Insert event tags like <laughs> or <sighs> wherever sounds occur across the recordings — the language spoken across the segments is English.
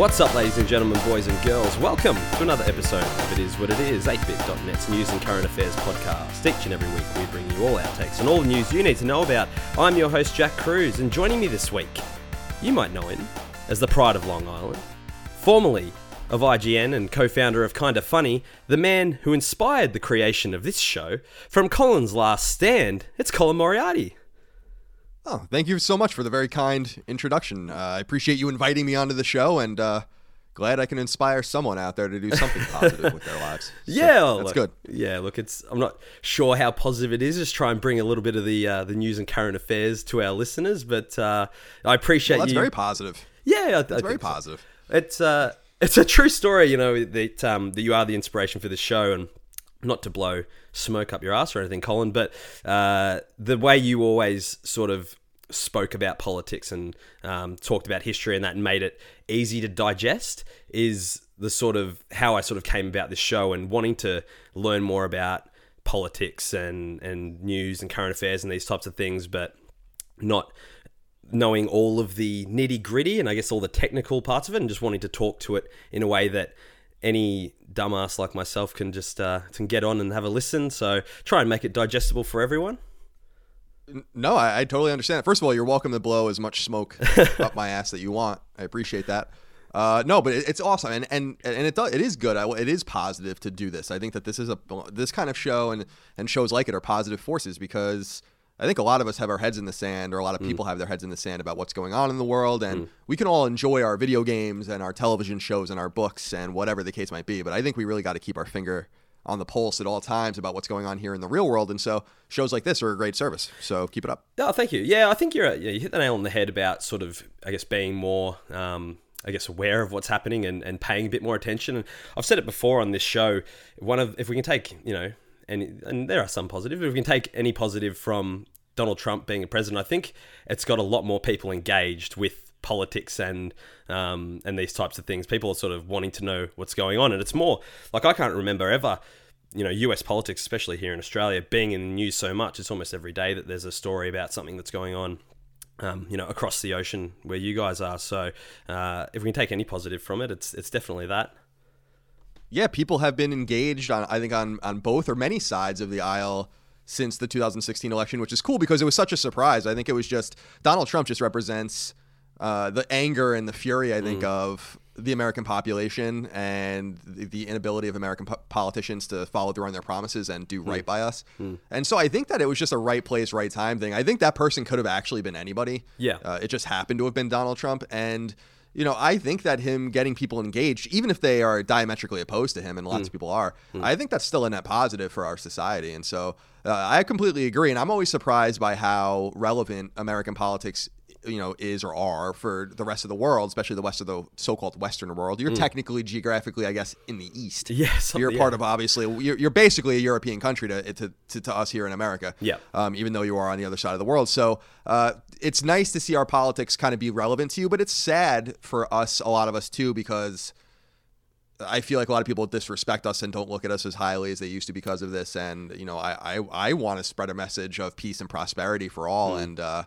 What's up, ladies and gentlemen, boys and girls? Welcome to another episode of It Is What It Is, 8bit.net's news and current affairs podcast. Each and every week, we bring you all our takes on all the news you need to know about. I'm your host, Jack Cruz, and joining me this week, you might know him as the pride of Long Island, formerly of IGN and co founder of Kinda Funny, the man who inspired the creation of this show. From Colin's Last Stand, it's Colin Moriarty. Oh, thank you so much for the very kind introduction. Uh, I appreciate you inviting me onto the show, and uh, glad I can inspire someone out there to do something <laughs> positive with their lives. So Yeah, that's look, good. Yeah, look, it's I'm not sure how positive it is. Just try and bring a little bit of the uh, the news and current affairs to our listeners, but uh, I appreciate Well, that's you. very positive. yeah, I, That's very positive. It's uh, it's a true story, you know, that um, that you are the inspiration for this show, and not to blow smoke up your ass or anything, Colin, but uh, the way you always sort of spoke about politics and um, talked about history and that, and made it easy to digest, is the sort of how I sort of came about this show and wanting to learn more about politics and and news and current affairs and these types of things, but not knowing all of the nitty gritty and I guess all the technical parts of it, and just wanting to talk to it in a way that any dumbass like myself can just uh, can get on and have a listen. So try and make it digestible for everyone. No, I, I totally understand. First of all, you're welcome to blow as much smoke <laughs> up my ass that you want. I appreciate that. Uh, no, but it, it's awesome, and and and it does, it is good. I, it is positive to do this. I think that this is a this kind of show and and shows like it are positive forces because I think a lot of us have our heads in the sand, or a lot of people have their heads in the sand about what's going on in the world, and we can all enjoy our video games and our television shows and our books and whatever the case might be. But I think we really got to keep our finger on the pulse at all times about what's going on here in the real world, and so shows like this are a great service. So keep it up. Oh, thank you. Yeah, I think you're yeah, you hit the nail on the head about sort of I guess being more um, I guess aware of what's happening and, and paying a bit more attention. And I've said it before on this show. One of if we can take you know and and there are some positives. If we can take any positive from Donald Trump being a president, I think it's got a lot more people engaged with politics and um, and these types of things. People are sort of wanting to know what's going on, and it's more like I can't remember ever, you know, U.S. politics, especially here in Australia, being in the news so much. It's almost every day that there's a story about something that's going on. Um, you know, across the ocean where you guys are. So, uh, if we can take any positive from it, it's it's definitely that. Yeah, people have been engaged on I think on on both or many sides of the aisle since the 2016 election, which is cool because it was such a surprise. I think it was just Donald Trump just represents uh, the anger and the fury I think of the American population and the, the inability of American po- politicians to follow through on their promises and do right by us. And so I think that it was just a right place, right time thing. I think that person could have actually been anybody. Yeah. Uh, it just happened to have been Donald Trump. And, you know, I think that him getting people engaged, even if they are diametrically opposed to him, and lots of people are, I think that's still a net positive for our society. And so uh, I completely agree. And I'm always surprised by how relevant American politics you know is or are for the rest of the world especially the west of the so-called western world you're technically geographically i guess in the east <laughs> Yeah, some- you're yeah. part of obviously you're, you're basically a european country to, to, to, to us here in america Yeah. um, even though you are on the other side of the world. So uh, it's nice to see our politics kind of be relevant to you, but it's sad for us, a lot of us too, because I feel like a lot of people disrespect us and don't look at us as highly as they used to because of this. And you know, I I, I want to spread a message of peace and prosperity for all, and uh,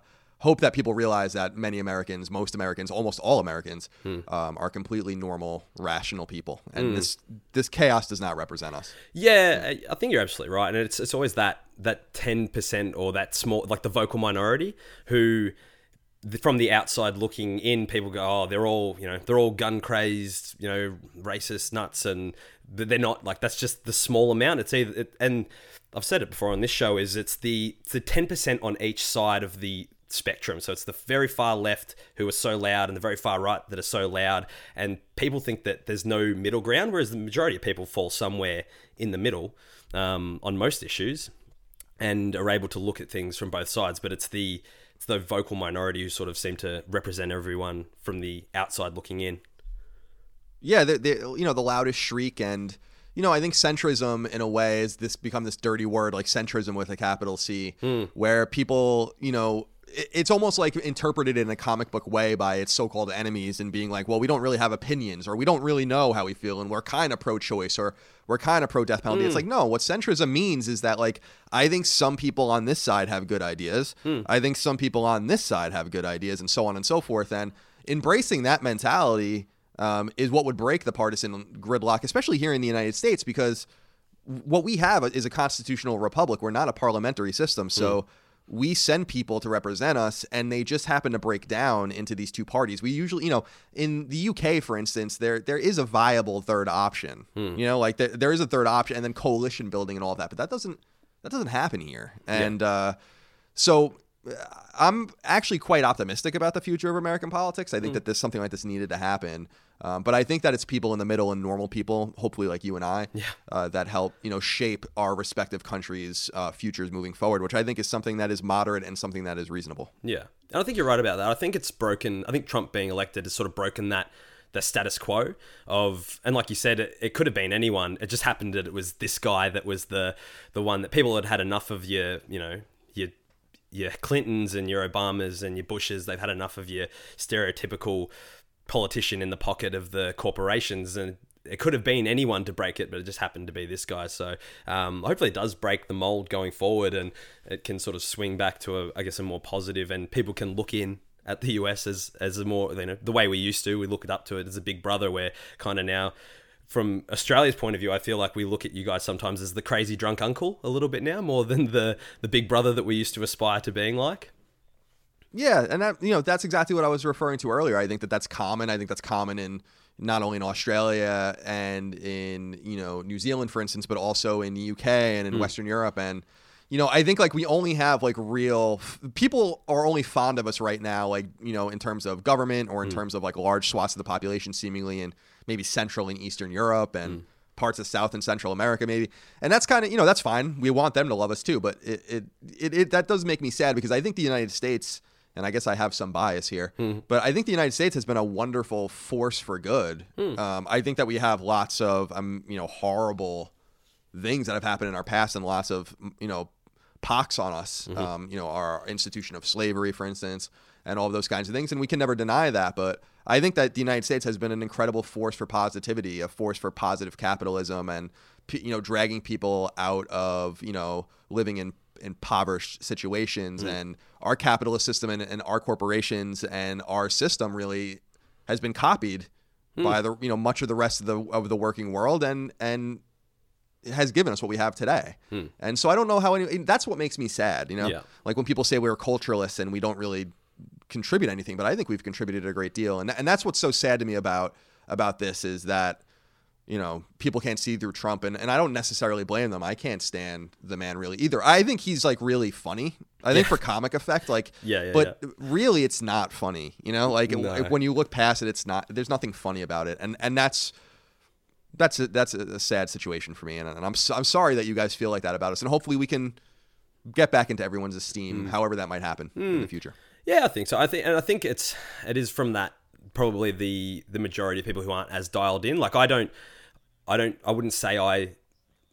hope that people realize that many Americans, most Americans, almost all Americans, um, are completely normal, rational people, and this this chaos does not represent us. Yeah, I- I think you're absolutely right, and it's it's always that that ten percent or that small, like the vocal minority, who from the outside looking in, people go, oh, they're all you know, they're all gun crazed, you know, racist nuts, and they're not like that's just the small amount. It's either it, and I've said it before on this show is it's the it's the ten percent on each side of the spectrum. So it's the very far left who are so loud and the very far right that are so loud. And people think that there's no middle ground, whereas the majority of people fall somewhere in the middle um, on most issues and are able to look at things from both sides. But it's the it's the vocal minority who sort of seem to represent everyone from the outside looking in. yeah, they you know the loudest shriek and you know I think centrism in a way is this become this dirty word like centrism with a capital C, where people you know it's almost like interpreted in a comic book way by its so-called enemies and being like, well, we don't really have opinions or we don't really know how we feel and we're kind of pro-choice or we're kind of pro-death penalty. It's like no, what centrism means is that like I think some people on this side have good ideas, I think some people on this side have good ideas, and so on and so forth, and embracing that mentality um, is what would break the partisan gridlock, especially here in the United States, because what we have is a constitutional republic. We're not a parliamentary system, so. Mm. We send people to represent us, and they just happen to break down into these two parties. We usually, you know, in the UK, for instance, there there is a viable third option. Hmm. You know, like there, there is a third option, and then coalition building and all of that. But that doesn't that doesn't happen here. And yeah. uh, so I'm actually quite optimistic about the future of American politics. I think mm. that this something like this needed to happen. Um, but I think that it's people in the middle and normal people, hopefully like you and I, yeah. uh, that help you know shape our respective countries' uh, futures moving forward, which I think is something that is moderate and something that is reasonable. Yeah, and I think you're right about that. I think it's broken. I think Trump being elected has sort of broken that the status quo of and like you said it, it, could have been anyone it just happened that it was this guy that was the the one that people had had enough of your you know your your Clintons and your Obamas and your Bushes they've had enough of your stereotypical politician in the pocket of the corporations and it could have been anyone to break it, but it just happened to be this guy. So um, hopefully it does break the mold going forward, and it can sort of swing back to a, I guess, a more positive, and people can look in at the US as as a more you know the way we used to. We look it up to it as a big brother. Where kind of now. From Australia's point of view, I feel like we look at you guys sometimes as the crazy drunk uncle a little bit now, more than the the big brother that we used to aspire to being like. Yeah, and that you know that's exactly what I was referring to earlier. I think that that's common. I think that's common in not only in Australia and in you know New Zealand, for instance, but also in the UK and in mm. Western Europe. And you know, I think like we only have like real people are only fond of us right now, like you know, in terms of government or in mm. terms of like large swaths of the population, seemingly in maybe Central and Eastern Europe and. Mm. Parts of South and Central America, maybe, and that's kind of you know that's fine. We want them to love us too, but it, it it it that does make me sad because I think the United States, and I guess I have some bias here, mm but I think the United States has been a wonderful force for good. Mm. Um, I think that we have lots of um, you know horrible things that have happened in our past and lots of you know pox on us. Mm-hmm. Um, you know, our institution of slavery, for instance, and all of those kinds of things, and we can never deny that. But I think that the United States has been an incredible force for positivity, a force for positive capitalism, and you know, dragging people out of you know living in impoverished situations. Mm. And our capitalist system and, and, our corporations and our system really has been copied mm. by the you know much of the rest of the of the working world and and has given us what we have today. Hmm. And so I don't know how any that's what makes me sad, you know? Yeah. Like when people say we're culturalists and we don't really contribute anything, but I think we've contributed a great deal. And and that's what's so sad to me about about this is that you know, people can't see through Trump, and, and I don't necessarily blame them. I can't stand the man really either. I think he's like really funny. I think yeah. for comic effect, like, <laughs> yeah, yeah but yeah. really, it's not funny. You know, like no. when you look past it, it's not. There's nothing funny about it, and and that's that's a, that's a, sad situation for me, and, and I'm I'm sorry that you guys feel like that about us, and hopefully we can get back into everyone's esteem, mm. however that might happen mm. in the hmm. future. Yeah, I think so. I think, and I think it's it is from that probably the the majority of people who aren't as dialed in. Like I don't I don't. I wouldn't say I.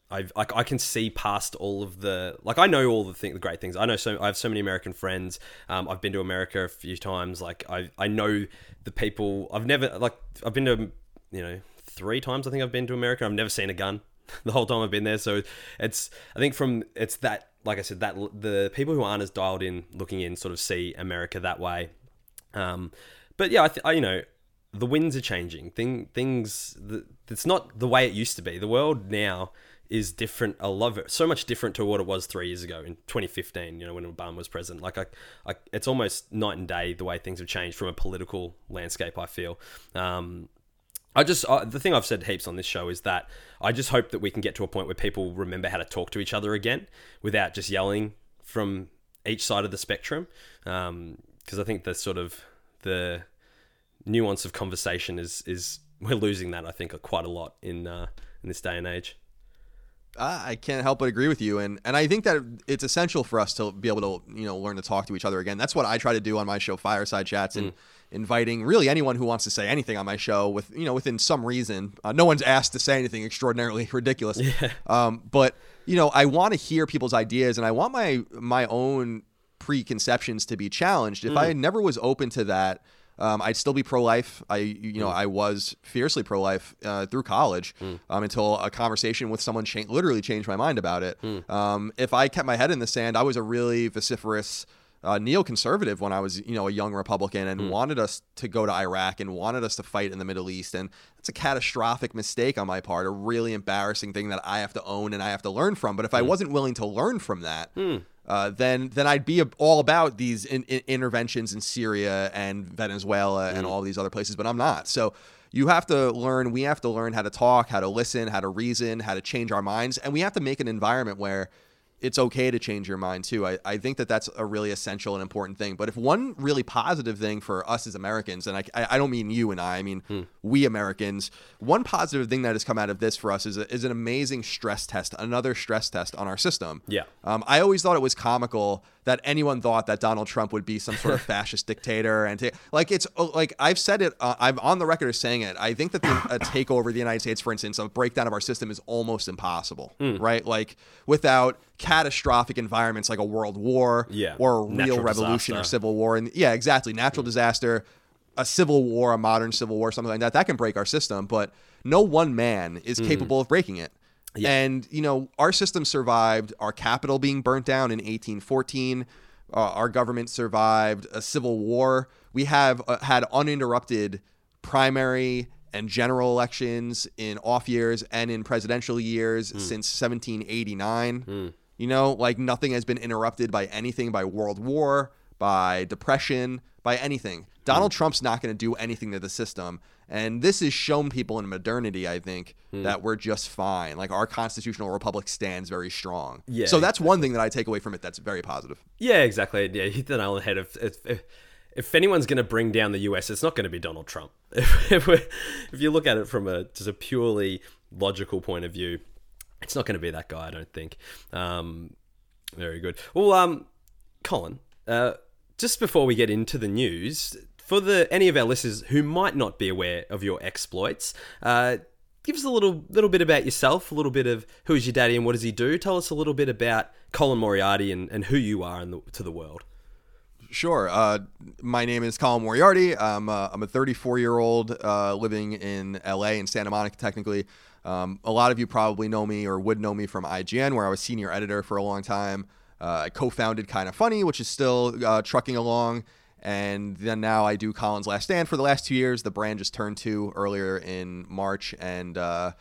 I like I can see past all of the like I know all the thing, the great things. I know so I have so many American friends. Um, I've been to America a few times. Like I I know the people. I've never like I've been to you know three times. I think I've been to America. I've never seen a gun <laughs> the whole time I've been there. So it's I think from it's that like I said that the people who aren't as dialed in looking in sort of see America that way. Um, but yeah, I, th- I you know the winds are changing. Thing, things, the, it's not the way it used to be. The world now is different. I love it. So much different to what it was three years ago in 2015, you know, when Obama was president. Like, I, I, it's almost night and day the way things have changed from a political landscape, I feel. Um, I just, the thing I've said heaps on this show is that I just hope that we can get to a point where people remember how to talk to each other again without just yelling from each side of the spectrum. Because um, I think the sort of, the, nuance of conversation is is we're losing that I think quite a lot in uh, in this day and age. I can't help but agree with you, and and I think that it's essential for us to be able to you know learn to talk to each other again. That's what I try to do on my show, Fireside Chats, and mm. inviting really anyone who wants to say anything on my show with you know within some reason. Uh, no one's asked to say anything extraordinarily <laughs> ridiculous, yeah. um, but you know I want to hear people's ideas, and I want my my own preconceptions to be challenged. If mm. I never was open to that um, I'd still be pro life. I, you know, mm. I was fiercely pro life uh, through college mm. um, until a conversation with someone cha- literally changed my mind about it. Mm. Um, if I kept my head in the sand, I was a really vociferous, uh, neoconservative when I was, you know, a young Republican Hmm. and wanted us to go to Iraq and wanted us to fight in the Middle East. And that's a catastrophic mistake on my part, a really embarrassing thing that I have to own and I have to learn from. But if Hmm. I wasn't willing to learn from that, uh, then then I'd be all about these in, in- interventions in Syria and Venezuela and all these other places. But I'm not. So. You have to learn, we have to learn how to talk, how to listen, how to reason, how to change our minds. And we have to make an environment where it's okay to change your mind too. I, I think that that's a really essential and important thing. But if one really positive thing for us as Americans, and I, I don't mean you and I, I mean we Americans, one positive thing that has come out of this for us is, a, is an amazing stress test, another stress test on our system. Yeah. Um, I always thought it was comical that anyone thought that Donald Trump would be some sort of <laughs> fascist dictator, and ta- like it's uh, like I've said it, uh, I'm on the record as saying it. I think that the, a takeover of the United States, for instance, a breakdown of our system is almost impossible, Hmm. right? Like without catastrophic environments like a world war, Yeah. or a real Natural revolution or civil war, and yeah, exactly, natural disaster. A civil war, a modern civil war, something like that, that can break our system, but no one man is Hmm. capable of breaking it. And, you know, our system survived our capital being burnt down in 1814. Uh, our government survived a civil war. We have uh, had uninterrupted primary and general elections in off years and in presidential years since 1789. You know, like nothing has been interrupted by anything, by World War, by depression, by anything. Donald Trump's not going to do anything to the system. And this has shown people in modernity, I think, that we're just fine. Like our constitutional republic stands very strong. Yeah, So that's one thing that I take away from it that's very positive. Yeah, exactly. Yeah, hit the nail on the head. If if, if, if anyone's going to bring down the US, it's not going to be Donald Trump. <laughs> If, if, if you look at it from a just a purely logical point of view, it's not going to be that guy. I don't think. Um, very good. Well, um, Colin, uh, just before we get into the news, for the any of our listeners who might not be aware of your exploits, uh, give us a little little bit about yourself, a little bit of who is your daddy and what does he do. Tell us a little bit about Colin Moriarty and, and who you are the, to the world. Sure. Uh, my name is Colin Moriarty. I'm, uh, I'm a 34 year old uh, living in LA in Santa Monica, technically. Um, a lot of you probably know me or would know me from IGN, where I was senior editor for a long time. Uh, I co founded Kind of Funny, which is still uh, trucking along. And then now I do Colin's Last Stand for the last two years. The brand just turned two earlier in March. And uh,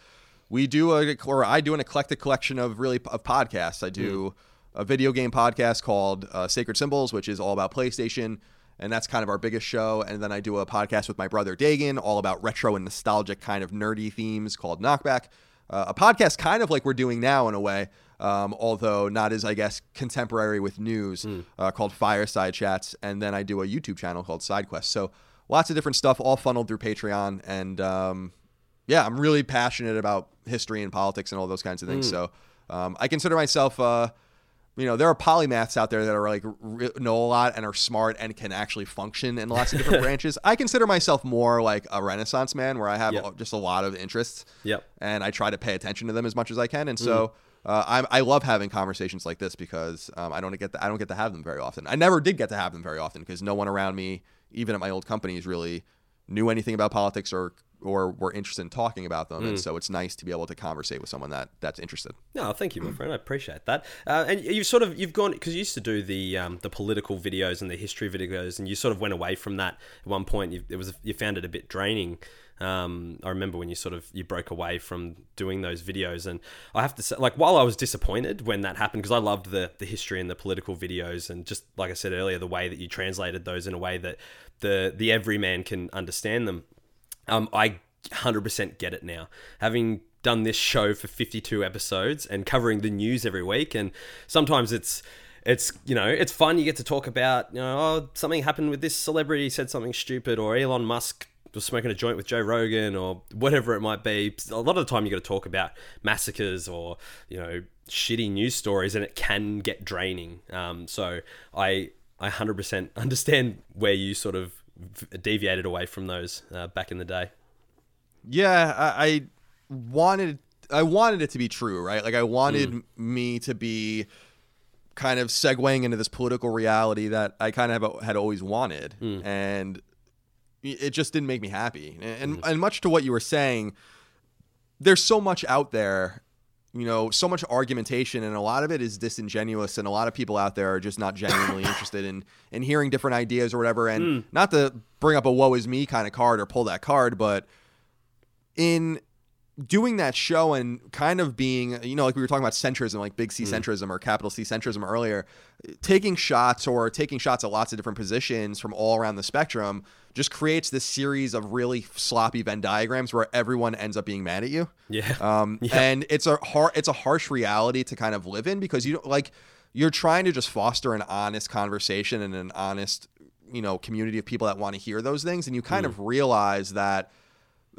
we do a, or I do an eclectic collection of really of podcasts. I do a video game podcast called uh, Sacred Symbols, which is all about PlayStation, and that's kind of our biggest show. And then I do a podcast with my brother Dagan, all about retro and nostalgic kind of nerdy themes called Knockback. Uh, a podcast kind of like we're doing now in a way, um, although not as I guess contemporary with news, uh, called Fireside Chats. And then I do a YouTube channel called SideQuest. So lots of different stuff, all funneled through Patreon. And um, yeah, I'm really passionate about history and politics and all those kinds of things. So um, I consider myself, uh, you know, there are polymaths out there that are like know a lot and are smart and can actually function in lots of different <laughs> branches. I consider myself more like a Renaissance man, where I have Yep. just a lot of interests. Yep. And I try to pay attention to them as much as I can. And so. Uh, I, I love having conversations like this because um, I don't get to, I don't get to have them very often. I never did get to have them very often because no one around me, even at my old companies, really knew anything about politics or or were interested in talking about them. And so it's nice to be able to conversate with someone that that's interested. No, thank you, my friend. I appreciate that. Uh, and you've sort of you've gone because you used to do the um, the political videos and the history videos, and you sort of went away from that at one point. You, it was you found it a bit draining. Um, I remember when you sort of you broke away from doing those videos, and I have to say, like, while I was disappointed when that happened because I loved the the history and the political videos, and just like I said earlier, the way that you translated those in a way that the the everyman can understand them. Um, I 100% get it now. Having done this show for 52 episodes and covering the news every week, and sometimes it's it's you know it's fun. You get to talk about you know oh something happened with this celebrity said something stupid, or Elon Musk was smoking a joint with Joe Rogan, or whatever it might be. A lot of the time, you got to talk about massacres or you know shitty news stories, and it can get draining. Um, so I I 100% <laughs> understand where you sort of deviated away from those uh, back in the day. Yeah, I, I wanted I wanted it to be true, right? Like I wanted me to be kind of segueing into this political reality that I kind of had always wanted, and it just didn't make me happy. And mm-hmm. and much to what you were saying, there's so much out there you know, so much argumentation, and a lot of it is disingenuous, and a lot of people out there are just not genuinely <coughs> interested in in hearing different ideas or whatever. And mm. not to bring up a "woe is me" kind of card or pull that card, but in doing that show and kind of being, you know, like we were talking about centrism, like big C mm. centrism or capital C centrism earlier, taking shots or taking shots at lots of different positions from all around the spectrum just creates this series of really sloppy Venn diagrams where everyone ends up being mad at you. Yeah. <laughs> Um, <laughs> Yeah. and it's a har- it's a harsh reality to kind of live in because you don't like you're trying to just foster an honest conversation and an honest you know community of people that want to hear those things and you kind of realize that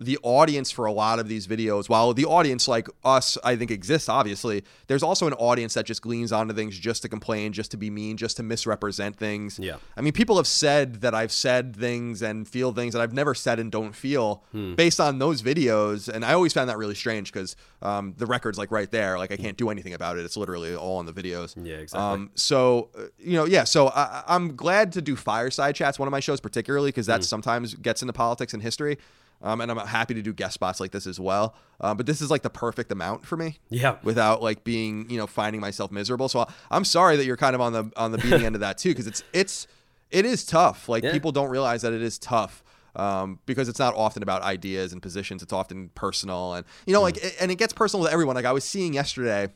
the audience for a lot of these videos, while the audience like us, I think exists, obviously, there's also an audience that just gleans onto things just to complain, just to be mean, just to misrepresent things. Yeah. I mean, people have said that I've said things and feel things that I've never said and don't feel Hmm. based on those videos. And I always found that really strange because um, the record's like right there. Like I can't do anything about it. It's literally all in the videos. Yeah, exactly. Um, so, uh, you know, yeah. So I, I'm glad to do fireside chats, one of my shows particularly, because Hmm. that sometimes gets into politics and history. Um, and I'm happy to do guest spots like this as well. Um, but this is like the perfect amount for me yeah. without like being, you know, finding myself miserable. So I'm sorry that you're kind of on the on the beating end of that too, because it's it's it is tough. Like Yeah. people don't realize that it is tough. Um, because it's not often about ideas and positions. It's often personal, and you know, like, and it gets personal with everyone. Like I was seeing yesterday,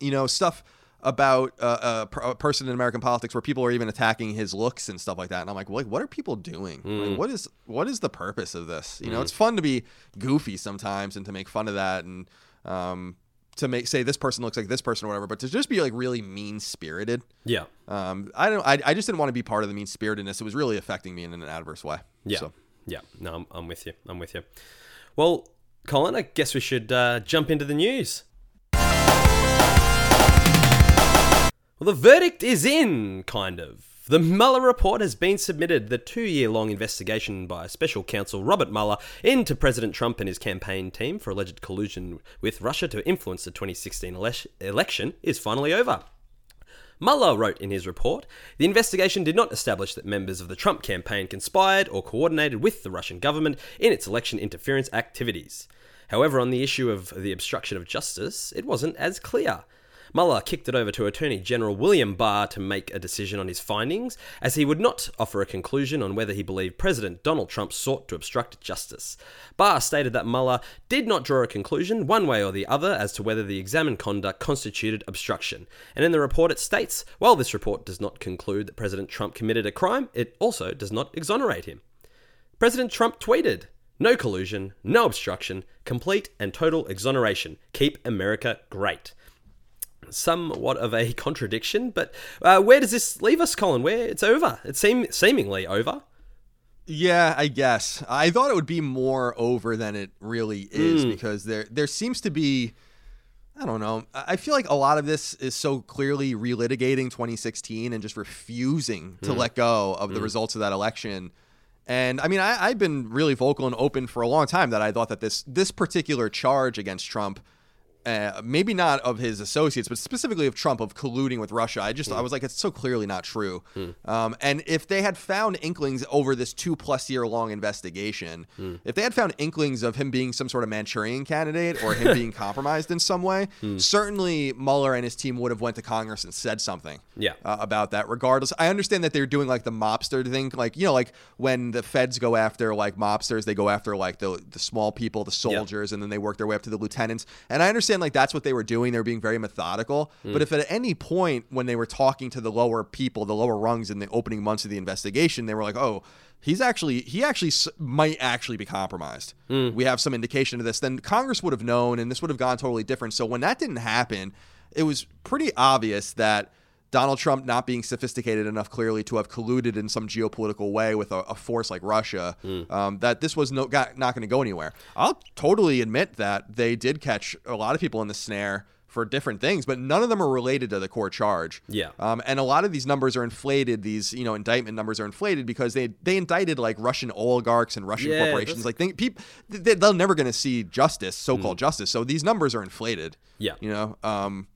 you know, stuff about uh, a, a person in American politics where people are even attacking his looks and stuff like that. And I'm like, what, what are people doing? Like, what is what is the purpose of this? You know, it's fun to be goofy sometimes and to make fun of that and um, to make say this person looks like this person or whatever, but to just be like really mean spirited. Yeah. Um, I don't. I, I just didn't want to be part of the mean spiritedness. It was really affecting me in an adverse way. Yeah. So. Yeah. No, I'm, I'm with you. I'm with you. Well, Colin, I guess we should uh, jump into the news. Well, the verdict is in, kind of. The Mueller report has been submitted, the two year long investigation by special counsel Robert Mueller into President Trump and his campaign team for alleged collusion with Russia to influence the 2016 ele- election is finally over. Mueller wrote in his report The investigation did not establish that members of the Trump campaign conspired or coordinated with the Russian government in its election interference activities. However, on the issue of the obstruction of justice, it wasn't as clear. Mueller kicked it over to Attorney General William Barr to make a decision on his findings, as he would not offer a conclusion on whether he believed President Donald Trump sought to obstruct justice. Barr stated that Mueller did not draw a conclusion one way or the other as to whether the examined conduct constituted obstruction. And in the report, it states while this report does not conclude that President Trump committed a crime, it also does not exonerate him. President Trump tweeted, No collusion, no obstruction, complete and total exoneration. Keep America great. Somewhat of a <laughs> contradiction, but uh, where does this leave us, Colin? Where it's over? It seem seemingly over. Yeah, I guess. I thought it would be more over than it really is hmm. because there there seems to be I don't know. I feel like a lot of this is so clearly relitigating 2016 and just refusing to hmm. let go of the hmm. results of that election. And I mean, I, I've been really vocal and open for a long time that I thought that this this particular charge against Trump uh, maybe not of his associates, but specifically of Trump of colluding with Russia. I just I was like, it's so clearly not true. Um, and if they had found inklings over this two plus year long investigation, if they had found inklings of him being some sort of Manchurian candidate or him <laughs> being compromised in some way, certainly Mueller and his team would have went to Congress and said something Yeah. uh, about that. Regardless, I understand that they're doing like the mobster thing, like you know, like when the feds go after like mobsters, they go after like the the small people, the soldiers, and then they work their way up to the lieutenants. And I understand like that's what they were doing. They were being very methodical. But if at any point when they were talking to the lower people, the lower rungs in the opening months of the investigation, they were like, oh. He's actually he actually s- might actually be compromised. We have some indication of this. Then Congress would have known, and this would have gone totally different. So when that didn't happen, it was pretty obvious that Donald Trump not being sophisticated enough clearly to have colluded in some geopolitical way with a, a force like Russia, um, that this was no, got, not going to go anywhere. I'll totally admit that they did catch a lot of people in the snare for different things, but none of them are related to the core charge. Yeah. Um, and a lot of these numbers are inflated. These, you know, indictment numbers are inflated because they they indicted like Russian oligarchs and Russian Yeah, corporations. Like they, people, they, they're never going to see justice, so-called justice. So these numbers are inflated. Yeah. You know. Um,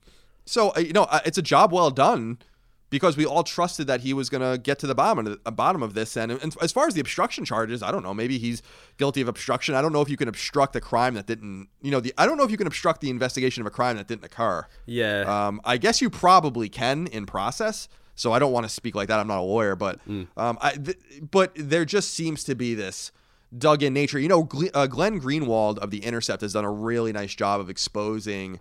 so uh, you know, uh, it's a job well done, because we all trusted that he was going to get to the bottom of the bottom of this. And, and as far as the obstruction charges, I don't know. Maybe he's guilty of obstruction. I don't know if you can obstruct a crime that didn't, you know, the I don't know if you can obstruct the investigation of a crime that didn't occur. Yeah. Um, I guess you probably can in process. So I don't want to speak like that. I'm not a lawyer, but um, I, th- but there just seems to be this dug in nature. You know, Gle- uh, Glenn Greenwald of the Intercept has done a really nice job of exposing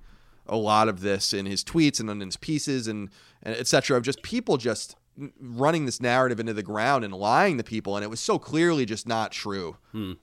a lot of this in his tweets and in his pieces and, and et cetera of just people just running this narrative into the ground and lying to people. And it was so clearly just not true.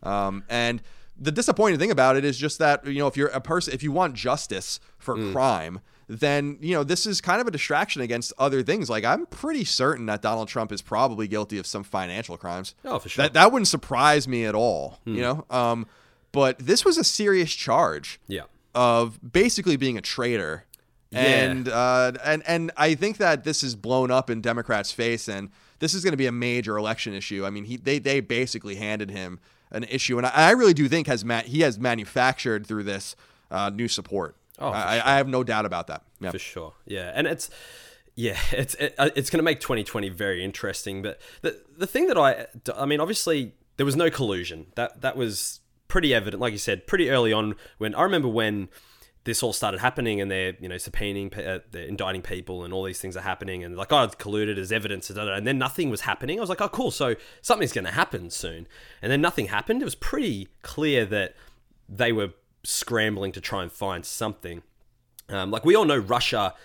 Um, and the disappointing thing about it is just that you know if you're a person if you want justice for crime then you know this is kind of a distraction against other things. Like i'm pretty certain that donald trump is probably guilty of some financial crimes. Oh, for sure. that, that wouldn't surprise me at all you know? Um, but this was a serious charge. Yeah. Of basically being a traitor. Yeah. And uh, and and I think that this is blown up in Democrats' face, and this is going to be a major election issue. I mean, he they they basically handed him an issue, and I, I really do think has Matt he has manufactured through this uh, new support. Oh, I, I have no doubt about that. Yeah. for sure. Yeah, and it's yeah, <laughs> it's it, uh, it's going to make 2020 very interesting. But the the thing that I I mean, obviously there was no collusion. That that was pretty evident, like you said, pretty early on. When I remember when this all started happening and they're you know subpoenaing uh, they're indicting people and all these things are happening and like oh it's colluded as evidence and then nothing was happening. I was like oh cool so something's going to happen soon. And then nothing happened. It was pretty clear that they were scrambling to try and find something. Um, like we all know russia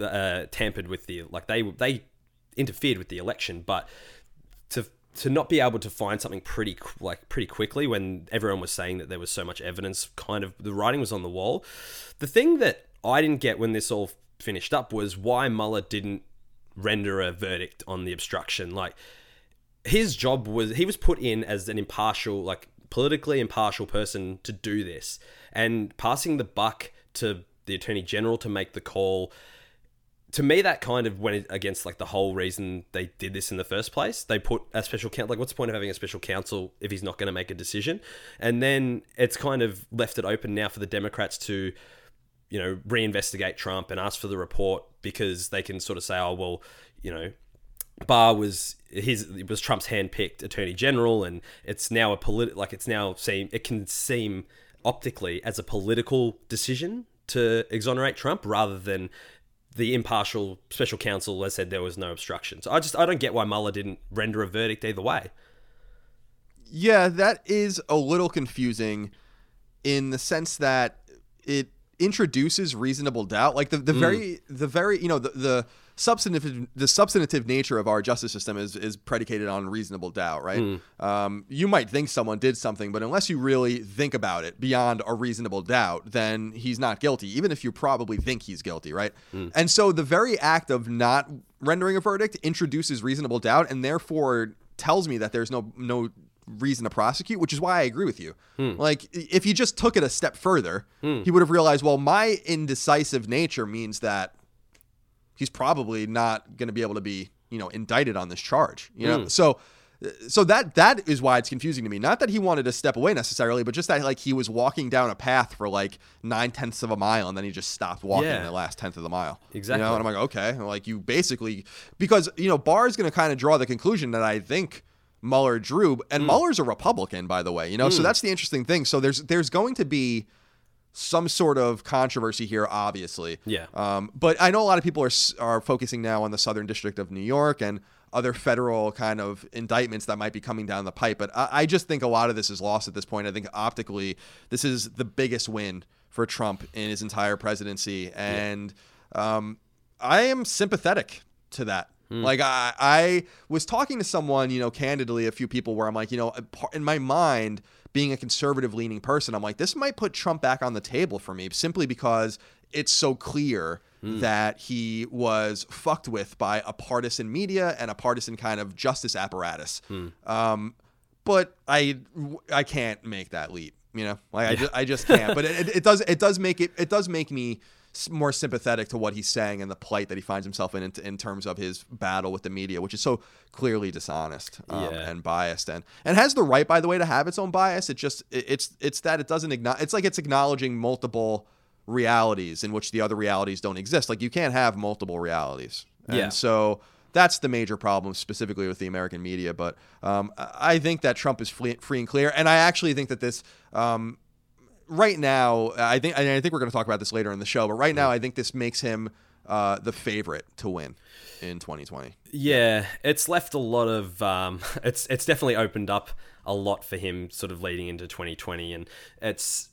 uh, tampered with the like they they interfered with the election but to to not be able to find something pretty like pretty quickly when everyone was saying that there was so much evidence kind of the writing was on the wall. The thing that i didn't get when this all finished up was why Mueller didn't render a verdict on the obstruction. Like his job was he was put in as an impartial like politically impartial person to do this. And passing the buck to the attorney general to make the call to me that kind of went against like the whole reason they did this in the first place. They put a special counsel like what's the point of having a special counsel if he's not going to make a decision? And then it's kind of left it open now for the democrats to you know reinvestigate trump and ask for the report because they can sort of say oh well you know Barr was his it was Trump's handpicked attorney general, and it's now a polit like it's now seem it can seem optically as a political decision to exonerate Trump rather than the impartial special counsel has said there was no obstruction. So I just I don't get why Mueller didn't render a verdict either way. Yeah, that is a little confusing in the sense that it introduces reasonable doubt. Like the, the mm. very the very you know the, the substantive the substantive nature of our justice system is is predicated on reasonable doubt, right? Hmm. Um, you might think someone did something, but unless you really think about it beyond a reasonable doubt, then he's not guilty, even if you probably think he's guilty, right? Hmm. And so the very act of not rendering a verdict introduces reasonable doubt, and therefore tells me that there's no no reason to prosecute, which is why I agree with you. Hmm. Like, if he just took it a step further, he would have realized, well, my indecisive nature means that he's probably not going to be able to be, you know, indicted on this charge. You know, so. So that that is why it's confusing to me. Not that he wanted to step away necessarily, but just that like he was walking down a path for like nine tenths of a mile, and then he just stopped walking Yeah. the last tenth of the mile. Exactly. You know, and I'm like, okay, like you basically because you know Barr is going to kind of draw the conclusion that I think Mueller drew, Hmm. and Mueller's a Republican, by the way. You know, so that's the interesting thing. So there's there's going to be some sort of controversy here, obviously. Yeah. Um, but I know a lot of people are are focusing now on the Southern District of New York and other federal kind of indictments that might be coming down the pipe. But I, I just think a lot of this is lost at this point. I think optically, this is the biggest win for Trump in his entire presidency, and um, I am sympathetic to that. Like I, I was talking to someone, you know, candidly, a few people where I'm like, you know, in my mind, being a conservative leaning person, I'm like, this might put Trump back on the table for me simply because it's so clear that he was fucked with by a partisan media and a partisan kind of justice apparatus. Um, but I, I can't make that leap. You know, like I, just, I just can't. But it, it, does, it does make it, it does make me more sympathetic to what he's saying and the plight that he finds himself in, in in terms of his battle with the media, which is so clearly dishonest um, Yeah. and biased, and and has the right, by the way, to have its own bias. It just it- it's it's that it doesn't acknowledge. It's like it's acknowledging multiple realities in which the other realities don't exist. Like you can't have multiple realities. And Yeah. so that's the major problem, specifically with the American media. But um, I think that Trump is free, free and clear, and I actually think that this. Um, right now, I think and I think we're going to talk about this later in the show, but right now, I think this makes him uh, the favorite to win in 2020. Yeah, it's left a lot of. Um, <laughs> it's it's definitely opened up a lot for him, sort of leading into 2020, and it's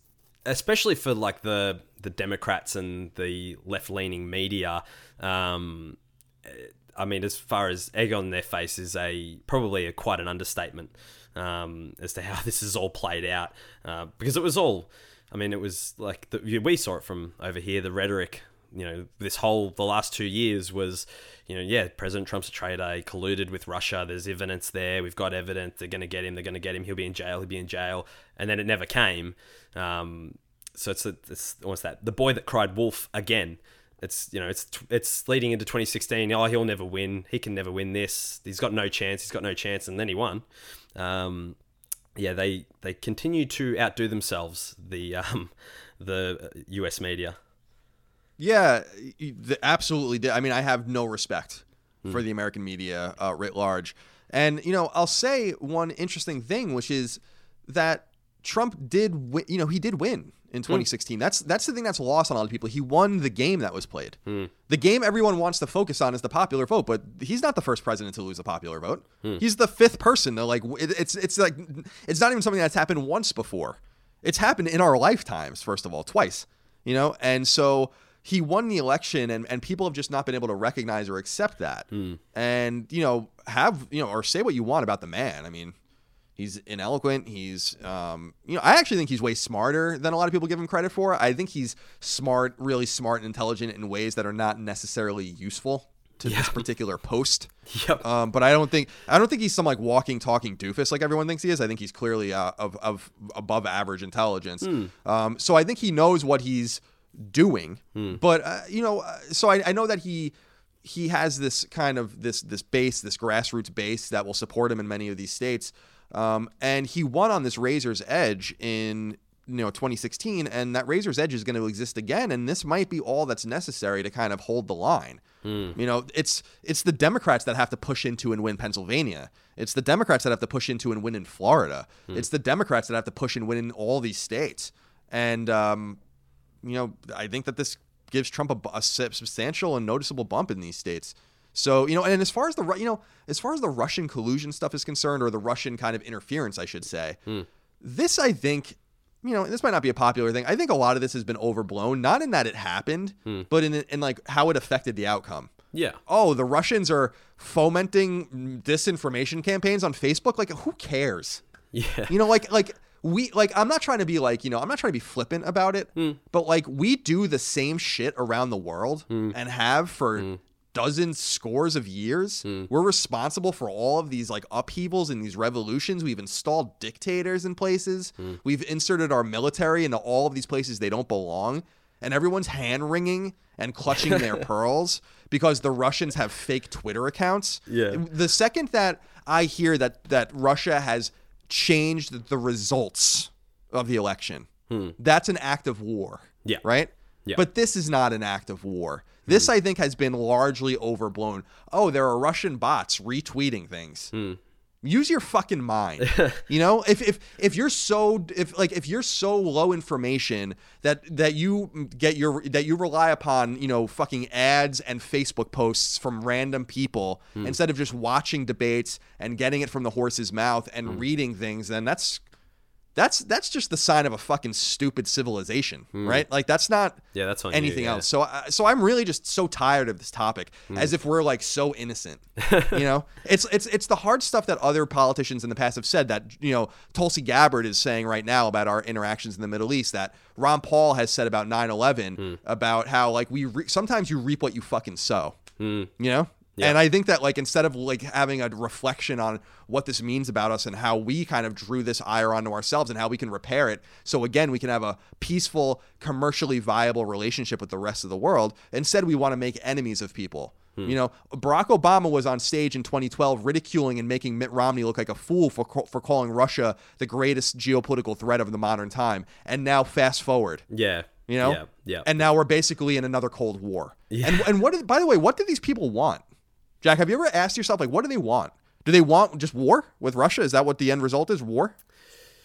especially for like the the Democrats and the left leaning media. Um, I mean, as far as egg on their face is a probably a quite an understatement um, as to how <laughs> this is all played out uh, because it was all. I mean, it was like the, we saw it from over here. The rhetoric, you know, this whole the last two years was, you know, yeah, President Trump's a traitor. He colluded with Russia. There's evidence there. We've got evidence. They're going to get him. They're going to get him. He'll be in jail. He'll be in jail. And then it never came. Um, so it's, a, it's almost that the boy that cried wolf again it's you know it's it's leading into 2016 oh he'll never win he can never win this he's got no chance he's got no chance and then he won um, yeah they they continue to outdo themselves the um, the US media Yeah, absolutely. Did. I mean, I have no respect for the American media uh, writ large. And, you know, I'll say one interesting thing, which is that Trump did, win, you know, he did win in hmm. 2016. That's that's the thing that's lost on a lot of people. He won the game that was played. Hmm. The game everyone wants to focus on is the popular vote, but he's not the first president to lose the popular vote. Hmm. He's the fifth person. To, like, it, it's it's like it's not even something that's happened once before. It's happened in our lifetimes. First of all, twice. You know, and so he won the election and, and people have just not been able to recognize or accept that and you know have you know or say what you want about the man i mean he's ineloquent he's um, you know i actually think he's way smarter than a lot of people give him credit for i think he's smart really smart and intelligent in ways that are not necessarily useful to this particular post <laughs> Yep. um, but I don't think I don't think he's some like walking, talking doofus like everyone thinks he is. I think he's clearly uh, of of above average intelligence. Um, so I think he knows what he's doing. But uh, you know, uh, so I, I know that he he has this kind of this this base, this grassroots base that will support him in many of these states. Um, and he won on this razor's edge in you know 2016, and that razor's edge is going to exist again. And this might be all that's necessary to kind of hold the line. You know, it's it's the Democrats that have to push into and win Pennsylvania. It's the Democrats that have to push into and win in Florida. It's the Democrats that have to push and win in all these states. And um, you know, I think that this gives Trump a, a substantial and noticeable bump in these states. So, you know, and as far as the you know, as far as the Russian collusion stuff is concerned, or the Russian kind of interference, I should say, hmm. this I think, you know, this might not be a popular thing. I think a lot of this has been overblown, not in that it happened, hmm. but in in like how it affected the outcome. yeah. Oh, the Russians are fomenting disinformation campaigns on Facebook. Like, who cares? Yeah. You know, like like we like I'm not trying to be like, you know, I'm not trying to be flippant about it, hmm. but like we do the same shit around the world and have for dozens scores of years. Hmm. We're responsible for all of these like upheavals and these revolutions. We've installed dictators in places. Hmm. We've inserted our military into all of these places they don't belong. And everyone's hand wringing and clutching their <laughs> pearls because the Russians have fake Twitter accounts. Yeah. The second that I hear that that Russia has changed the results of the election, hmm. that's an act of war. Yeah. Right? Yeah. But this is not an act of war. This, hmm. I think, has been largely overblown. Oh, there are Russian bots retweeting things. Hmm. Use your fucking mind. <laughs> you know, if if if you're so if like if you're so low information that that you get your that you rely upon you know fucking ads and Facebook posts from random people hmm. instead of just watching debates and getting it from the horse's mouth and reading things, then that's that's that's just the sign of a fucking stupid civilization, hmm. right? Like that's not Yeah, that's on you, anything yeah. else. So I, so I'm really just so tired of this topic, hmm. as if we're like so innocent. <laughs> you know, it's it's it's the hard stuff that other politicians in the past have said that you know Tulsi Gabbard is saying right now about our interactions in the Middle East. That Ron Paul has said about 9/11 hmm. about how like we re- sometimes you reap what you fucking sow. You know. And I think that like instead of like having a reflection on what this means about us and how we kind of drew this ire onto ourselves and how we can repair it, so again we can have a peaceful, commercially viable relationship with the rest of the world. Instead, we want to make enemies of people. Hmm. You know, Barack Obama was on stage in 2012 ridiculing and making Mitt Romney look like a fool for for calling Russia the greatest geopolitical threat of the modern time. And now, fast forward, Yeah. You know, Yeah, yeah. And now we're basically in another Cold War. Yeah. And and what? Did, by the way, what do these people want? Jack, have you ever asked yourself like, what do they want? Do they want just war with Russia? Is that what the end result is? War?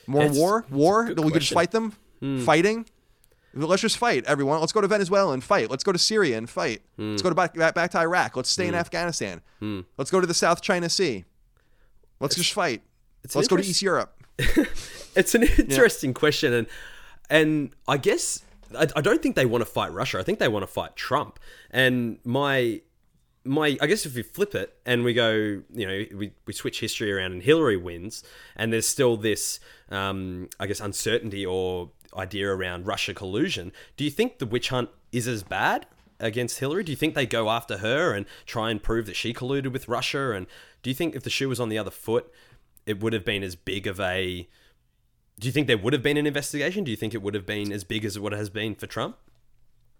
More It's- war? War? That we could just. Hmm. fight them? Fighting? Let's just fight, everyone. Let's go to Venezuela and fight. Let's go to Syria and fight. Hmm. Let's go to back, back, back to Iraq. Let's stay in Afghanistan. Let's go to the South China Sea. Let's just fight. Let's go to East Europe. <laughs> It's an interesting question, and and I guess I, I don't think they want to fight Russia. I think they want to fight Trump. And my my I guess if we flip it and we go, you know, we, we switch history around and Hillary wins, and there's still this, um, I guess, uncertainty or idea around Russia collusion. Do you think the witch hunt is as bad against Hillary? Do you think they go after her and try and prove that she colluded with Russia? And do you think if the shoe was on the other foot, it would have been as big of a do you think there would have been an investigation? Do you think it would have been as big as what it has been for Trump?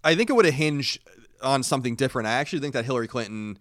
I think it would have hinged on something different. I actually think that Hillary Clinton.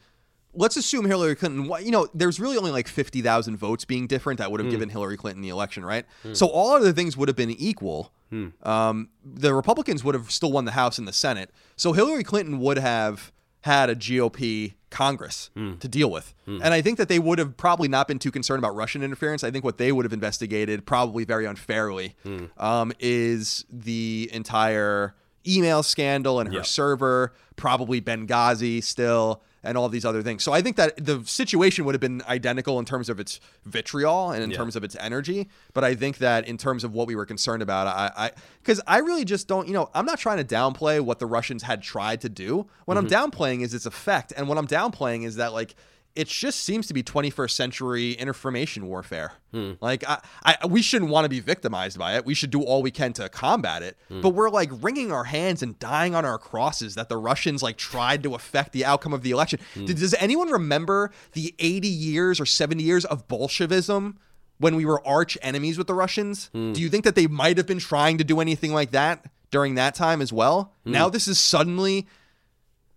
Let's assume Hillary Clinton. You know, there's really only like fifty thousand votes being different that would have hmm. given Hillary Clinton the election, right? Hmm. So all other things would have been equal. Hmm. Um, the Republicans would have still won the House and the Senate. So Hillary Clinton would have had a GOP Congress to deal with, and I think that they would have probably not been too concerned about Russian interference. I think what they would have investigated, probably very unfairly, um, is the entire email scandal and her Yep. server, probably Benghazi still, and all these other things. So I think that the situation would have been identical in terms of its vitriol and in Yeah. terms of its energy. But I think that in terms of what we were concerned about, I, because I, really just don't, you know, I'm not trying to downplay what the Russians had tried to do. What I'm mm-hmm. downplaying is its effect, and what I'm downplaying is that like it just seems to be 21st century information warfare. Hmm. Like I, I, we shouldn't want to be victimized by it. We should do all we can to combat it. Hmm. But we're like wringing our hands and dying on our crosses that the Russians like tried to affect the outcome of the election. Hmm. Did- Does anyone remember the 80 years or 70 years of Bolshevism? When we were arch enemies with the Russians, do you think that they might have been trying to do anything like that during that time as well? Now this is suddenly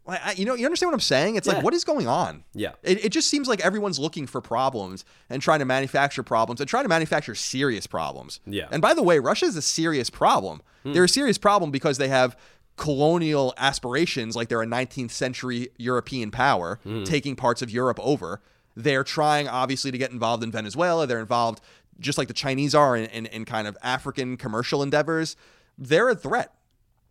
like, I, you know, you understand what I'm saying? It's Yeah. like, what is going on? Yeah. It, it just seems like everyone's looking for problems and trying to manufacture problems and trying to manufacture serious problems. Yeah. And by the way, Russia is a serious problem. Hmm. They're a serious problem because they have colonial aspirations, like they're a 19th century European power hmm. taking parts of Europe over. They're trying, obviously, to get involved in Venezuela. They're involved, just like the Chinese are, in, in, in kind of African commercial endeavors. They're a threat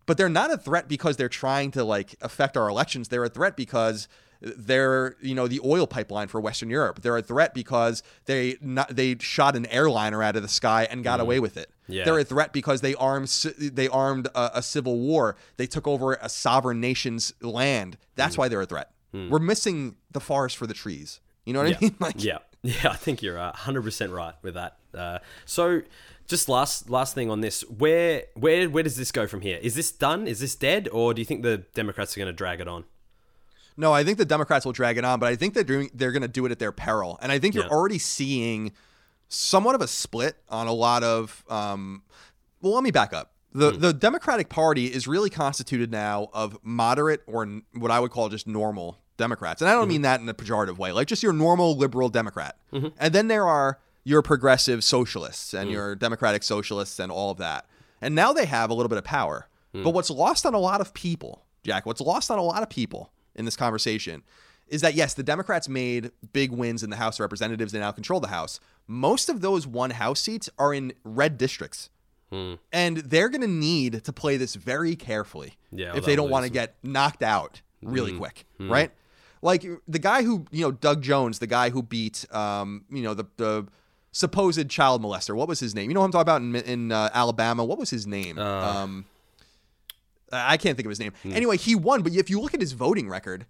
but they're not a threat because they're trying to like affect our elections. They're a threat because they're you know the oil pipeline for Western Europe. They're a threat because they not, they shot an airliner out of the sky and got mm. away with it. Yeah. They're a threat because they armed they armed a, a civil war. They took over a sovereign nation's land. That's mm. why they're a threat. Mm. We're missing the forest for the trees. You know what I mean? <laughs> Like, yeah, <laughs> yeah, I think you're uh, hundred percent right with that. Uh, so, just last last thing on this, where where where does this go from here? Is this done? Is this dead, or do you think the Democrats are going to drag it on? No, I think the Democrats will drag it on, but I think they're doing they're going to do it at their peril, and I think you're already seeing somewhat of a split on a lot of. Um, well, let me back up. The hmm. the Democratic Party is really constituted now of moderate or n- what I would call just normal Democrats, and I don't mm-hmm. mean that in a pejorative way, like just your normal liberal Democrat. Mm-hmm. And then there are your progressive socialists and hmm. your democratic socialists and all of that. And now they have a little bit of power. Hmm. But what's lost on a lot of people, Jack, what's lost on a lot of people in this conversation is that yes, the Democrats made big wins in the House of Representatives. They now control the House. Most of those one House seats are in red districts. Hmm. And they're going to need to play this very carefully Yeah, if they don't want to get knocked out really quick, right? Like the guy who, you know, Doug Jones, the guy who beat, um, you know, the, the supposed child molester. What was his name? You know what I'm talking about in, in uh, Alabama? What was his name? um, I can't think of his name. Anyway, he won, but if you look at his voting record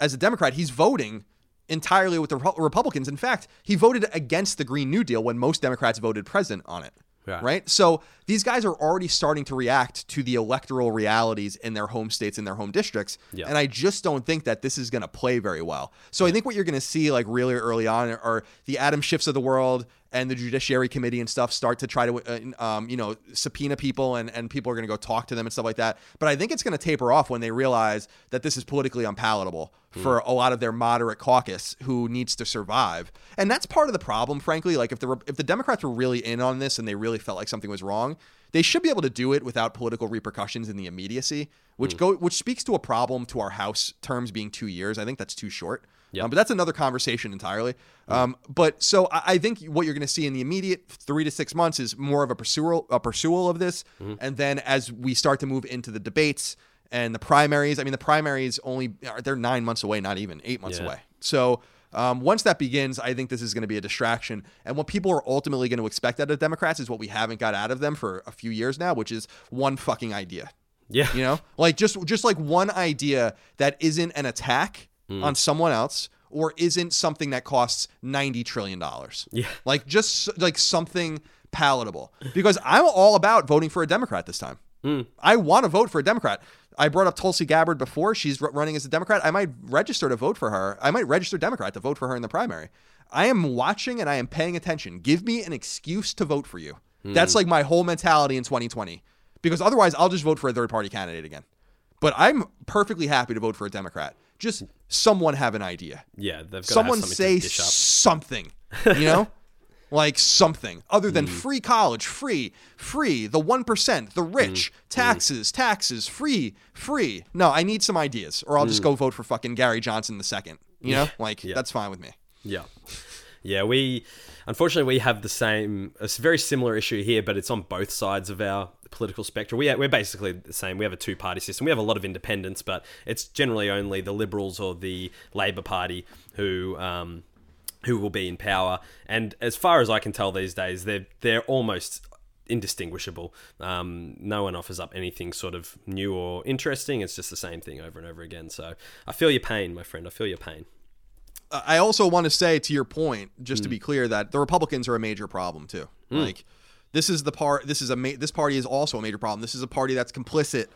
as a Democrat, he's voting entirely with the Repu- Republicans. In fact, he voted against the Green New Deal when most Democrats voted present on it. Yeah. Right? So these guys are already starting to react to the electoral realities in their home states and their home districts. Yeah. And I just don't think that this is going to play very well. So I think what you're going to see, like really early on, are the Adam Schiffs of the world and the Judiciary Committee and stuff start to try to, uh, um, you know, subpoena people and, and people are going to go talk to them and stuff like that. But I think it's going to taper off when they realize that this is politically unpalatable for a lot of their moderate caucus who needs to survive. And that's part of the problem, frankly. Like if the if the Democrats were really in on this and they really felt like something was wrong, they should be able to do it without political repercussions in the immediacy, which go which speaks to a problem to our House terms being two years. I think that's too short. Yep. Um, but that's another conversation entirely. Um, but so I, I think what you're going to see in the immediate three to six months is more of a pursual, a pursual of this, and then as we start to move into the debates and the primaries, I mean the primaries only they're nine months away, not even eight months Yeah. away. So um, once that begins, I think this is going to be a distraction. And what people are ultimately going to expect out of Democrats is what we haven't got out of them for a few years now, which is one fucking idea. Yeah. You know, like just just like one idea that isn't an attack Hmm. on someone else or isn't something that costs ninety trillion dollars. Yeah. Like just like something palatable. Because I'm all about voting for a Democrat this time. Hmm. I want to vote for a Democrat. I brought up Tulsi Gabbard before. She's running as a Democrat. I might register to vote for her. I might register Democrat to vote for her in the primary. I am watching and I am paying attention. Give me an excuse to vote for you. That's like my whole mentality in 2020. Because otherwise, I'll just vote for a third party candidate again. But I'm perfectly happy to vote for a Democrat. Just someone have an idea. Yeah. They've got Someone say something to dish up. something. You know? <laughs> like something other than mm. free college, free, free, the 1%, the mm, rich, Hmm. taxes, taxes, free, free. No, I need some ideas or I'll just mm. go vote for fucking Gary Johnson the second. You know? <laughs> Like. Yeah. that's fine with me. Yeah. Yeah, we unfortunately we have the same a s- very similar issue here, but it's on both sides of our political spectrum. We are, we're basically the same. We have a two-party system. We have a lot of independents, but it's generally only the Liberals or the Labor Party who um, who will be in power. And as far as I can tell these days, they're they're almost indistinguishable. Um, no one offers up anything sort of new or interesting. It's just the same thing over and over again. So I feel your pain, my friend. I feel your pain. I also want to say to your point, just Hmm. to be clear, that the Republicans are a major problem too. Like this is the part. This is a ma- this party is also a major problem. This is a party that's complicit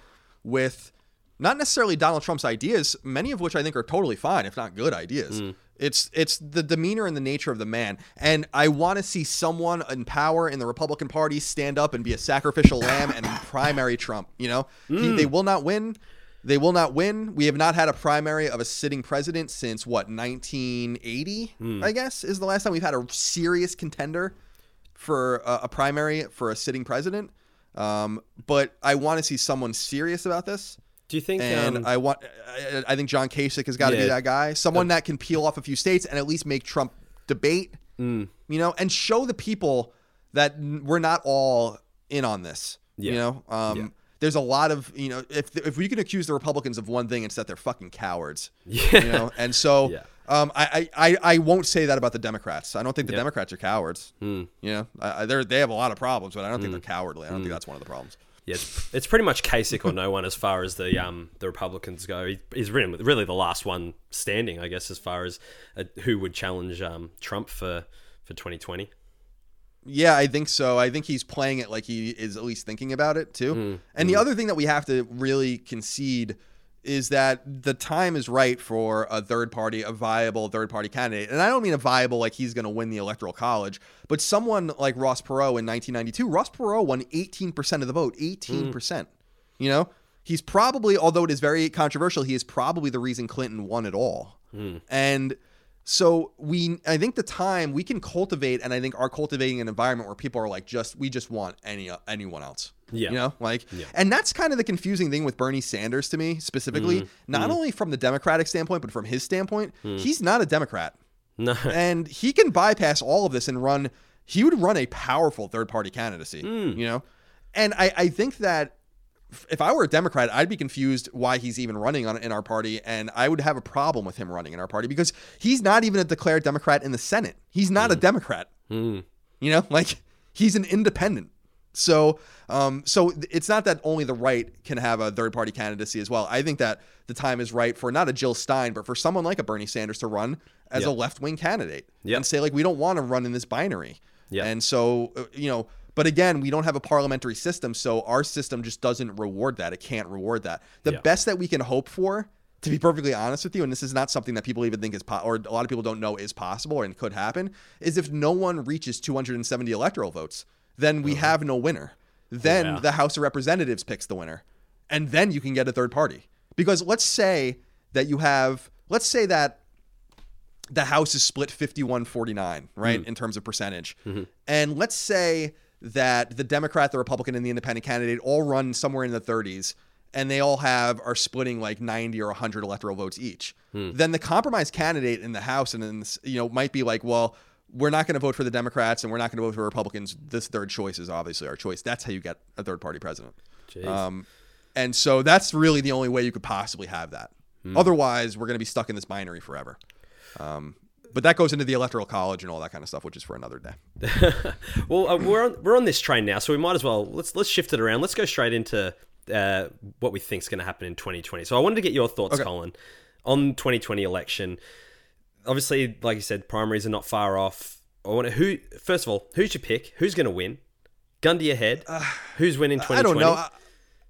with not necessarily Donald Trump's ideas, many of which I think are totally fine, if not good ideas. Hmm. It's it's the demeanor and the nature of the man, and I want to see someone in power in the Republican Party stand up and be a sacrificial lamb and primary Trump. You know, Hmm. he, they will not win. They will not win. We have not had a primary of a sitting president since what 1980, Hmm. I guess, is the last time we've had a serious contender for a, a primary for a sitting president. Um, but I want to see someone serious about this, Do you think? and um, I want. I, I think John Kasich has got to be that guy, someone that can peel off a few states and at least make Trump debate, Mm. you know, and show the people that we're not all in on this. You know, um, Yeah. there's a lot of you know if if we can accuse the Republicans of one thing, it's that they're fucking cowards. <laughs> Yeah. You know, and so Yeah. Um, I, I I won't say that about the Democrats. I don't think the Yeah. Democrats are cowards. Hmm. You know, I, they're they have a lot of problems, but I don't think they're cowardly. I don't Hmm. think that's one of the problems. Yeah, it's, it's pretty much Kasich or no one as far as the um the Republicans go. He, he's really, really the last one standing, I guess, as far as uh, who would challenge um Trump for for 2020. Yeah, I think so. I think he's playing it like he is at least thinking about it too. And the other thing that we have to really concede is that the time is right for a third party, a viable third party candidate. And I don't mean a viable like he's going to win the electoral college, but someone like Ross Perot in 1992. Ross Perot won 18% of the vote, 18%. Mm. You know, he's probably, although it is very controversial, he is probably the reason Clinton won it all. Mm. And so we I think the time we can cultivate and I think are cultivating an environment where people are like just we just want any anyone else. Yeah. You know, like Yeah. and that's kind of the confusing thing with Bernie Sanders to me specifically, Mm-hmm. not only from the Democratic standpoint but from his standpoint. Mm. He's not a Democrat. No, <laughs> And he can bypass all of this and run he would run a powerful third party candidacy, Mm. you know? And I I think that if I were a Democrat, I'd be confused why he's even running on in our party, and I would have a problem with him running in our party because he's not even a declared Democrat in the Senate. He's not a Democrat. Mm. You know, like he's an independent. So, um, so it's not that only the right can have a third party candidacy as well. I think that the time is right for not a Jill Stein, but for someone like a Bernie Sanders to run as Yeah. a left wing candidate Yeah. and say like we don't want to run in this binary. Yeah. And so, uh, you know, but again, we don't have a parliamentary system, so our system just doesn't reward that. It can't reward that. The best that we can hope for to be perfectly honest with you, and this is not something that people even think is po- or a lot of people don't know is possible and could happen, is if no one reaches 270 electoral votes, then we uh-huh. have no winner. Then Yeah. the House of Representatives picks the winner, and then you can get a third party. Because let's say that you have, let's say that the House is split 51 49, right, hmm. in terms of percentage. Mm-hmm. And let's say that the Democrat, the Republican, and the independent candidate all run somewhere in the 30s, and they all have are splitting like 90 or 100 electoral votes each. Hmm. Then the compromise candidate in the House and in this, you know, might be like, well, we're not going to vote for the Democrats and we're not going to vote for Republicans. This third choice is obviously our choice. That's how you get a third party president. Um, and so that's really the only way you could possibly have that. Otherwise, we're going to be stuck in this binary forever. Um, but that goes into the electoral college and all that kind of stuff, which is for another day. <laughs> well, uh, we're on we're on this train now, so we might as well let's let's shift it around. Let's go straight into uh, what we think is going to happen in 2020. So I wanted to get your thoughts, Colin, on 2020 election. Obviously, like you said, primaries are not far off. I want to, who first of all, who's your pick? Who's going to win? Gun to your head. Uh, who's winning 2020? I don't know.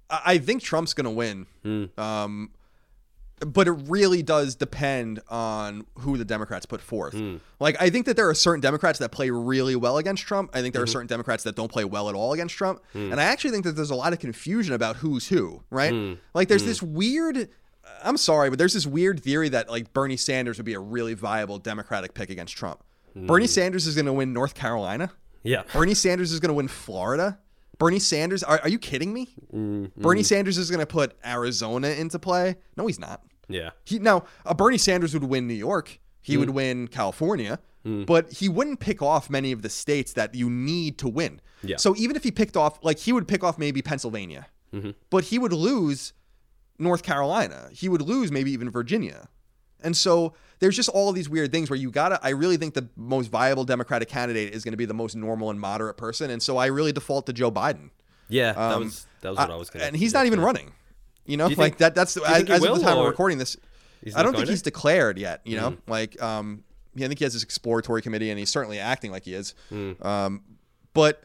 I, I think Trump's going to win. Hmm. Um, but it really does depend on who the Democrats put forth. Hmm. Like, I think that there are certain Democrats that play really well against Trump. I think there are mm-hmm. certain Democrats that don't play well at all against Trump. Hmm. And I actually think that there's a lot of confusion about who's who, right? Like, there's this weird. I'm sorry, but there's this weird theory that like Bernie Sanders would be a really viable Democratic pick against Trump. Hmm. Bernie Sanders is going to win North Carolina. Yeah. Bernie Sanders is going to win Florida. Bernie Sanders, are, are you kidding me? Mm-hmm. Bernie Sanders is going to put Arizona into play. No, he's not. Yeah. He now uh, Bernie Sanders would win New York. He would hmm. win California, hmm. but he wouldn't pick off many of the states that you need to win. Yeah. So even if he picked off, like he would pick off maybe Pennsylvania, mm-hmm. but he would lose North Carolina. He would lose maybe even Virginia. And so there's just all these weird things where you gotta. I really think the most viable Democratic candidate is going to be the most normal and moderate person, and so I really default to Joe Biden. Yeah. that Um, was that was what I, was going to. and he's not even running. You know, you <laughs> like think- that. That's as, as of the time we're recording this. I don't think to? he's declared yet. You know, like um, yeah, I think he has this exploratory committee, and he's certainly acting like he is. Mm. Um, but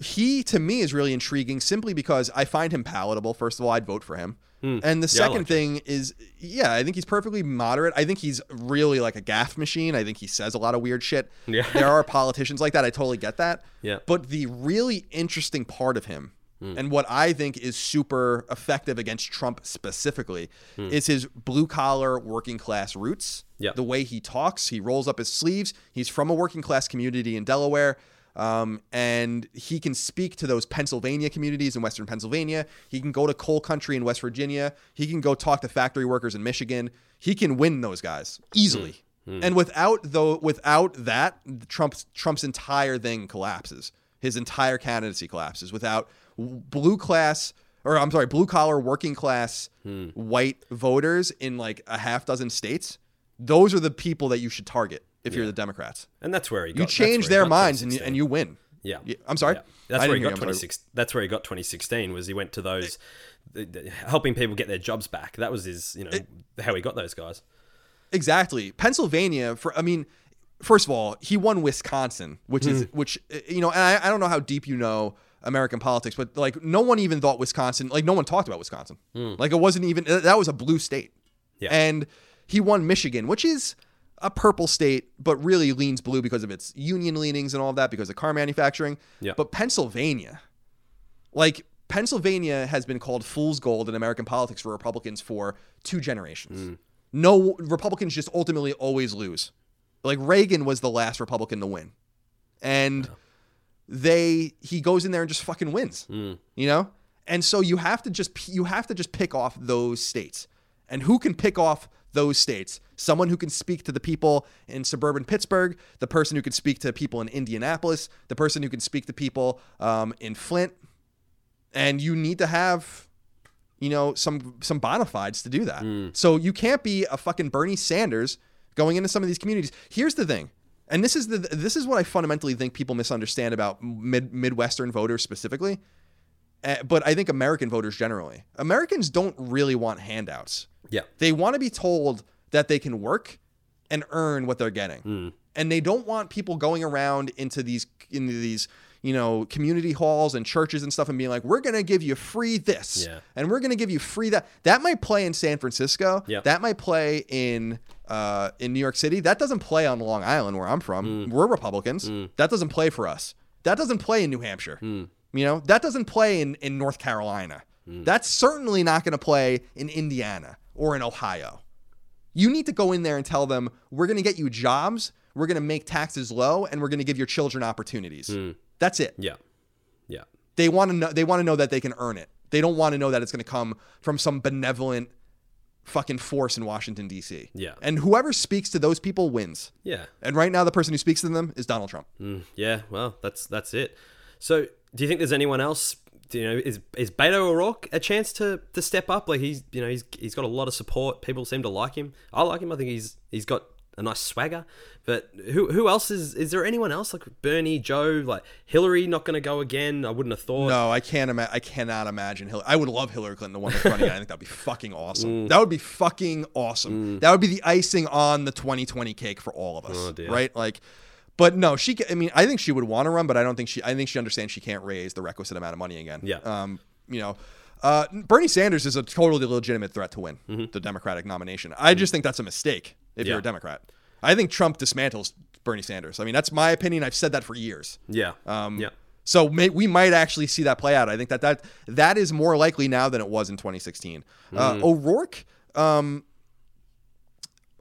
he to me is really intriguing simply because I find him palatable. First of all, I'd vote for him. And the Hmm. Yeah, second like thing is, yeah, I think he's perfectly moderate. I think he's really like a gaffe machine. I think he says a lot of weird shit. Yeah. There are politicians like that. I totally get that. Yeah. But the really interesting part of him, Hmm. and what I think is super effective against Trump specifically, is his blue collar working class roots. Hmm. Yeah. The way he talks, he rolls up his sleeves. He's from a working class community in Delaware. Um, and he can speak to those Pennsylvania communities in Western Pennsylvania. He can go to coal country in West Virginia. He can go talk to factory workers in Michigan. He can win those guys easily. Hmm. Hmm. And without though, without that, Trump's Trump's entire thing collapses. His entire candidacy collapses without blue class or I'm sorry, blue collar working class hmm. white voters in like a half dozen states. Those are the people that you should target if you're the Democrats. and that's where he got. You change their minds and you, and you win. Yeah. Yeah, I'm sorry. Yeah. That's I where he got hear you. I'm sorry. 26. That's where he got 2016. Was he went to those, helping people get their jobs back. That was his, you know, how he got those guys. Exactly. Pennsylvania for I mean, first of all, he won Wisconsin, which Hmm. is which uh, you know, and I, I don't know how deep you know American politics, but like no one even thought Wisconsin, like no one talked about Wisconsin. Like it wasn't even that was a blue state. Hmm. Yeah. And he won Michigan, which is a purple state, but really leans blue because of its union leanings and all of that, because of car manufacturing. Yeah. But Pennsylvania, like Pennsylvania has been called fool's gold in American politics for Republicans for two generations. Mm. No Republicans just ultimately always lose. Like Reagan was the last Republican to win. And they he goes in there and just fucking wins. Mm. You know? And so you have to just you have to just pick off those states. And who can pick off those states? Someone who can speak to the people in suburban Pittsburgh, the person who can speak to people in Indianapolis, the person who can speak to people um, in Flint, and you need to have you know some some bona fides to do that. So you can't be a fucking bernie sanders going into some of these communities. Here's the thing and this is the this is what i fundamentally think people misunderstand about mid midwestern voters specifically. Uh, but i think american voters generally. Americans don't really want handouts Yeah. they want to be told that they can work and earn what they're getting. Hmm. And they don't want people going around into these into these, you know, community halls and churches and stuff and being like, we're going to give you free this Yeah. and we're going to give you free that. That might play in San Francisco. Yeah. That might play in uh, in New York City. That doesn't play on Long Island where I'm from. Hmm. We're Republicans. Hmm. That doesn't play for us. That doesn't play in New Hampshire. You know, that doesn't play in, in North Carolina. That's certainly not going to play in Indiana or in Ohio. You need to go in there and tell them, we're going to get you jobs, we're going to make taxes low, and we're going to give your children opportunities. That's it. Yeah. Yeah. They want to know they want to know that they can earn it. They don't want to know that it's going to come from some benevolent fucking force in Washington D.C. Yeah. And whoever speaks to those people wins. Yeah. And right now the person who speaks to them is Donald Trump. Mm, yeah, well, that's that's it. So, do you think there's anyone else? Do you know, is is Beto O'Rourke a chance to to step up? Like he's you know he's he's got a lot of support. People seem to like him. I like him. I think he's he's got a nice swagger. But who who else is is there anyone else like Bernie, Joe, like Hillary? Not going to go again. I wouldn't have thought. No, I can't imagine. I cannot imagine Hillary. I would love Hillary Clinton, the one that's running. I think that'd be fucking Mm. awesome. That would be fucking awesome. That would be the icing on the 2020 cake for all of us, Oh, right? Like, but no, she. I mean, I think she would want to run, but I don't think she. I think she understands she can't raise the requisite amount of money again. Yeah. Um. You know. Uh, Bernie Sanders is a totally legitimate threat to win Mm-hmm. the Democratic nomination. I just think that's a mistake if you're a Democrat. I think Trump dismantles Bernie Sanders. I mean, that's my opinion. I've said that for years. Yeah. Um, yeah. So may, we might actually see that play out. I think that that that is more likely now than it was in 2016. Uh, O'Rourke, um,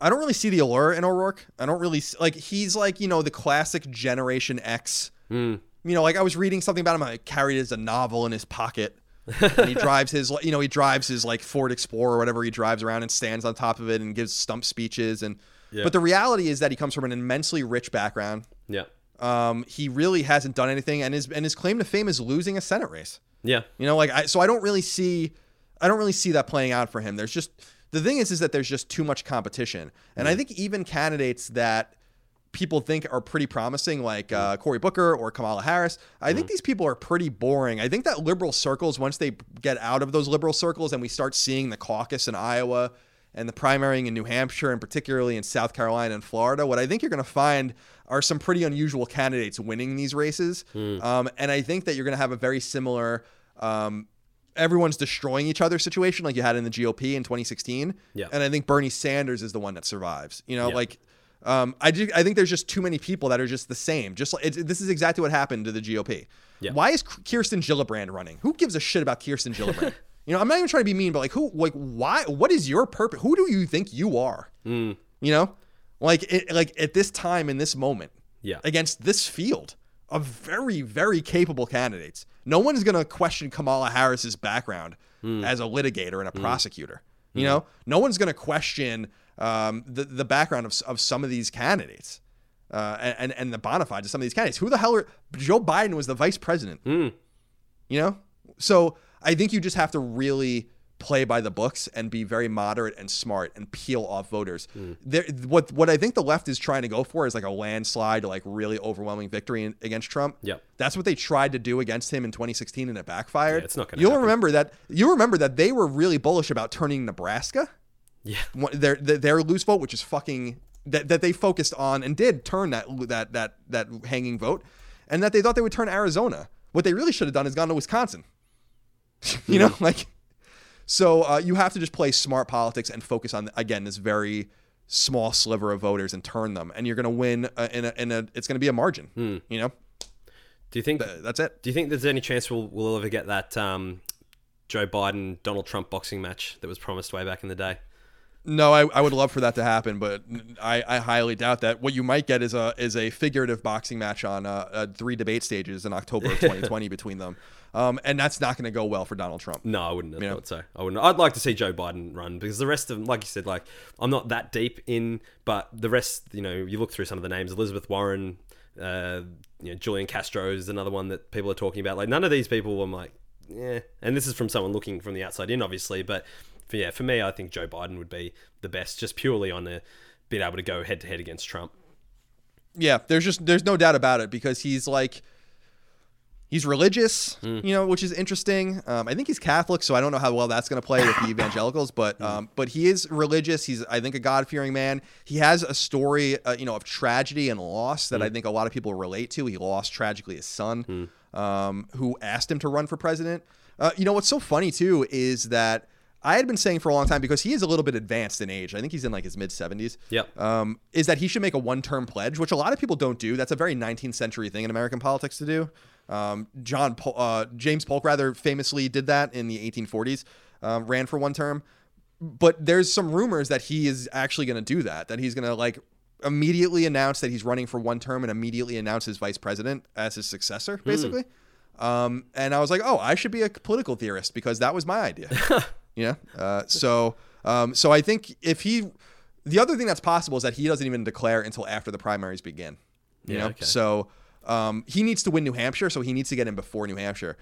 I don't really see the allure in O'Rourke. I don't really s- like. He's like you know the classic Generation X. You know, like I was reading something about him. I carried it as a novel in his pocket. and he <laughs> drives his, you know, he drives his like Ford Explorer or whatever he drives around and stands on top of it and gives stump speeches. And Yeah. but the reality is that he comes from an immensely rich background. Yeah. Um, he really hasn't done anything, and his and his claim to fame is losing a Senate race. Yeah. You know, like I so I don't really see, I don't really see that playing out for him. There's just the thing is is that there's just too much competition, and I think even candidates that people think are pretty promising, like uh, Cory Booker or Kamala Harris, I think these people are pretty boring. I think that liberal circles, once they get out of those liberal circles and we start seeing the caucus in Iowa and the primarying in New Hampshire and particularly in South Carolina and Florida, what I think you're going to find are some pretty unusual candidates winning these races. Um, and I think that you're going to have a very similar. Um, Everyone's destroying each other situation like you had in the GOP in 2016. Yeah. And I think Bernie Sanders is the one that survives. You know, Yeah. like um, I do, I think there's just too many people that are just the same. Just like it, this is exactly what happened to the GOP. Yeah. Why is Kirsten Gillibrand running? Who gives a shit about Kirsten Gillibrand? <laughs> you know, I'm not even trying to be mean, but like who, like why? What is your purpose? Who do you think you are? Mm. You know, like it, like at this time in this moment, Yeah. against this field of very very capable candidates, no one's gonna question Kamala Harris's background as a litigator and a prosecutor. You know, no one's gonna question um, the the background of, of some of these candidates. Uh, and and the bona fides of some of these candidates. Who the hell are Joe Biden was the vice president? You know, so I think you just have to really play by the books and be very moderate and smart and peel off voters. Hmm. There, what what I think the left is trying to go for is like a landslide, like really overwhelming victory in, against Trump. Yep. That's what they tried to do against him in 2016, and it backfired. Yeah, it's not gonna You'll happen. remember that. You remember that they were really bullish about turning Nebraska Yeah. their their their loose vote, which is fucking that, that they focused on and did turn that that that that hanging vote, and that they thought they would turn Arizona. What they really should have done is gone to Wisconsin. <laughs> you hmm. know, like so uh, you have to just play smart politics and focus on again this very small sliver of voters and turn them, and you're going to win uh, in a in a it's going to be a margin. You know, Do you think? Th- that's it. Do you think there's any chance we'll we'll ever get that um, Joe Biden Donald Trump boxing match that was promised way back in the day? No, I, I would love for that to happen, but I, I highly doubt that. What you might get is a is a figurative boxing match on uh, uh, three debate stages in October of <laughs> 2020 between them, um, and that's not going to go well for Donald Trump. No, I wouldn't Yeah. thought so. I wouldn't. I'd like to see Joe Biden run because the rest of them, like you said, like I'm not that deep in, but the rest, you know, you look through some of the names. Elizabeth Warren, uh, you know, Julian Castro is another one that people are talking about. Like none of these people, I'm like, yeah. And this is from someone looking from the outside in, obviously, but for, yeah, for me, I think Joe Biden would be the best, just purely on the being able to go head to head against Trump. Yeah, there's just there's no doubt about it because he's like He's religious, Hmm. you know, which is interesting. Um, I think he's Catholic, so I don't know how well that's going to play with the evangelicals. But Hmm. um, but he is religious. He's I think a God fearing man. He has a story, uh, you know, of tragedy and loss that I think a lot of people relate to. He lost tragically his son, um, who asked him to run for president. Uh, you know what's so funny too is that I had been saying for a long time because he is a little bit advanced in age. I think he's in like his mid seventies Yep. um, is that he should make a one-term pledge, which a lot of people don't do. That's a very 19th century thing in American politics to do. Um, John Pol- uh, James Polk rather famously did that in the 1840s, um, ran for one term. But there's some rumors that he is actually going to do that. That he's going to like immediately announce that he's running for one term and immediately announce his vice president as his successor, basically. Um, and I was like, oh, I should be a political theorist because that was my idea. <laughs> yeah. Uh, so, um, so I think if he, the other thing that's possible is that he doesn't even declare until after the primaries begin. You Yeah, know, okay. so um, he needs to win New Hampshire, so he needs to get in before New Hampshire.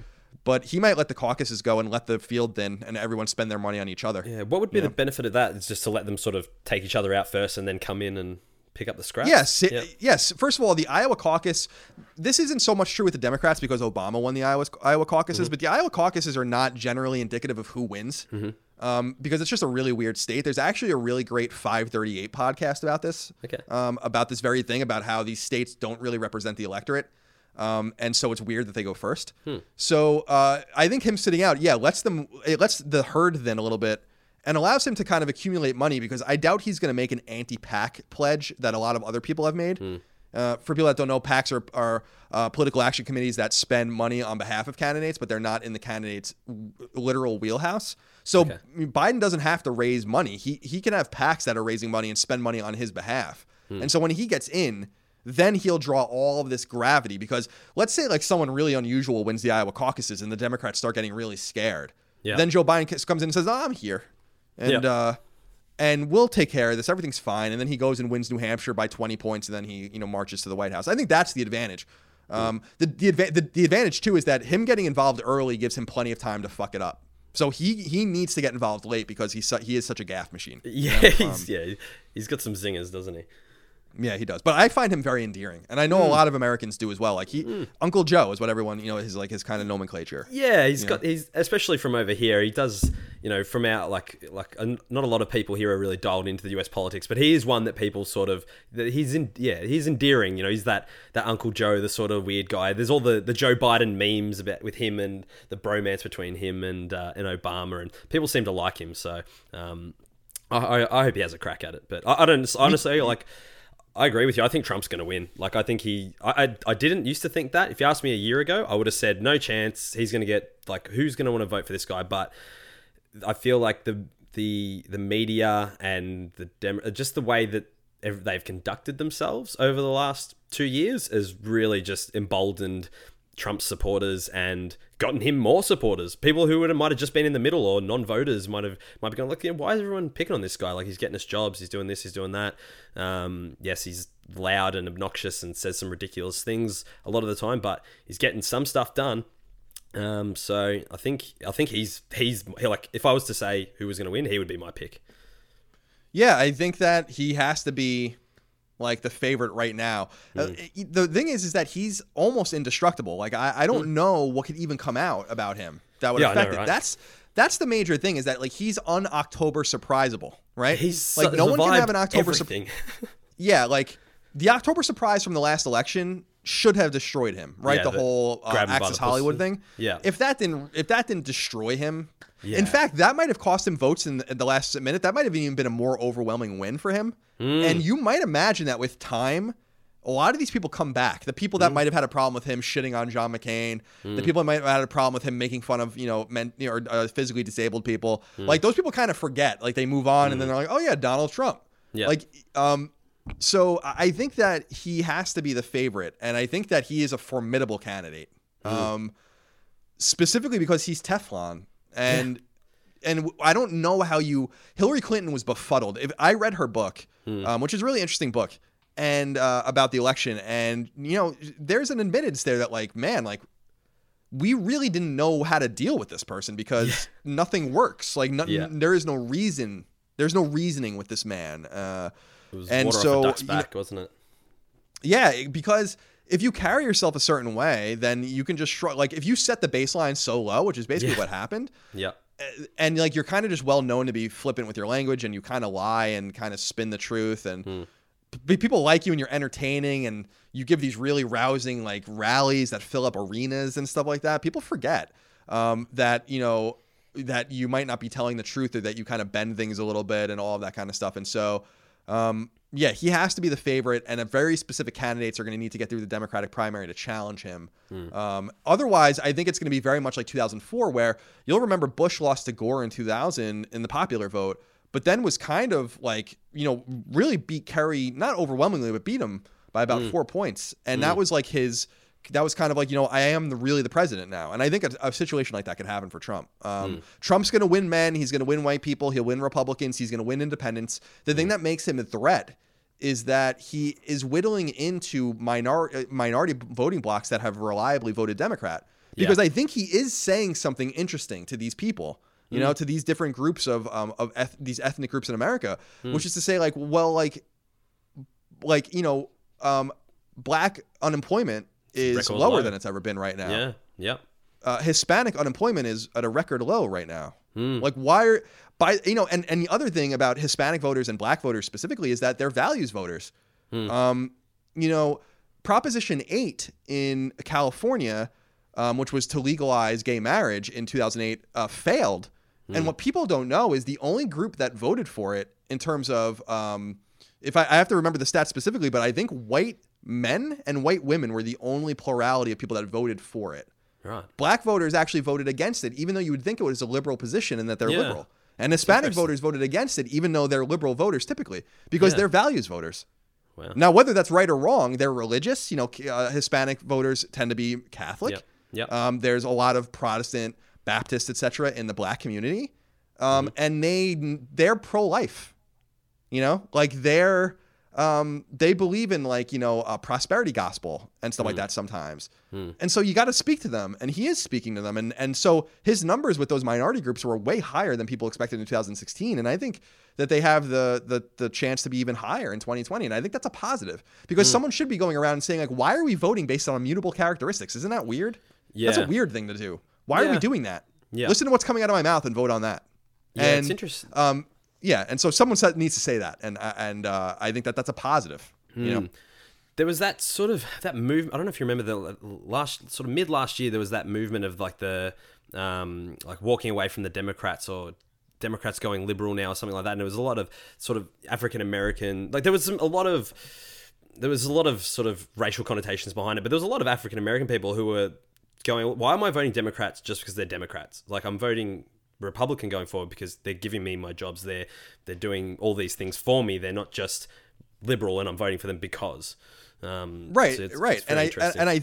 But he might let the caucuses go and let the field then, and everyone spend their money on each other. Yeah. What would be the benefit of that? Is just to let them sort of take each other out first and then come in and pick up the scraps. Yes, it- Yep. yes. First of all, the Iowa caucus. This isn't so much true with the Democrats because Obama won the Iowa Iowa caucuses, but the Iowa caucuses are not generally indicative of who wins. Um, because it's just a really weird state. There's actually a really great 538 podcast about this. Okay. Um, about this very thing about how these states don't really represent the electorate. Um, and so it's weird that they go first. So uh, I think him sitting out, yeah, lets them, it lets the herd then a little bit and allows him to kind of accumulate money because I doubt he's going to make an anti-PAC pledge that a lot of other people have made. Uh, for people that don't know, PACs are, are uh, political action committees that spend money on behalf of candidates, but they're not in the candidate's w- literal wheelhouse. So Okay. Biden doesn't have to raise money. He he can have PACs that are raising money and spend money on his behalf. And so when he gets in, then he'll draw all of this gravity because let's say like someone really unusual wins the Iowa caucuses and the Democrats start getting really scared. Yeah. Then Joe Biden comes in and says, oh, "I'm here," and Yeah. uh, and we'll take care of this. Everything's fine. And then he goes and wins New Hampshire by 20 points, and then he you know marches to the White House. I think that's the advantage. Um, the the, adva- the the advantage too is that him getting involved early gives him plenty of time to fuck it up. So he he needs to get involved late because he's su- he is such a gaffe machine. Yeah. <laughs> He's, yeah. He's got some zingers, doesn't he? Yeah, he does. But I find him very endearing, and I know Hmm. a lot of Americans do as well. Like he, Uncle Joe is what everyone you know his like his kind of nomenclature. Yeah, he's got he's especially from over here. He does, you know, from out like like uh, not a lot of people here are really dialed into the U.S. politics, but he is one that people sort of that he's in. Yeah, he's endearing. You know, he's that that Uncle Joe, the sort of weird guy. There's all the the Joe Biden memes about with him and the bromance between him and uh, and Obama, and people seem to like him. So, um, I, I, I hope he has a crack at it. But I, I don't honestly like. I agree with you. I think Trump's going to win. Like, I think he. I, I, I didn't used to think that. If you asked me a year ago, I would have said no chance. He's going to get like who's going to want to vote for this guy. But I feel like the the the media and the dem- just the way that they've conducted themselves over the last two years has really just emboldened Trump's supporters and gotten him more supporters. People who would have, might have just been in the middle or non-voters might have might be going, you why is everyone picking on this guy? Like he's getting us jobs, he's doing this, he's doing that. Um, yes, he's loud and obnoxious and says some ridiculous things a lot of the time, but he's getting some stuff done. Um, so I think I think he's he's he, like if I was to say who was going to win, he would be my pick. Yeah, I think that he has to be like the favorite right now. Uh, Hmm. the thing is, is that he's almost indestructible. Like I, I don't know what could even come out about him that would. Yeah, I know, affect it. right? That's that's the major thing is that like he's un October surprisable, right? He's like no one can have an October. Sur- everything. <laughs> yeah, like the October surprise from the last election should have destroyed him, right? Yeah, the the- whole uh, grab him by Access Hollywood thing. Yeah. If that didn't, if that didn't destroy him, Yeah. in fact, that might have cost him votes in the, in the last minute. That might have even been a more overwhelming win for him. Hmm. And you might imagine that with time. A lot of these people come back. The people Hmm. that might have had a problem with him shitting on John McCain, the people that might have had a problem with him making fun of, you know, men, or, uh, physically disabled people, Hmm. like those people kind of forget. Like they move on and then they're like, oh yeah, Donald Trump. Yeah. Like, um, so I I think that he has to be the favorite, and I think that he is a formidable candidate. Um, specifically because he's Teflon, and and I don't know how you. Hillary Clinton was befuddled. If I read her book, um, which is a really interesting book, and uh, about the election, and you know, there's an admittance there that like, man, like. We really didn't know how to deal with this person because nothing works. Like, no, Yeah. there is no reason. There's no reasoning with this man. Uh, It was And so, duck's you know- back, wasn't it? yeah, because if you carry yourself a certain way, then you can just shrug. Like if you set the baseline so low, which is basically Yeah. what happened, Yep. and like you're kind of just well known to be flippant with your language and you kind of lie and kind of spin the truth and p- people like you and you're entertaining and you give these really rousing like rallies that fill up arenas and stuff like that people forget um, that you know that you might not be telling the truth or that you kind of bend things a little bit and all of that kind of stuff and so um, yeah he has to be the favorite and a very specific candidates are going to need to get through the democratic primary to challenge him. Hmm. Um, otherwise i think it's going to be very much like 2004 where you'll remember bush lost to gore in 2000 in the popular vote but then was kind of like you know really beat Kerry not overwhelmingly but beat him by about hmm. four points. And hmm. that was like his that was kind of like you know I am the, really the president now. And I think a, a situation like that could happen for Trump. Um, Trump's going to win men he's going to win white people he'll win Republicans he's going to win independents. The thing that makes him a threat is that he is whittling into minor, uh, minority voting blocks that have reliably voted Democrat. Because I think he is saying something interesting to these people you know, to these different groups of um, of eth- these ethnic groups in America, which is to say, like, well, like, like you know, um, black unemployment is lower low. than it's ever been right now. Yeah. Yep. Uh, Hispanic unemployment is at a record low right now. Hmm. Like, why are by you know, and and the other thing about Hispanic voters and black voters specifically is that they're values voters. Hmm. Um, you know, Proposition Eight in California, um, which was to legalize gay marriage in 2008, uh, failed. Hmm. And what people don't know is the only group that voted for it in terms of, um, if I, I have to remember the stats specifically, but I think white men and white women were the only plurality of people that voted for it. Right. Black voters actually voted against it, even though you would think it was a liberal position and that they're Yeah. liberal. And Hispanic voters voted against it, even though they're liberal voters typically, because Yeah. they're values voters. Wow. Now, whether that's right or wrong, they're religious. You know, uh, Hispanic voters tend to be Catholic. Yep. Yep. Um, there's a lot of Protestant, Baptist, etc. in the black community, um, Mm-hmm. and they they're pro-life. You know, like they're um, they believe in like you know a prosperity gospel and stuff Mm. like that sometimes. And so you got to speak to them, and he is speaking to them, and and so his numbers with those minority groups were way higher than people expected in 2016, and I think that they have the the the chance to be even higher in 2020, and I think that's a positive because Mm. someone should be going around and saying like, why are we voting based on immutable characteristics? Isn't that weird? yeah. that's a weird thing to do. Why are we doing that? Yeah. Listen to what's coming out of my mouth and vote on that. Yeah, and, it's interesting. Um, yeah, and so someone said, needs to say that, and and uh, I think that that's a positive. You Hmm. know, there was that sort of that move. I don't know if you remember the last sort of mid last year. There was that movement of like the um, like walking away from the Democrats or Democrats going liberal now or something like that. And there was a lot of sort of African American like there was some, a lot of there was a lot of sort of racial connotations behind it, but there was a lot of African American people who were going, "Why am I voting Democrats just because they're Democrats? Like I'm voting." Republican going forward because they're giving me my jobs. They're they're doing all these things for me. They're not just liberal, and I'm voting for them because. Um, right, so it's- right, it's and I and I.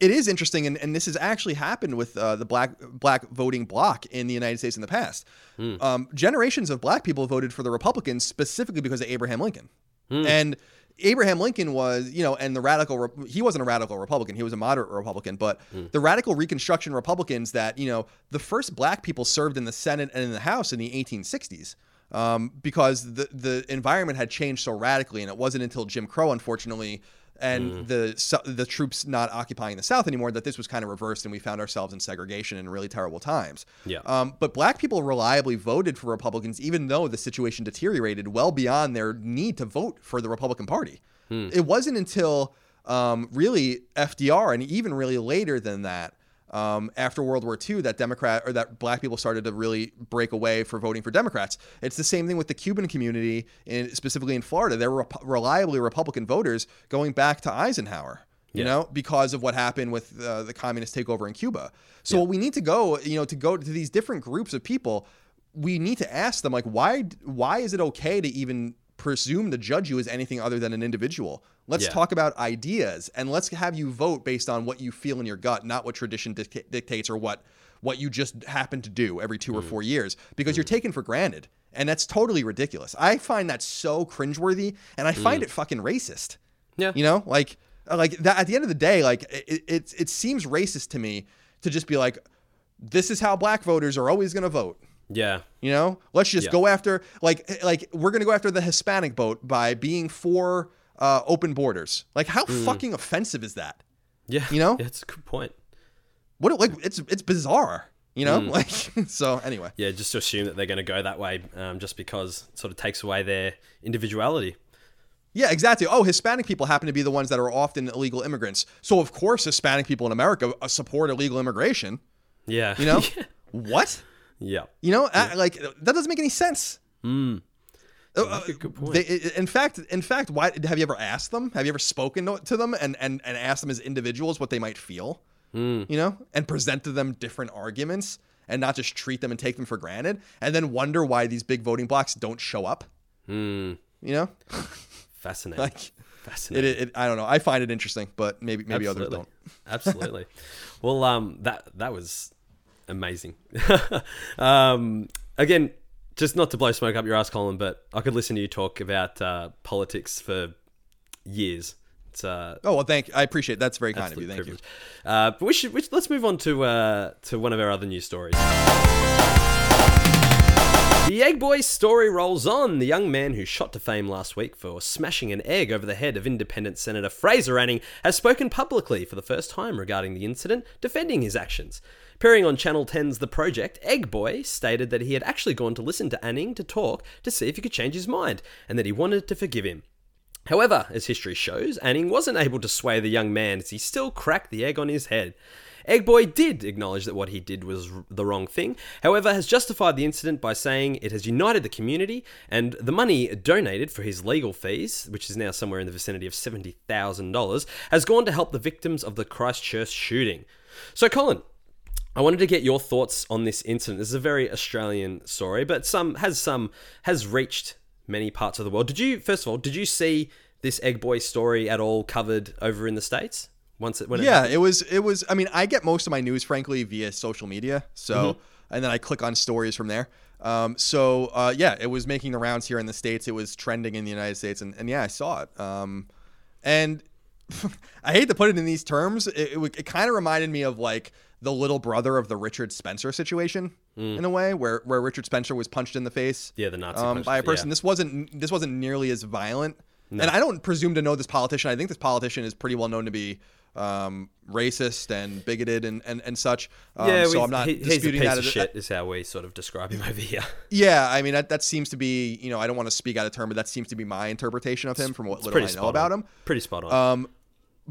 It is interesting, and, and this has actually happened with uh, the black black voting bloc in the United States in the past. Hmm. Um, generations of black people voted for the Republicans specifically because of Abraham Lincoln, Hmm. and Abraham Lincoln was, you know, and the radical he wasn't a radical Republican, he was a moderate Republican, but Hmm. the radical Reconstruction Republicans that you know the first black people served in the Senate and in the House in the 1860s. Um, because the the environment had changed so radically, and it wasn't until Jim Crow, unfortunately, and the the troops not occupying the South anymore that this was kind of reversed, and we found ourselves in segregation in really terrible times. Yeah. Um, but black people reliably voted for Republicans, even though the situation deteriorated well beyond their need to vote for the Republican Party. It wasn't until um, really FDR, and even really later than that, um, after World War II, that Democrat or that black people started to really break away for voting for Democrats. It's the same thing with the Cuban community, in, specifically in Florida. They were rep- reliably Republican voters going back to Eisenhower you Yeah. know, because of what happened with uh, the communist takeover in Cuba. So what we need to go, you know, to go to these different groups of people, we need to ask them like, why, why is it okay to even presume to judge you as anything other than an individual? Let's Yeah. talk about ideas and let's have you vote based on what you feel in your gut, not what tradition dicta- dictates or what what you just happen to do every two or Mm. four years because you're taken for granted. And that's totally ridiculous. I find that so cringeworthy and I Mm. find it fucking racist. yeah. You know, like like that at the end of the day, like it it, it seems racist to me to just be like, this is how black voters are always going to vote. Yeah. You know, let's just Yeah. go after like like we're going to go after the Hispanic vote by being for uh, open borders. Like, how fucking offensive is that? Yeah, You know? yeah, it's a good point. What like it's it's bizarre. You know, like <laughs> so. Anyway, Yeah, just to assume that they're going to go that way, um, just because it sort of takes away their individuality. yeah, exactly. Oh, Hispanic people happen to be the ones that are often illegal immigrants. So of course, Hispanic people in America uh, support illegal immigration. Yeah, You know, <laughs> what? Yeah, You know, I- like that doesn't make any sense. Uh, uh, a good point. They, in fact, in fact, why have you ever asked them? Have you ever spoken to- them and and and asked them as individuals what they might feel? Hmm. You know, and present to them different arguments and not just treat them and take them for granted, and then wonder why these big voting blocks don't show up. Hmm. You know, fascinating. <laughs> like fascinating. it, I don't know. I find it interesting, but maybe maybe others Absolutely. don't. <laughs> Absolutely. Well, um, that that was amazing. <laughs> um, again, just not to blow smoke up your ass, Colin, but I could listen to you talk about uh, politics for years. It's uh, Oh well, thank. You. I appreciate. It. That's very kind of you. Thank you. Uh, but we should, we should- let's move on to uh, to one of our other news stories. The Egg Boy story rolls on. The young man who shot to fame last week for smashing an egg over the head of Independent Senator Fraser Anning has spoken publicly for the first time regarding the incident, defending his actions. Appearing on Channel 10's The Project, Egg Boy stated that he had actually gone to listen to Anning to talk to see if he could change his mind, and that he wanted to forgive him. However, as history shows, Anning wasn't able to sway the young man as he still cracked the egg on his head. Eggboy did acknowledge that what he did was the wrong thing, however, has justified the incident by saying it has united the community and the money donated for his legal fees, which is now somewhere in the vicinity of $70,000, has gone to help the victims of the Christchurch shooting. So, Colin, I wanted to get your thoughts on this incident. This is a very Australian story, but some has some has reached many parts of the world. Did you first of all, did you see this Egg Boy story at all covered over in the states? Once it when Yeah, it was. It was. I mean, I get most of my news, frankly, via social media. So, Mm-hmm. and then I click on stories from there. Um, so, uh, yeah, it was making the rounds here in the states. It was trending in the United States, and, and yeah, I saw it. Um, and <laughs> I hate to put it in these terms. It, it, it kind of reminded me of like the little brother of the Richard Spencer situation in a way, where where Richard Spencer was punched in the face. Mm. Yeah, the Nazi um, by a person. yeah. This wasn't this wasn't nearly as violent. And I don't presume to know this politician. I think this politician is pretty well known to be um, racist and bigoted and, and, and such. Um, yeah, so I'm not he- disputing that. of shit. Is how we sort of describe him over here. <laughs> Yeah, I mean that, that seems to be you know I don't want to speak out of turn, but that seems to be my interpretation of him from what little I know spot about him. Pretty spot on. Um,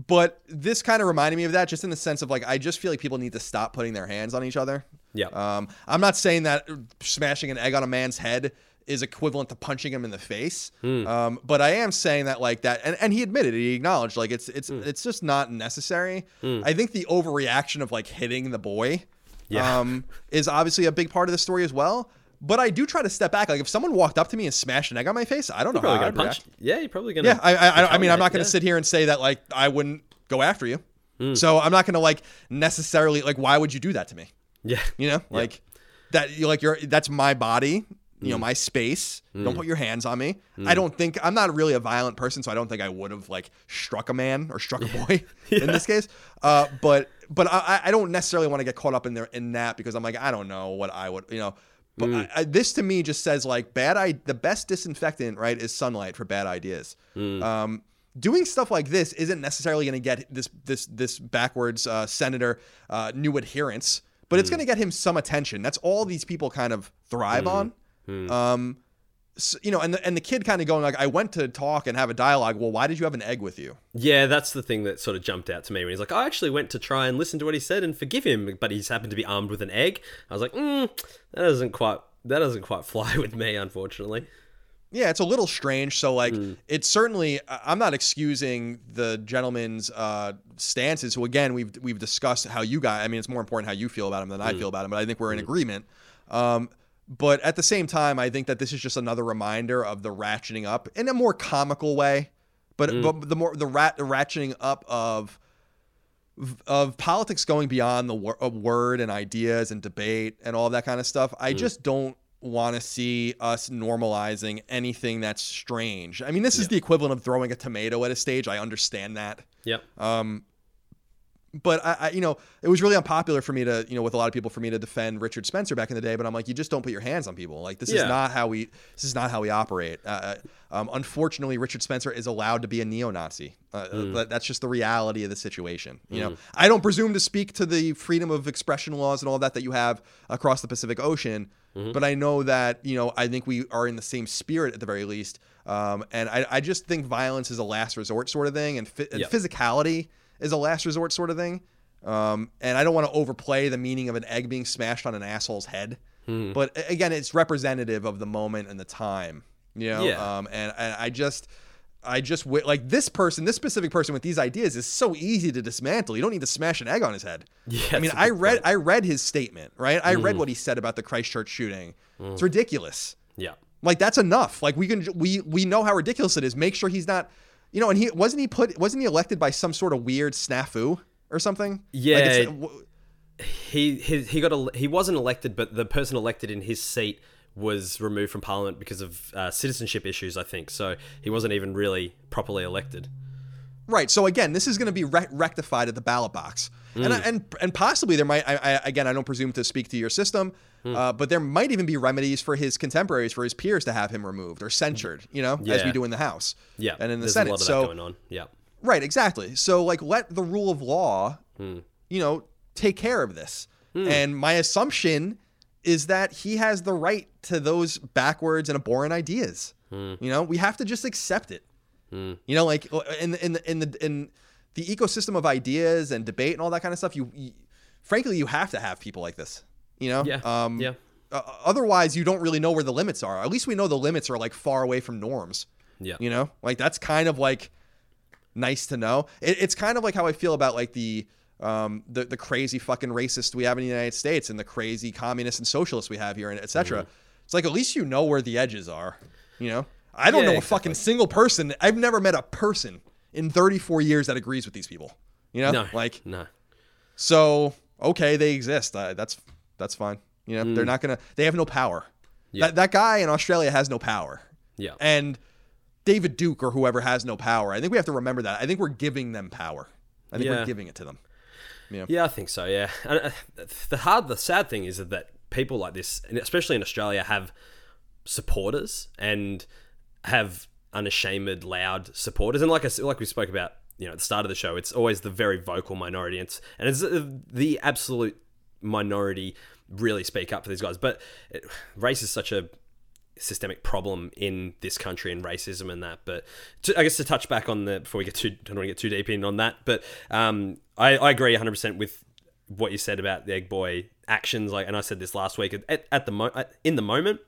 but this kind of reminded me of that, just in the sense of like I just feel like people need to stop putting their hands on each other. Yeah. Um, I'm not saying that smashing an egg on a man's head is equivalent to punching him in the face. Hmm. Um, but I am saying that like that, and, and he admitted it. He acknowledged like it's it's Hmm. it's just not necessary. I think the overreaction of like hitting the boy, Yeah. um, is obviously a big part of the story as well. But I do try to step back. Like if someone walked up to me and smashed an egg on my face, I don't know probably how gonna I'd punch. react. Yeah, you're probably gonna. Yeah, I, I, I, mean, I'm not going to yeah. sit here and say that like I wouldn't go after you. Hmm. So I'm not going to like necessarily like why would you do that to me? Yeah, You know, like that. You like you're that's my body. You Hmm. know, my space. Don't put your hands on me. I don't think I'm not really a violent person, so I don't think I would have like struck a man or struck a <laughs> boy in this case. Uh, but but I, I don't necessarily want to get caught up in there in that because I'm like I don't know what I would you know. But I, I, this to me just says like bad. I the best disinfectant right is sunlight for bad ideas. Um, doing stuff like this isn't necessarily going to get this this this backwards uh, senator uh, new adherents, but it's going to get him some attention. That's all these people kind of thrive on. Um, so, you know, and the, and the kid kind of going like, I went to talk and have a dialogue. Well, why did you have an egg with you? Yeah, that's the thing that sort of jumped out to me when he's like, I actually went to try and listen to what he said and forgive him, but he's happened to be armed with an egg. I was like, mm, that doesn't quite that doesn't quite <laughs> fly with me, unfortunately. Yeah, it's a little strange. So like, it's certainly I'm not excusing the gentleman's uh, stances. Who again we've we've discussed how you guys. I mean, it's more important how you feel about him than I feel about him. But I think we're in agreement. Um, but at the same time, I think that this is just another reminder of the ratcheting up in a more comical way. But but the more the rat the ratcheting up of of politics going beyond the wor- word and ideas and debate and all that kind of stuff. I just don't want to see us normalizing anything that's strange. I mean, this is the equivalent of throwing a tomato at a stage. I understand that. Yep. Uh, but I, I, you know, it was really unpopular for me to, you know, with a lot of people for me to defend Richard Spencer back in the day. But I'm like, you just don't put your hands on people. Like this Yeah. is not how we, this is not how we operate. Uh, um, unfortunately, Richard Spencer is allowed to be a neo-Nazi. Uh, that- That's just the reality of the situation. You know, I don't presume to speak to the freedom of expression laws and all that that you have across the Pacific Ocean. But I know that you know I think we are in the same spirit at the very least, um, and I, I just think violence is a last resort sort of thing, and, phy- and Yeah. physicality is a last resort sort of thing. Um, and I don't want to overplay the meaning of an egg being smashed on an asshole's head, Hmm. but again, it's representative of the moment and the time. You know, Yeah. um, and, and I just. I just like this person, this specific person with these ideas is so easy to dismantle. You don't need to smash an egg on his head. <laughs> Yeah, I mean, I read point. I read his statement, right? I Mm. read what he said about the Christchurch shooting. It's ridiculous. Yeah. Like that's enough. Like we can we we know how ridiculous it is. Make sure he's not, you know. And he wasn't he put wasn't he elected by some sort of weird snafu or something? Like, Yeah. it's- he he he got a, he wasn't elected, but the person elected in his seat was removed from parliament because of uh, citizenship issues. I think so. He wasn't even really properly elected. right. So again, this is going to be re- rectified at the ballot box, and and and possibly there might. I, I again, I don't presume to speak to your system, uh, but there might even be remedies for his contemporaries, for his peers, to have him removed or censured. You know, as we do in the House. Yeah, and in the there's Senate. a lot of so going on. Yeah, Right, exactly. So like let the rule of law, Hmm. you know, take care of this. And my assumption is that he has the right to those backwards and abhorrent ideas. Hmm. You know, we have to just accept it. You know, like in the, in the, in the in the ecosystem of ideas and debate and all that kind of stuff, you, you frankly you have to have people like this. You know? yeah, Um yeah, uh, otherwise you don't really know where the limits are. At least we know the limits are like far away from norms. yeah. You know, like that's kind of like nice to know. It, it's kind of like how I feel about like the um the, the crazy fucking racist we have in the United States and the crazy communists and socialists we have here and etc. Mm-hmm. It's like at least you know where the edges are. You know, I don't Yeah, know a fucking single person. I've never met a person in 34 years that agrees with these people. You know, No, like no. so okay, they exist. Uh, that's that's fine. You know, they're not gonna. They have no power. Mm. Yeah. That that guy in Australia has no power. Yeah, And David Duke or whoever has no power. I think we have to remember that. I think we're giving them power. I think Yeah. we're giving it to them. Yeah, I think so. Yeah, and uh, the hard, the sad thing is that people like this, especially in Australia, have supporters and have unashamed, loud supporters. And like I like we spoke about, you know, at the start of the show, it's always the very vocal minority, and it's, and it's uh, the absolute minority really speak up for these guys. But it, race is such a systemic problem in this country and racism and that. But to, I guess to touch back on the before we get too don't want to get too deep in on that, but um, I, I agree 100 percent with what you said about the Egg Boy actions. Like, and I said this last week at, at the mo- in the moment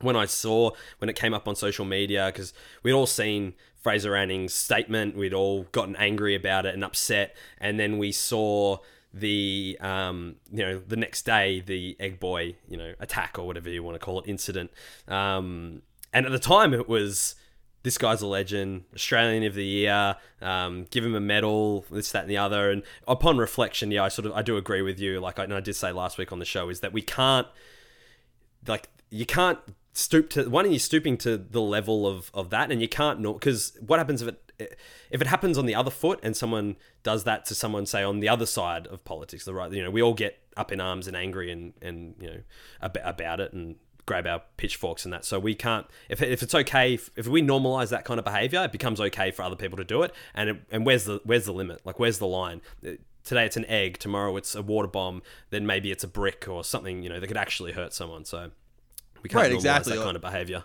when I saw when it came up on social media because we'd all seen Fraser Anning's statement, we'd all gotten angry about it and upset, and then we saw the um, you know the next day the egg boy you know attack or whatever you want to call it incident. Um, and at the time it was this guy's a legend australian of the year um, give him a medal this that and the other. And upon reflection yeah i sort of i do agree with you. Like I, and I did say last week on the show is that we can't like you can't stoop to one you're stooping to the level of of that? And you can't know because what happens if it if it happens on the other foot and someone does that to someone say on the other side of politics the right you know we all get up in arms and angry and and you know ab- about it and grab our pitchforks and that. So we can't if, if it's okay if, if we normalize that kind of behavior it becomes okay for other people to do it. And it, and where's the where's the limit? Like where's the line? Today it's an egg tomorrow it's a water bomb then maybe it's a brick or something you know that could actually hurt someone. So we can't Right, normalize exactly. that kind of behavior.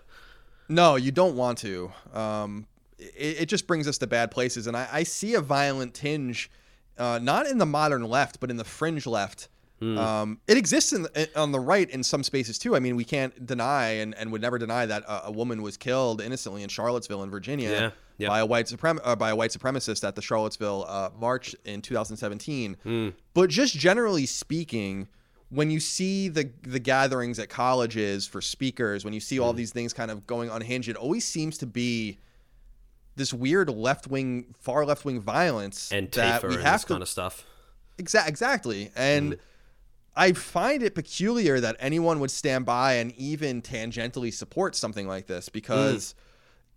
No, you don't want to. Um, it, it just brings us to bad places. And I, I see a violent tinge, uh, not in the modern left, but in the fringe left. Hmm. Um, it exists in on the right in some spaces too. I mean, we can't deny and, and would never deny that a, a woman was killed innocently in Charlottesville, in Virginia, Yeah, yeah. by a white suprem- uh, by a white supremacist at the Charlottesville uh, march in 2017. Hmm. But just generally speaking, when you see the the gatherings at colleges for speakers, when you see all these things kind of going unhinged, it always seems to be this weird left wing, far left wing violence and that we and this to kind of stuff Exa- exactly. And Mm. I find it peculiar that anyone would stand by and even tangentially support something like this because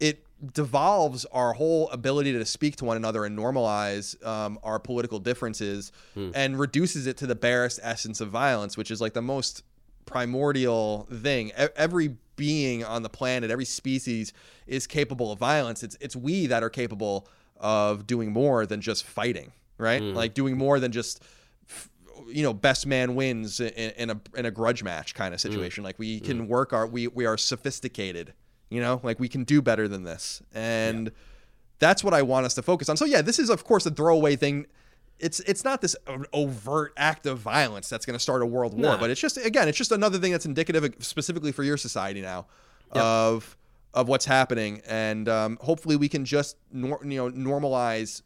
Mm. it devolves our whole ability to speak to one another and normalize um, our political differences and reduces it to the barest essence of violence, which is like the most primordial thing. E- every being on the planet, every species is capable of violence. It's it's we that are capable of doing more than just fighting, right? Mm. Like doing more than just you know best man wins in, in a in a grudge match kind of mm. situation. Like we mm. can work our we we are sophisticated, you know, like we can do better than this, and that's what I want us to focus on. So yeah, this is of course a throwaway thing. It's it's not this overt act of violence that's going to start a world war, No. but it's just again, it's just another thing that's indicative of, specifically for your society now of of what's happening, and um, hopefully we can just nor- you know normalize.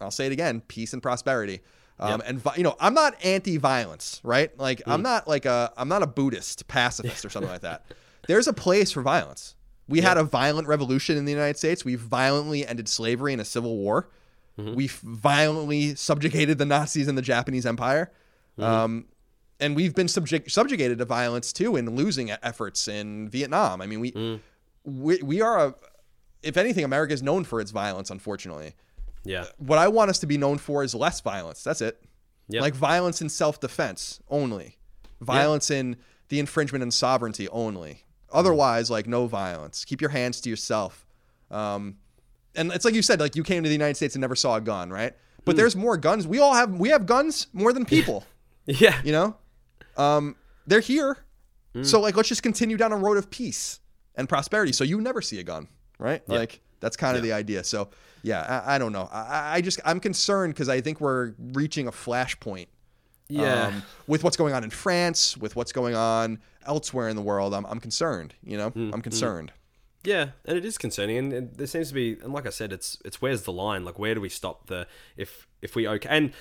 I'll say it again: peace and prosperity. Um, And vi- you know, I'm not anti-violence, right? Like I'm not like a I'm not a Buddhist pacifist or something like that. There's a place for violence. We had a violent revolution in the United States. We violently ended slavery in a civil war. We violently subjugated the Nazis and the Japanese Empire. Um, and we've been subject, subjugated to violence too in losing efforts in Vietnam. I mean, we we, we are a, if anything, America is known for its violence. Unfortunately, Yeah. what I want us to be known for is less violence. That's it. Yep. Like violence in self-defense only, violence in the infringement and sovereignty only. Otherwise, like no violence. Keep your hands to yourself. Um, and it's like you said, like you came to the United States and never saw a gun, right? But there's more guns. We all have we have guns more than people. <laughs> Yeah. You know, um, they're here. So like, let's just continue down a road of peace and prosperity. So you never see a gun, right? Like that's kind of the idea. So yeah, I, I don't know. I, I just I'm concerned because I think we're reaching a flashpoint. Yeah. Um, with what's going on in France, with what's going on elsewhere in the world, I'm, I'm concerned. You know, I'm concerned. Yeah, and it is concerning, and, and there seems to be, and like I said, it's it's where's the line? Like, where do we stop the if if we okay? And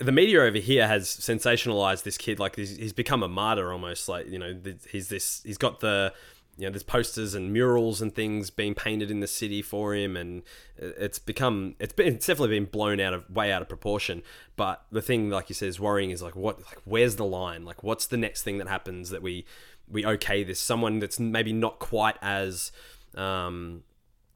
the media over here has sensationalized this kid, like he's, he's become a martyr almost. Like you know, he's this, he's got the, you know, there's posters and murals and things being painted in the city for him, and it's become, it's been, it's definitely been blown out of way out of proportion. But the thing, like you said, is worrying is like, what, like, where's the line? Like, what's the next thing that happens that we we okay this? Someone that's maybe not quite as um,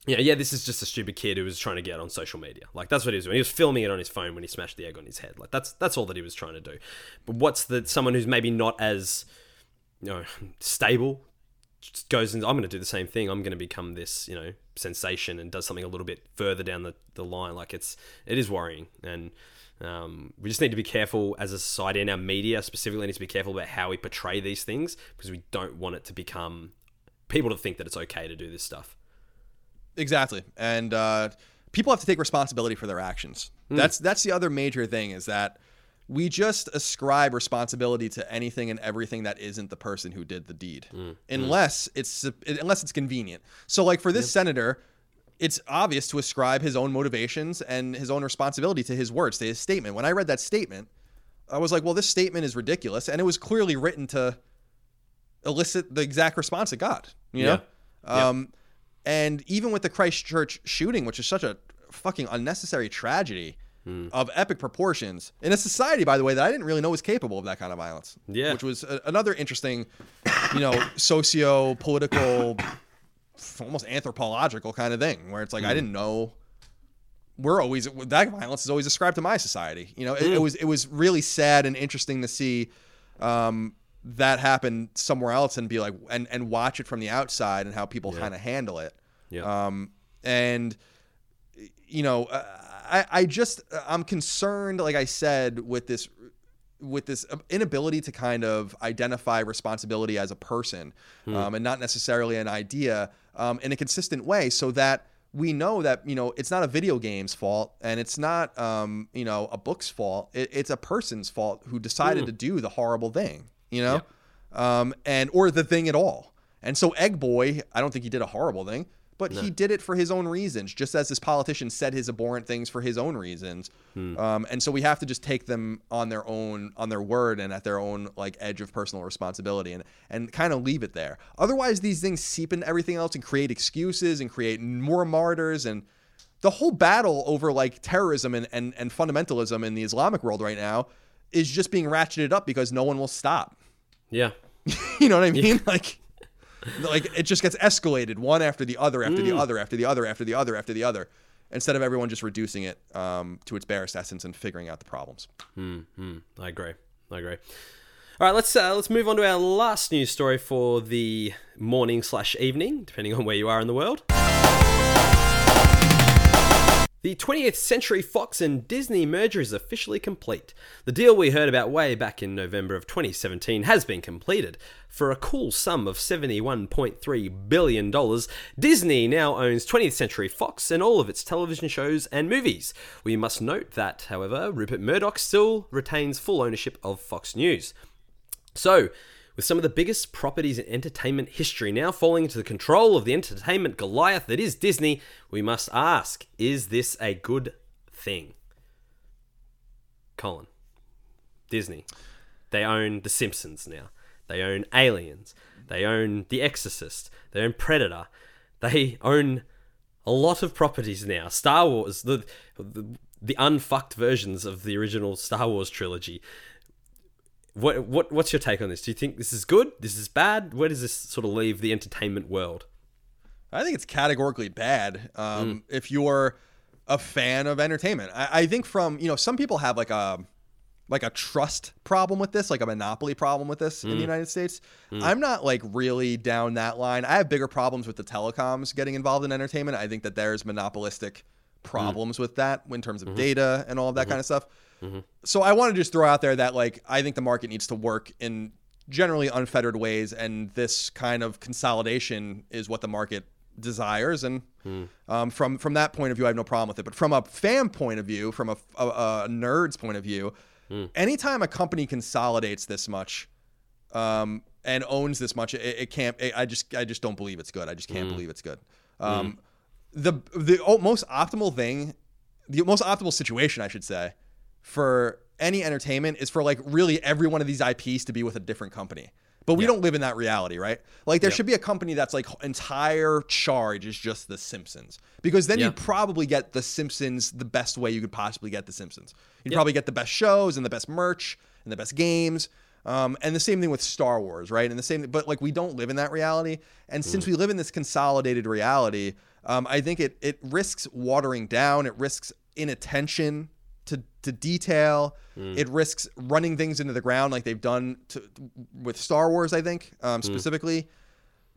yeah, yeah, this is just a stupid kid who was trying to get on social media. Like that's what he was doing. He was filming it on his phone when he smashed the egg on his head. Like that's that's all that he was trying to do. But what's the someone who's maybe not as you know <laughs> stable just goes and I'm going to do the same thing. I'm going to become this you know sensation and does something a little bit further down the, the line. Like it's it is worrying and. Um, we just need to be careful as a society and our media specifically need to be careful about how we portray these things because we don't want it to become people to think that it's okay to do this stuff. Exactly, and uh, people have to take responsibility for their actions. That's that's the other major thing is that we just ascribe responsibility to anything and everything that isn't the person who did the deed, unless it's unless it's convenient. So, like for this senator, it's obvious to ascribe his own motivations and his own responsibility to his words, to his statement. When I read that statement, I was like, well, this statement is ridiculous, and it was clearly written to elicit the exact response it got. You know. Yeah. Um, and even with the Christchurch shooting, which is such a fucking unnecessary tragedy Hmm. of epic proportions in a society, by the way, that I didn't really know was capable of that kind of violence. Yeah. Which was a, another interesting, you know, socio political, almost anthropological kind of thing where it's like, I didn't know. We're always that violence is always ascribed to my society. You know, it, it was it was really sad and interesting to see um, that happen somewhere else and be like and and watch it from the outside and how people kind of handle it. Yeah. Um, and you know, uh, I I just I'm concerned, like I said, with this with this inability to kind of identify responsibility as a person um, and not necessarily an idea um, in a consistent way, so that we know that you know it's not a video game's fault and it's not um, you know a book's fault. It, it's a person's fault who decided to do the horrible thing. You know, um, and or the thing at all. And so Egg Boy, I don't think he did a horrible thing, but he did it for his own reasons, just as this politician said his abhorrent things for his own reasons. Um, and so we have to just take them on their own, on their word, and at their own like edge of personal responsibility, and and kind of leave it there. Otherwise, these things seep into everything else and create excuses and create more martyrs and. The whole battle over like terrorism and, and, and fundamentalism in the Islamic world right now is just being ratcheted up because no one will stop. Yeah. <laughs> you know what I mean? Like, like it just gets escalated one after the other, after the other, after the other, after the other, after the other, instead of everyone just reducing it um, to its barest essence and figuring out the problems. I agree. I agree. All right, let's uh, let's move on to our last news story for the morning slash evening, depending on where you are in the world. The 20th Century Fox and Disney merger is officially complete. The deal we heard about way back in November of 2017 has been completed. For a cool sum of $71.3 billion, Disney now owns 20th Century Fox and all of its television shows and movies. We must note that, however, Rupert Murdoch still retains full ownership of Fox News. So, with some of the biggest properties in entertainment history now falling into the control of the entertainment Goliath that is Disney, we must ask is this a good thing? Colin, Disney. They own The Simpsons now. They own Aliens. They own The Exorcist. They own Predator. They own a lot of properties now. Star Wars, the, the, the unfucked versions of the original Star Wars trilogy. What what what's your take on this? Do you think this is good? This is bad? Where does this sort of leave the entertainment world? I think it's categorically bad. Um, mm. If you're a fan of entertainment, I, I think from you know some people have like a like a trust problem with this, like a monopoly problem with this in the mm. United States. Mm. I'm not like really down that line. I have bigger problems with the telecoms getting involved in entertainment. I think that there's monopolistic problems with that in terms of mm-hmm. data and all of that mm-hmm. kind of stuff. So I want to just throw out there that like I think the market needs to work in generally unfettered ways, and this kind of consolidation is what the market desires. And um, from from that point of view, I have no problem with it. But from a fan point of view, from a, a, a nerd's point of view, anytime a company consolidates this much um, and owns this much, it, it can't. It, I just I just don't believe it's good. I just can't believe it's good. Um, The the most optimal thing, the most optimal situation, I should say, for any entertainment is for like really every one of these IPs to be with a different company. But we don't live in that reality, right? Like there should be a company that's like entire charge is just The Simpsons, because then Yeah. you'd probably get The Simpsons the best way you could possibly get The Simpsons. You'd probably get the best shows and the best merch and the best games. Um, and the same thing with Star Wars, right? And the same, but like we don't live in that reality. And since we live in this consolidated reality, um, I think it it risks watering down. It risks inattention to to detail. It risks running things into the ground like they've done to, with Star Wars. I think um, specifically,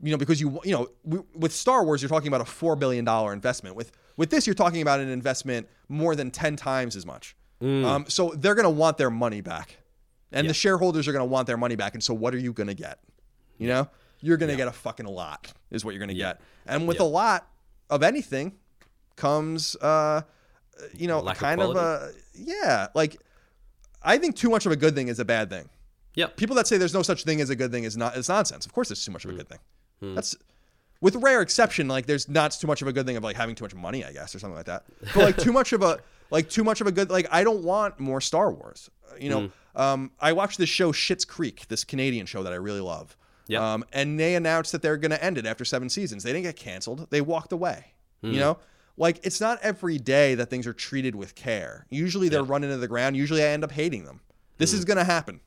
you know, because you you know w- with Star Wars you're talking about a four billion dollar investment. With with this you're talking about an investment more than ten times as much. Um, so they're going to want their money back, and the shareholders are going to want their money back. And so what are you going to get? You know, you're going to get a fucking lot is what you're going to get. And with a lot of anything comes, uh, you know, Lack kind of, a yeah, like I think too much of a good thing is a bad thing. Yeah. People that say there's no such thing as a good thing is not it's nonsense. Of course, there's too much of a good thing. That's with rare exception, like there's not too much of a good thing of like having too much money, I guess, or something like that. But like too much of a <laughs> like too much of a good like I don't want more Star Wars. You know, um, I watched this show Schitt's Creek, this Canadian show that I really love. Yep. Um, and they announced that they're going to end it after seven seasons. They didn't get canceled. They walked away. You know, like it's not every day that things are treated with care. Usually they're run into the ground. Usually I end up hating them. This is going to happen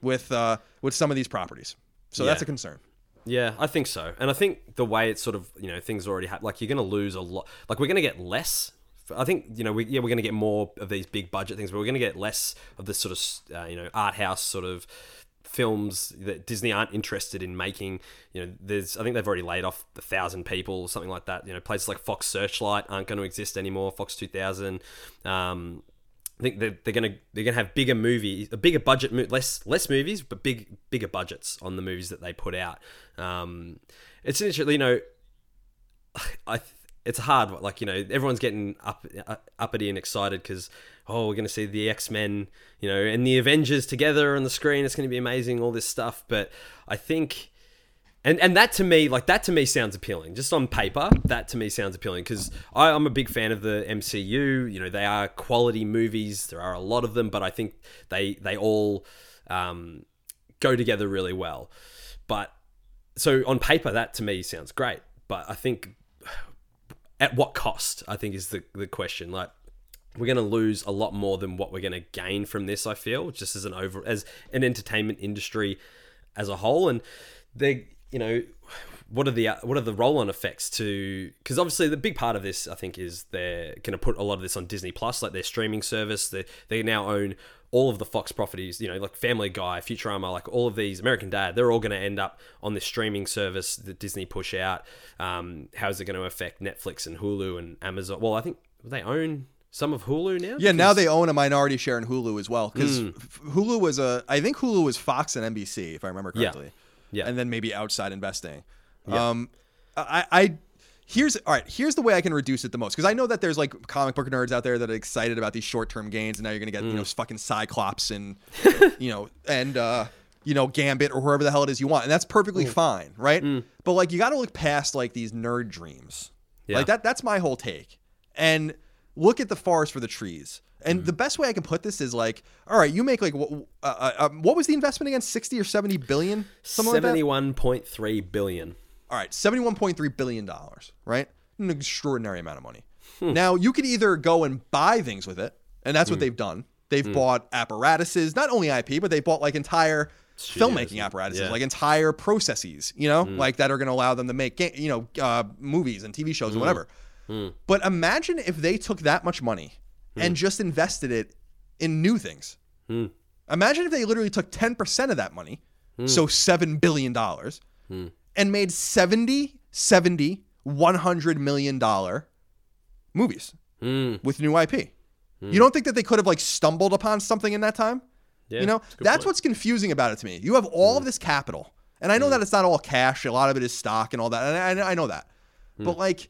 with uh, with some of these properties. So that's a concern. Yeah, I think so. And I think the way it's sort of, you know, things already happen, like you're going to lose a lot. Like we're going to get less. I think, you know, we, yeah, we're going to get more of these big budget things, but we're going to get less of this sort of, uh, you know, art house sort of films that Disney aren't interested in making. You know, there's, I think they've already laid off a thousand people, or something like that. You know, places like Fox Searchlight aren't going to exist anymore. Fox 2000. Um, I think they're, they're gonna they're gonna have bigger movies, a bigger budget, less less movies, but big bigger budgets on the movies that they put out. Um, it's interesting, you know. <sighs> I it's hard, like you know, everyone's getting up uh, uppity and excited because oh, we're gonna see the X Men, you know, and the Avengers together on the screen. It's gonna be amazing, all this stuff. But I think and and that to me, like that to me sounds appealing. Just on paper, that to me sounds appealing because I'm a big fan of the MCU. You know, they are quality movies. There are a lot of them, but I think they they all um, go together really well. But so on paper, that to me sounds great. But I think <sighs> at what cost? I think is the the question. Like we're going to lose a lot more than what we're going to gain from this. I feel just as an over as an entertainment industry as a whole, and they. you know, what are the what are the roll-on effects to? Because obviously the big part of this, I think, is they're going to put a lot of this on Disney Plus, like their streaming service. They they now own all of the Fox properties, you know, like Family Guy, Futurama, like all of these, American Dad, they're all going to end up on this streaming service that Disney push out. Um, how is it going to affect Netflix and Hulu and Amazon? Well, I think they own some of Hulu now. Yeah, now they own a minority share in Hulu as well because Hulu was a. I think Hulu was Fox and NBC, if I remember correctly. Yeah. yeah. and then maybe outside investing. Yeah. Um, I, I here's all right. Here's the way I can reduce it the most because I know that there's like comic book nerds out there that are excited about these short term gains, and now you're gonna get you know fucking Cyclops and <laughs> you know and uh, you know Gambit or whoever the hell it is you want, and that's perfectly fine, right? But like you got to look past like these nerd dreams, Yeah. like that. That's my whole take, and look at the forest for the trees. And the best way I can put this is like, all right, you make like, what, uh, uh, um, what was the investment again? Sixty or seventy billion, something like that. seventy-one point three billion. All right, seventy-one point three billion dollars, right? An extraordinary amount of money. Now you could either go and buy things with it, and that's what they've done. They've bought apparatuses, not only IP, but they bought like entire Studios filmmaking apparatuses, yeah. like entire processes, you know, like that are going to allow them to make, you know, uh, movies and TV shows and whatever. Hmm. But imagine if they took that much money hmm. and just invested it in new things. Hmm. Imagine if they literally took 10% of that money, so $7 billion, and made 70, 70, 100 million dollar movies with new IP. You don't think that they could have like stumbled upon something in that time? Yeah, you know, that's that's point. what's confusing about it to me. You have all of this capital, and I know that it's not all cash. A lot of it is stock and all that, and I, I know that. But like,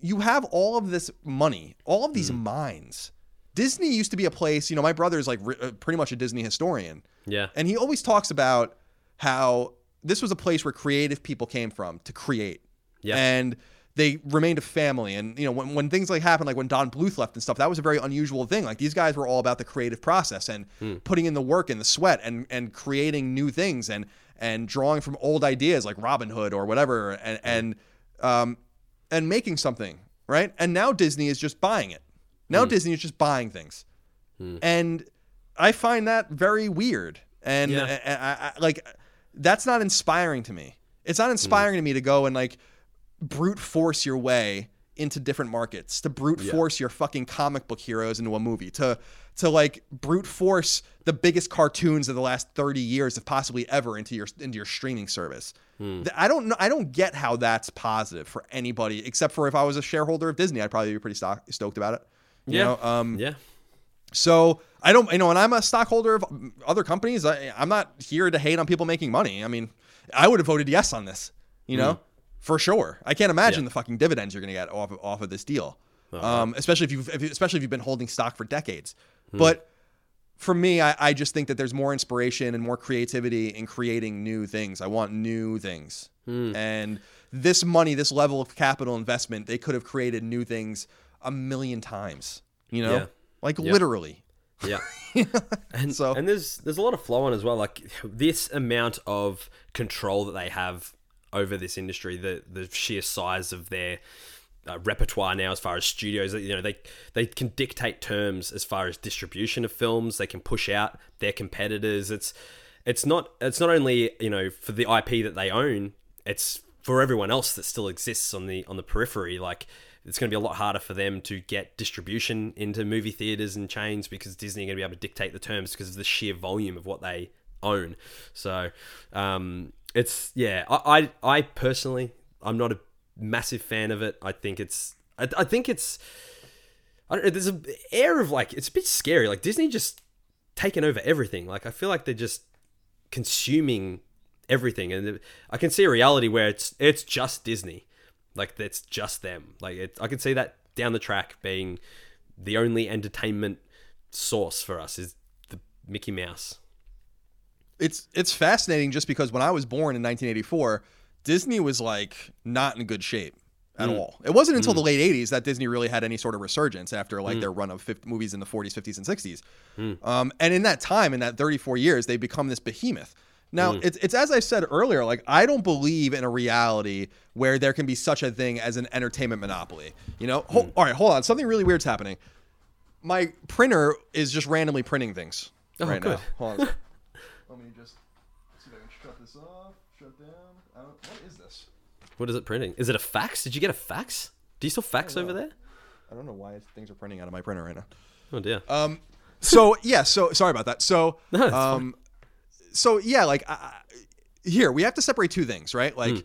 you have all of this money, all of these mines. Disney used to be a place. You know, my brother is like re- uh, pretty much a Disney historian, Yeah. and he always talks about how this was a place where creative people came from to create. Yeah. And they remained a family. And, you know, when, when things like happened, like when Don Bluth left and stuff, that was a very unusual thing. Like these guys were all about the creative process and putting in the work and the sweat and, and creating new things and, and drawing from old ideas like Robin Hood or whatever and, and, um, and making something. Right. And now Disney is just buying it. Now hmm. Disney is just buying things. Hmm. And I find that very weird. And Yeah. I, I, I- like, that's not inspiring to me. It's not inspiring hmm. to me to go and like brute force your way into different markets, to brute force your fucking comic book heroes into a movie, to to like brute force the biggest cartoons of the last 30 years if possibly ever into your into your streaming service. Th- I don't know I don't get how that's positive for anybody except for if I was a shareholder of Disney, I'd probably be pretty stock, stoked about it. You Yeah. know, um, yeah. so I don't, you know, and I'm a stockholder of other companies. I, I'm not here to hate on people making money. I mean, I would have voted yes on this, you know, for sure. I can't imagine Mm. Yeah. the fucking dividends you're going to get off of, off of this deal, um, especially if you've, if, especially if you've been holding stock for decades. Hmm. But for me, I, I just think that there's more inspiration and more creativity in creating new things. I want new things, Hmm. and this money, this level of capital investment, they could have created new things a million times. You know, Yeah. like Yeah. literally. Yeah. <laughs> and So- and there's there's a lot of flow on as well. Like this amount of control that they have over this industry, the the sheer size of their uh, repertoire now, as far as studios, you know, they they can dictate terms as far as distribution of films. They can push out their competitors. It's it's not it's not only you know for the IP that they own. It's for everyone else that still exists on the on the periphery. Like it's going to be a lot harder for them to get distribution into movie theaters and chains because Disney are going to be able to dictate the terms because of the sheer volume of what they own. So um, it's yeah, I, I I personally I'm not a massive fan of it. I think it's I, I think it's I don't know. There's an air of like it's a bit scary. Like Disney just taking over everything. Like I feel like they're just consuming everything, and I can see a reality where it's it's just Disney. Like it's just them. Like it, I can see that down the track being the only entertainment source for us is the Mickey Mouse. it's it's fascinating just because when I was born in 1984, Disney was like not in good shape at mm. all. It wasn't until mm. the late 80s that Disney really had any sort of resurgence after like mm. their run of 50 movies in the 40s, 50s, and 60s. Um, and in that time, in that 34 years, they become this behemoth. Now, it's, it's as I said earlier, like I don't believe in a reality where there can be such a thing as an entertainment monopoly. You know, Hol- all right, hold on, something really weird's happening. My printer is just randomly printing things Oh, right good. now. Hold on. <laughs> Let me just see if I can shut this off. shut down. I don't, what is this? What is it printing? Is it a fax? Did you get a fax? Do you still fax over there? I don't know why things are printing out of my printer right now. Oh dear. Um, so yeah, so sorry about that. So, <laughs> No, um, so yeah, like I, here we have to separate two things, right? Like. Hmm.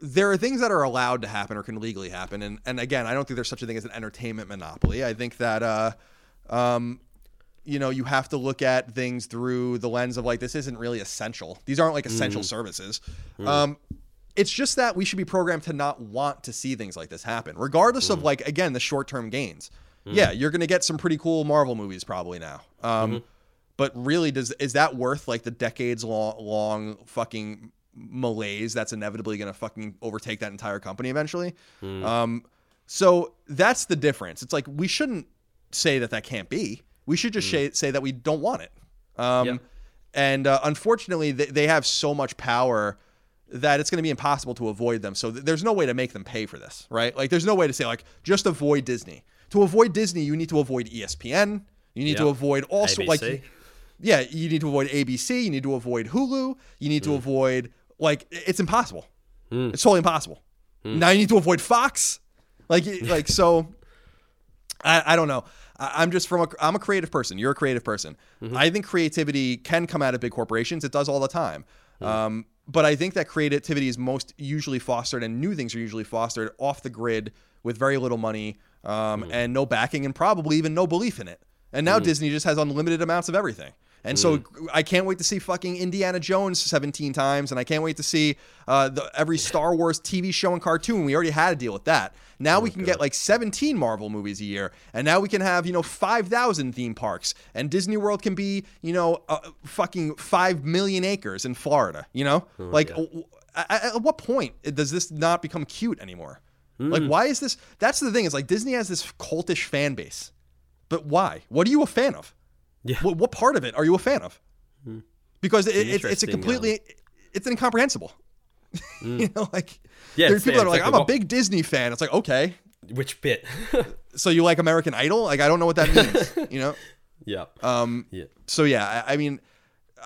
There are things that are allowed to happen or can legally happen, and and again, I don't think there's such a thing as an entertainment monopoly. I think that, uh, um, you know, you have to look at things through the lens of like this isn't really essential. These aren't like essential services. Um, it's just that we should be programmed to not want to see things like this happen, regardless of like again the short term gains. Yeah, you're gonna get some pretty cool Marvel movies probably now. Um, But really, does is that worth like the decades long, long fucking malaise that's inevitably gonna fucking overtake that entire company eventually? Um, so that's the difference. It's like we shouldn't say that that can't be. We should just say, say that we don't want it. Um, Yep. And uh, unfortunately, they, they have so much power that it's going to be impossible to avoid them. So th- there's no way to make them pay for this, right? Like there's no way to say like just avoid Disney. To avoid Disney, you need to avoid ESPN. You need to avoid also like yeah, you need to avoid ABC. You need to avoid Hulu. You need to avoid like it's impossible. It's totally impossible. Now you need to avoid Fox. Like like so. <laughs> I, I don't know. I, I'm just from a I'm a creative person. You're a creative person. I think creativity can come out of big corporations. It does all the time. Um, but I think that creativity is most usually fostered, and new things are usually fostered off the grid with very little money um, and no backing, and probably even no belief in it. And now Disney just has unlimited amounts of everything. And so I can't wait to see fucking Indiana Jones 17 times, and I can't wait to see uh, the, every Star Wars TV show and cartoon. We already had to deal with that. Now we can get like 17 Marvel movies a year, and now we can have you know 5,000 theme parks, and Disney World can be you know uh, fucking five million acres in Florida. You know, like w- at, at what point does this not become cute anymore? Like why is this? That's the thing is like Disney has this cultish fan base, but why? What are you a fan of? Yeah. What, what part of it are you a fan of? Because it, it's, it's a completely, it's incomprehensible. <laughs> you know, like Yeah, there's people that are like, like I'm a big Disney fan. It's like, okay, Which bit? <laughs> so you like American Idol? Like, I don't know what that means. <laughs> you know? yeah. Um, yeah. so yeah, I, I mean,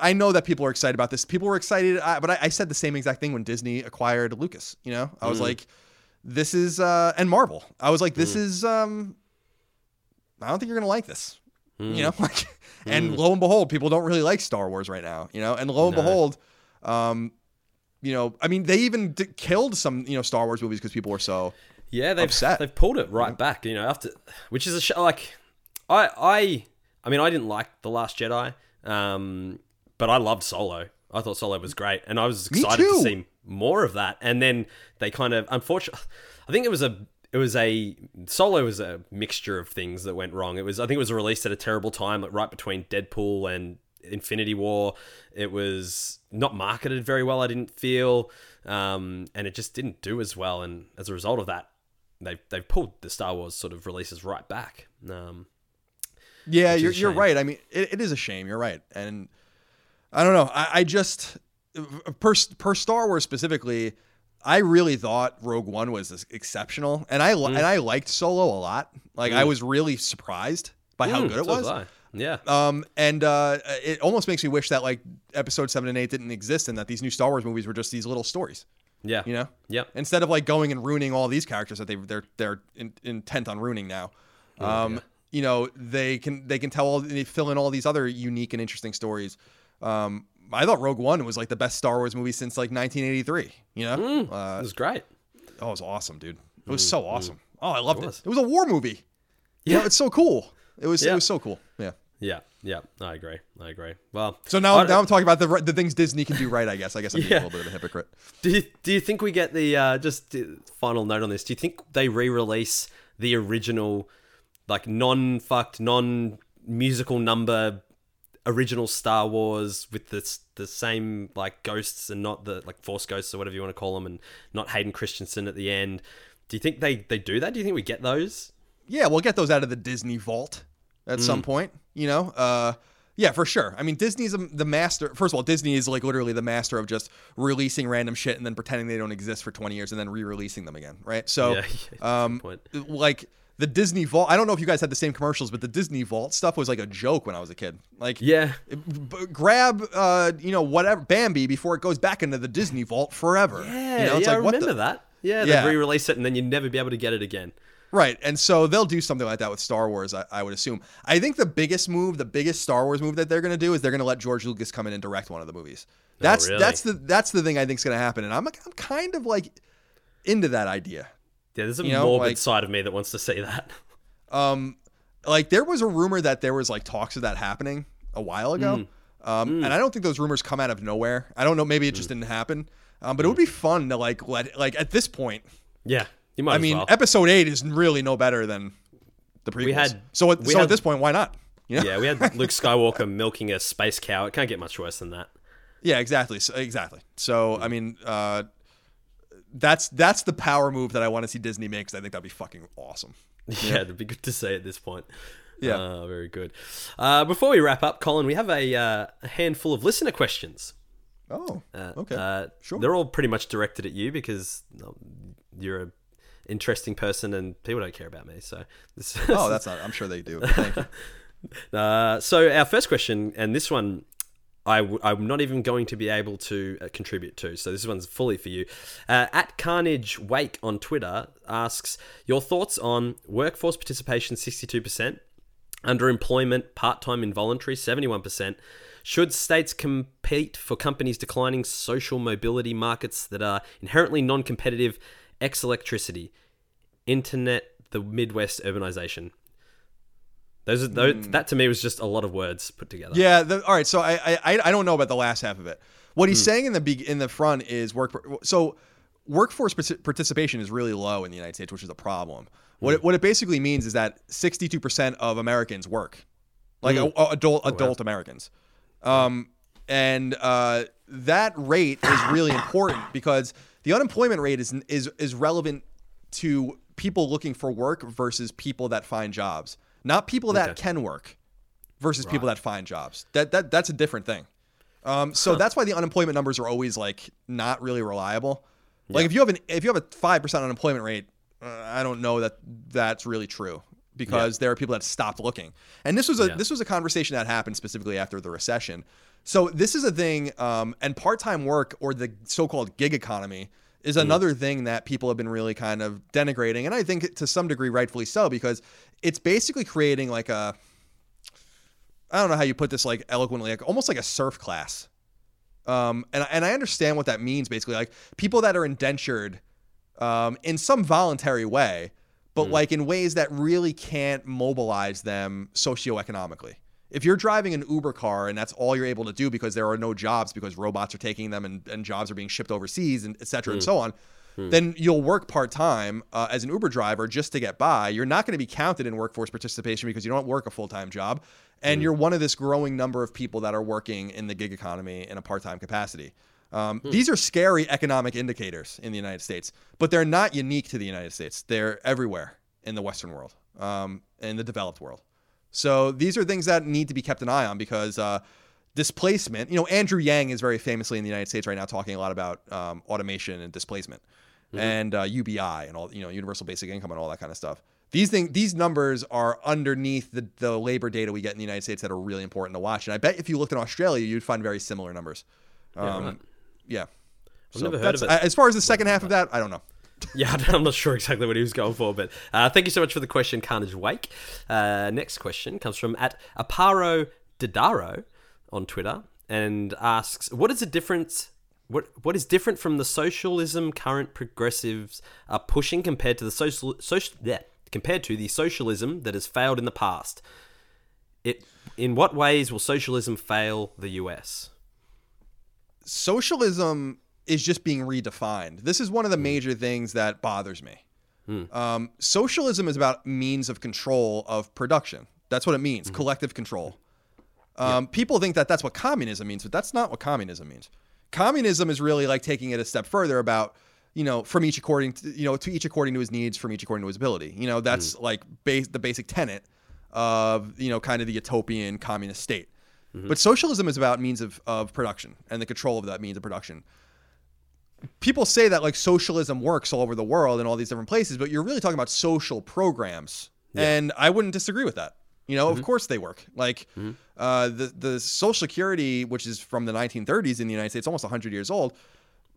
I know that people are excited about this. People were excited, I, but I, I said the same exact thing when Disney acquired Lucas. You know, I was like, this is uh, and Marvel. I was like, this is. um I don't think you're gonna like this. You know, like, and lo and behold, people don't really like Star Wars right now. You know, and lo and No. behold, um, you know, I mean, they even d- killed some you know Star Wars movies because people were so. Yeah, they've upset. they've pulled it right back. You know, after which is a show like I I I mean I didn't like the Last Jedi, um, but I loved Solo. I thought Solo was great, and I was excited to see more of that. And then they kind of unfortunately, I think it was a it was a Solo was a mixture of things that went wrong. It was I think it was released at a terrible time, like right between Deadpool and Infinity War. It was not marketed very well. I didn't feel, um, and it just didn't do as well. And as a result of that, they've they've pulled the Star Wars sort of releases right back. Um, Yeah, you're, you're right. I mean, it, it is a shame. You're right, and I don't know. I, I just per per Star Wars specifically, I really thought Rogue One was exceptional, and I Mm. and I liked Solo a lot. Like I was really surprised by how mm, good it so was. Yeah. Um, and uh, it almost makes me wish that like Episode Seven and Eight didn't exist, and that these new Star Wars movies were just these little stories. Yeah. You know, Yeah. instead of like going and ruining all these characters that they they're they're in, intent on ruining now. Um, you know, they can they can tell all they fill in all these other unique and interesting stories. Um, I thought Rogue One was like the best Star Wars movie since like 1983. You know, it uh, was great. oh, it was awesome, dude. It was so awesome. Oh, I loved it. was. It was a war movie. You know, it's so cool. It was it was so cool. Yeah. Yeah. Yeah. I agree. I agree. Well, So now, now I'm talking about the the things Disney can do right. I guess. I guess I'm being a little bit of a hypocrite. <laughs> Do you, do you think we get the uh, just final note on this? Do you think they re-release the original, like non-fucked, non-musical number, original Star Wars with the the same like ghosts and not the like Force ghosts or whatever you want to call them, and not Hayden Christensen at the end? Do you think they they do that? Do you think we get those? Yeah, we'll get those out of the Disney vault at some point. You know, uh, yeah, for sure. I mean, Disney's the master. First of all, Disney is like literally the master of just releasing random shit and then pretending they don't exist for 20 years and then re-releasing them again, right? So, Yeah, <laughs> yeah, that's a good um, like the Disney Vault. I don't know if you guys had the same commercials, but the Disney Vault stuff was like a joke when I was a kid. Like, Yeah. b- grab, uh, you know, whatever Bambi before it goes back into the Disney Vault forever. Yeah, you know, it's yeah, like I what remember the that. Yeah, Yeah. they re-release it and then you'd never be able to get it again. Right. And so they'll do something like that with Star Wars. I, I would assume. I think the biggest move, the biggest Star Wars move that they're going to do is they're going to let George Lucas come in and direct one of the movies. That's really? that's the that's the thing I think is going to happen, and I'm I'm kind of like into that idea. Yeah, there's a You know, morbid like- side of me that wants to see that. <laughs> Um, like there was a rumor that there was like talks of that happening a while ago. Mm. Um, and I don't think those rumors come out of nowhere. I don't know. Maybe it just didn't happen. Um, but it would be fun to like let like at this point. Yeah, you might I mean, well. episode eight is really no better than the prequels. had- so at, we so had- at this point, why not? You know? yeah, we had Luke Skywalker <laughs> milking a space cow. It can't get much worse than that. Yeah, exactly. So, exactly. So I mean, uh, that's that's the power move that I want to see Disney make because I think that'd be fucking awesome. <laughs> Yeah, it'd be good to see at this point. Yeah. Uh, very good. Uh, before we wrap up, Colin, we have a, uh, a handful of listener questions. Oh, Uh, okay. Uh, Sure. They're all pretty much directed at you because you're a interesting person and people don't care about me. So this. oh, <laughs> that's not. I'm sure they do. Thank you. <laughs> Uh, so our first question, and this one, I w- I'm not even going to be able to uh, contribute to. So this one's fully for you. Uh, at Carnage Wake on Twitter asks your thoughts on workforce participation 62%, underemployment, part-time involuntary 71%. Should states compete for companies declining social mobility markets that are inherently non-competitive? Ex electricity, internet, the Midwest urbanization. Those, are, those that to me was just a lot of words put together. Yeah. The, all right. So I, I I don't know about the last half of it. What he's saying in the be- in the front is work. So workforce participation is really low in the United States, which is a problem. What it, what it basically means is that 62 percent of Americans work, like a, a- adult adult Americans, um, and uh, that rate is really important because the unemployment rate is is is relevant to people looking for work versus people that find jobs, not people that Okay. can work versus people that find jobs. That that that's a different thing. Um, so that's why the unemployment numbers are always like not really reliable. Like if you have an if you have a five percent unemployment rate, uh, I don't know that that's really true because there are people that stopped looking. And this was a Yeah. this was a conversation that happened specifically after the recession. So this is a thing, um, and part time work or the so called gig economy is another thing that people have been really kind of denigrating, and I think to some degree rightfully so because it's basically creating like a I don't know how you put this like eloquently, like almost like a serf class. Um, and and I understand what that means basically, like people that are indentured, um, in some voluntary way, but mm. like in ways that really can't mobilize them socioeconomically. If you're driving an Uber car and that's all you're able to do because there are no jobs because robots are taking them and, and jobs are being shipped overseas and et cetera and mm. so on, mm. then you'll work part time uh, as an Uber driver just to get by. You're not going to be counted in workforce participation because you don't work a full time job, and you're one of this growing number of people that are working in the gig economy in a part time capacity. Um, These are scary economic indicators in the United States, but they're not unique to the United States. They're everywhere in the Western world, um, in the developed world. So these are things that need to be kept an eye on because uh, displacement. You know, Andrew Yang is very famously in the United States right now talking a lot about um, automation and displacement, and uh, UBI and all you know, universal basic income and all that kind of stuff. These things, these numbers are underneath the, the labor data we get in the United States that are really important to watch. And I bet if you looked in Australia, you'd find very similar numbers. Um, right. Yeah. I've never heard of it. As far as the second half of that, I don't know. <laughs> Yeah, I'm not sure exactly what he was going for, but uh, thank you so much for the question, Carnage Wake. Uh, next question comes from at Aparo Didaro on Twitter and asks, "What is the difference? What what is different from the socialism current progressives are pushing compared to the social social yeah, compared to the socialism that has failed in the past? It in what ways will socialism fail the U.S.?" Socialism is just being redefined. This is one of the major things that bothers me. Um, socialism is about means of control of production. That's what it means, collective control. Um, People think that that's what communism means, but that's not what communism means. Communism is really like taking it a step further about, you know, from each according to, you know, to each according to his needs, from each according to his ability. You know, that's like base, the basic tenet of, you know, kind of the utopian communist state. But socialism is about means of, of production and the control of that means of production people say that like socialism works all over the world in all these different places, but you're really talking about social programs, and I wouldn't disagree with that. You know, of course they work. Like uh, the the Social Security, which is from the 1930s in the United States, almost 100 years old,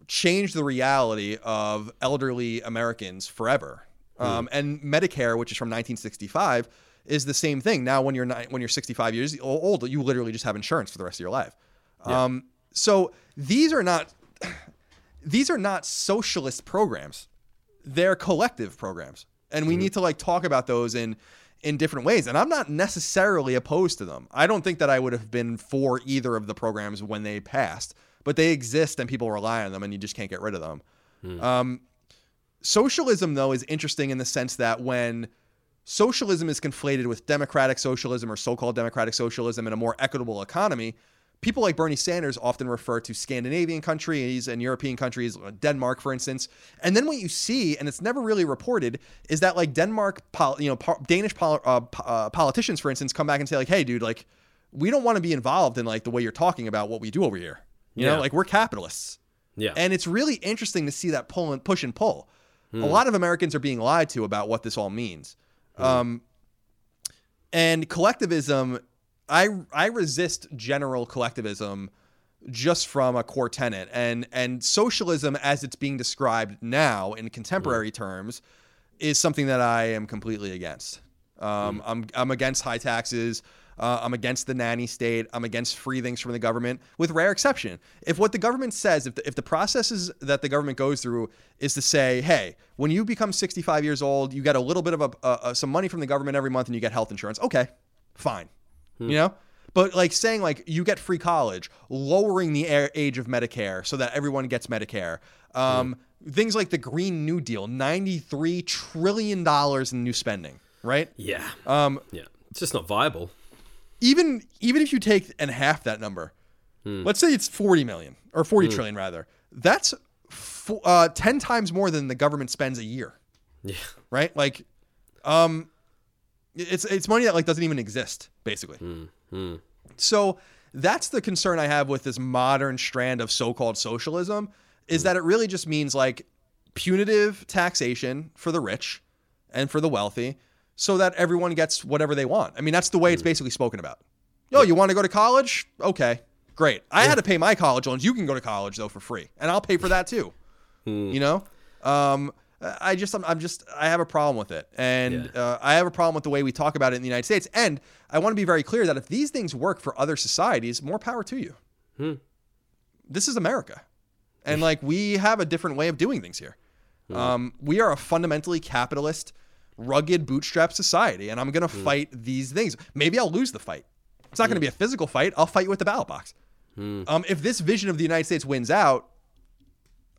changed the reality of elderly Americans forever. Um, and Medicare, which is from 1965, is the same thing. Now, when you're ni- when you're 65 years old, you literally just have insurance for the rest of your life. Um, so these are not <sighs> these are not socialist programs; they're collective programs, and we need to like talk about those in in different ways. And I'm not necessarily opposed to them. I don't think that I would have been for either of the programs when they passed, but they exist and people rely on them, and you just can't get rid of them. Um, socialism, though, is interesting in the sense that when socialism is conflated with democratic socialism or so-called democratic socialism in a more equitable economy, people like Bernie Sanders often refer to Scandinavian countries and European countries, Denmark, for instance. And then what you see, and it's never really reported, is that like Denmark, pol- you know, Danish pol- uh, uh, politicians, for instance, come back and say like, "Hey, dude, like, we don't want to be involved in like the way you're talking about what we do over here. You Yeah. know, like we're capitalists." Yeah. And it's really interesting to see that pull and push and pull. A lot of Americans are being lied to about what this all means. Um, and collectivism, I I resist general collectivism just from a core tenet. And and socialism as it's being described now in contemporary terms is something that I am completely against. Um, I'm I'm against high taxes. Uh, I'm against the nanny state. I'm against free things from the government, with rare exception. If what the government says, if the, if the processes that the government goes through is to say, hey, when you become 65 years old, you get a little bit of a, uh, some money from the government every month and you get health insurance. Okay, fine. You know? But like saying like you get free college, lowering the age of Medicare so that everyone gets Medicare. Um, Things like the Green New Deal, $93 trillion in new spending, right? yeah. Um, yeah. It's just not viable. Even even if you take and half that number, hmm. let's say it's 40 million or 40 hmm. trillion rather, that's fo- uh, 10 times more than the government spends a year, Yeah. right? Like, um, it's it's money that like doesn't even exist basically. Hmm. So that's the concern I have with this modern strand of so-called socialism is that it really just means like punitive taxation for the rich and for the wealthy so that everyone gets whatever they want. I mean, that's the way it's basically spoken about. Oh, you want to go to college? Okay. Great. I had to pay my college loans. You can go to college though for free, and I'll pay for that too. You know, um, I just I'm, I'm just I have a problem with it, and Yeah. uh, I have a problem with the way we talk about it in the United States. And I want to be very clear that if these things work for other societies, more power to you. This is America, and <laughs> like we have a different way of doing things here. Um, we are a fundamentally capitalist, rugged, bootstrap society, and I'm gonna fight these things. Maybe I'll lose the fight. It's not gonna be a physical fight. I'll fight you with the ballot box. Um, if this vision of the United States wins out,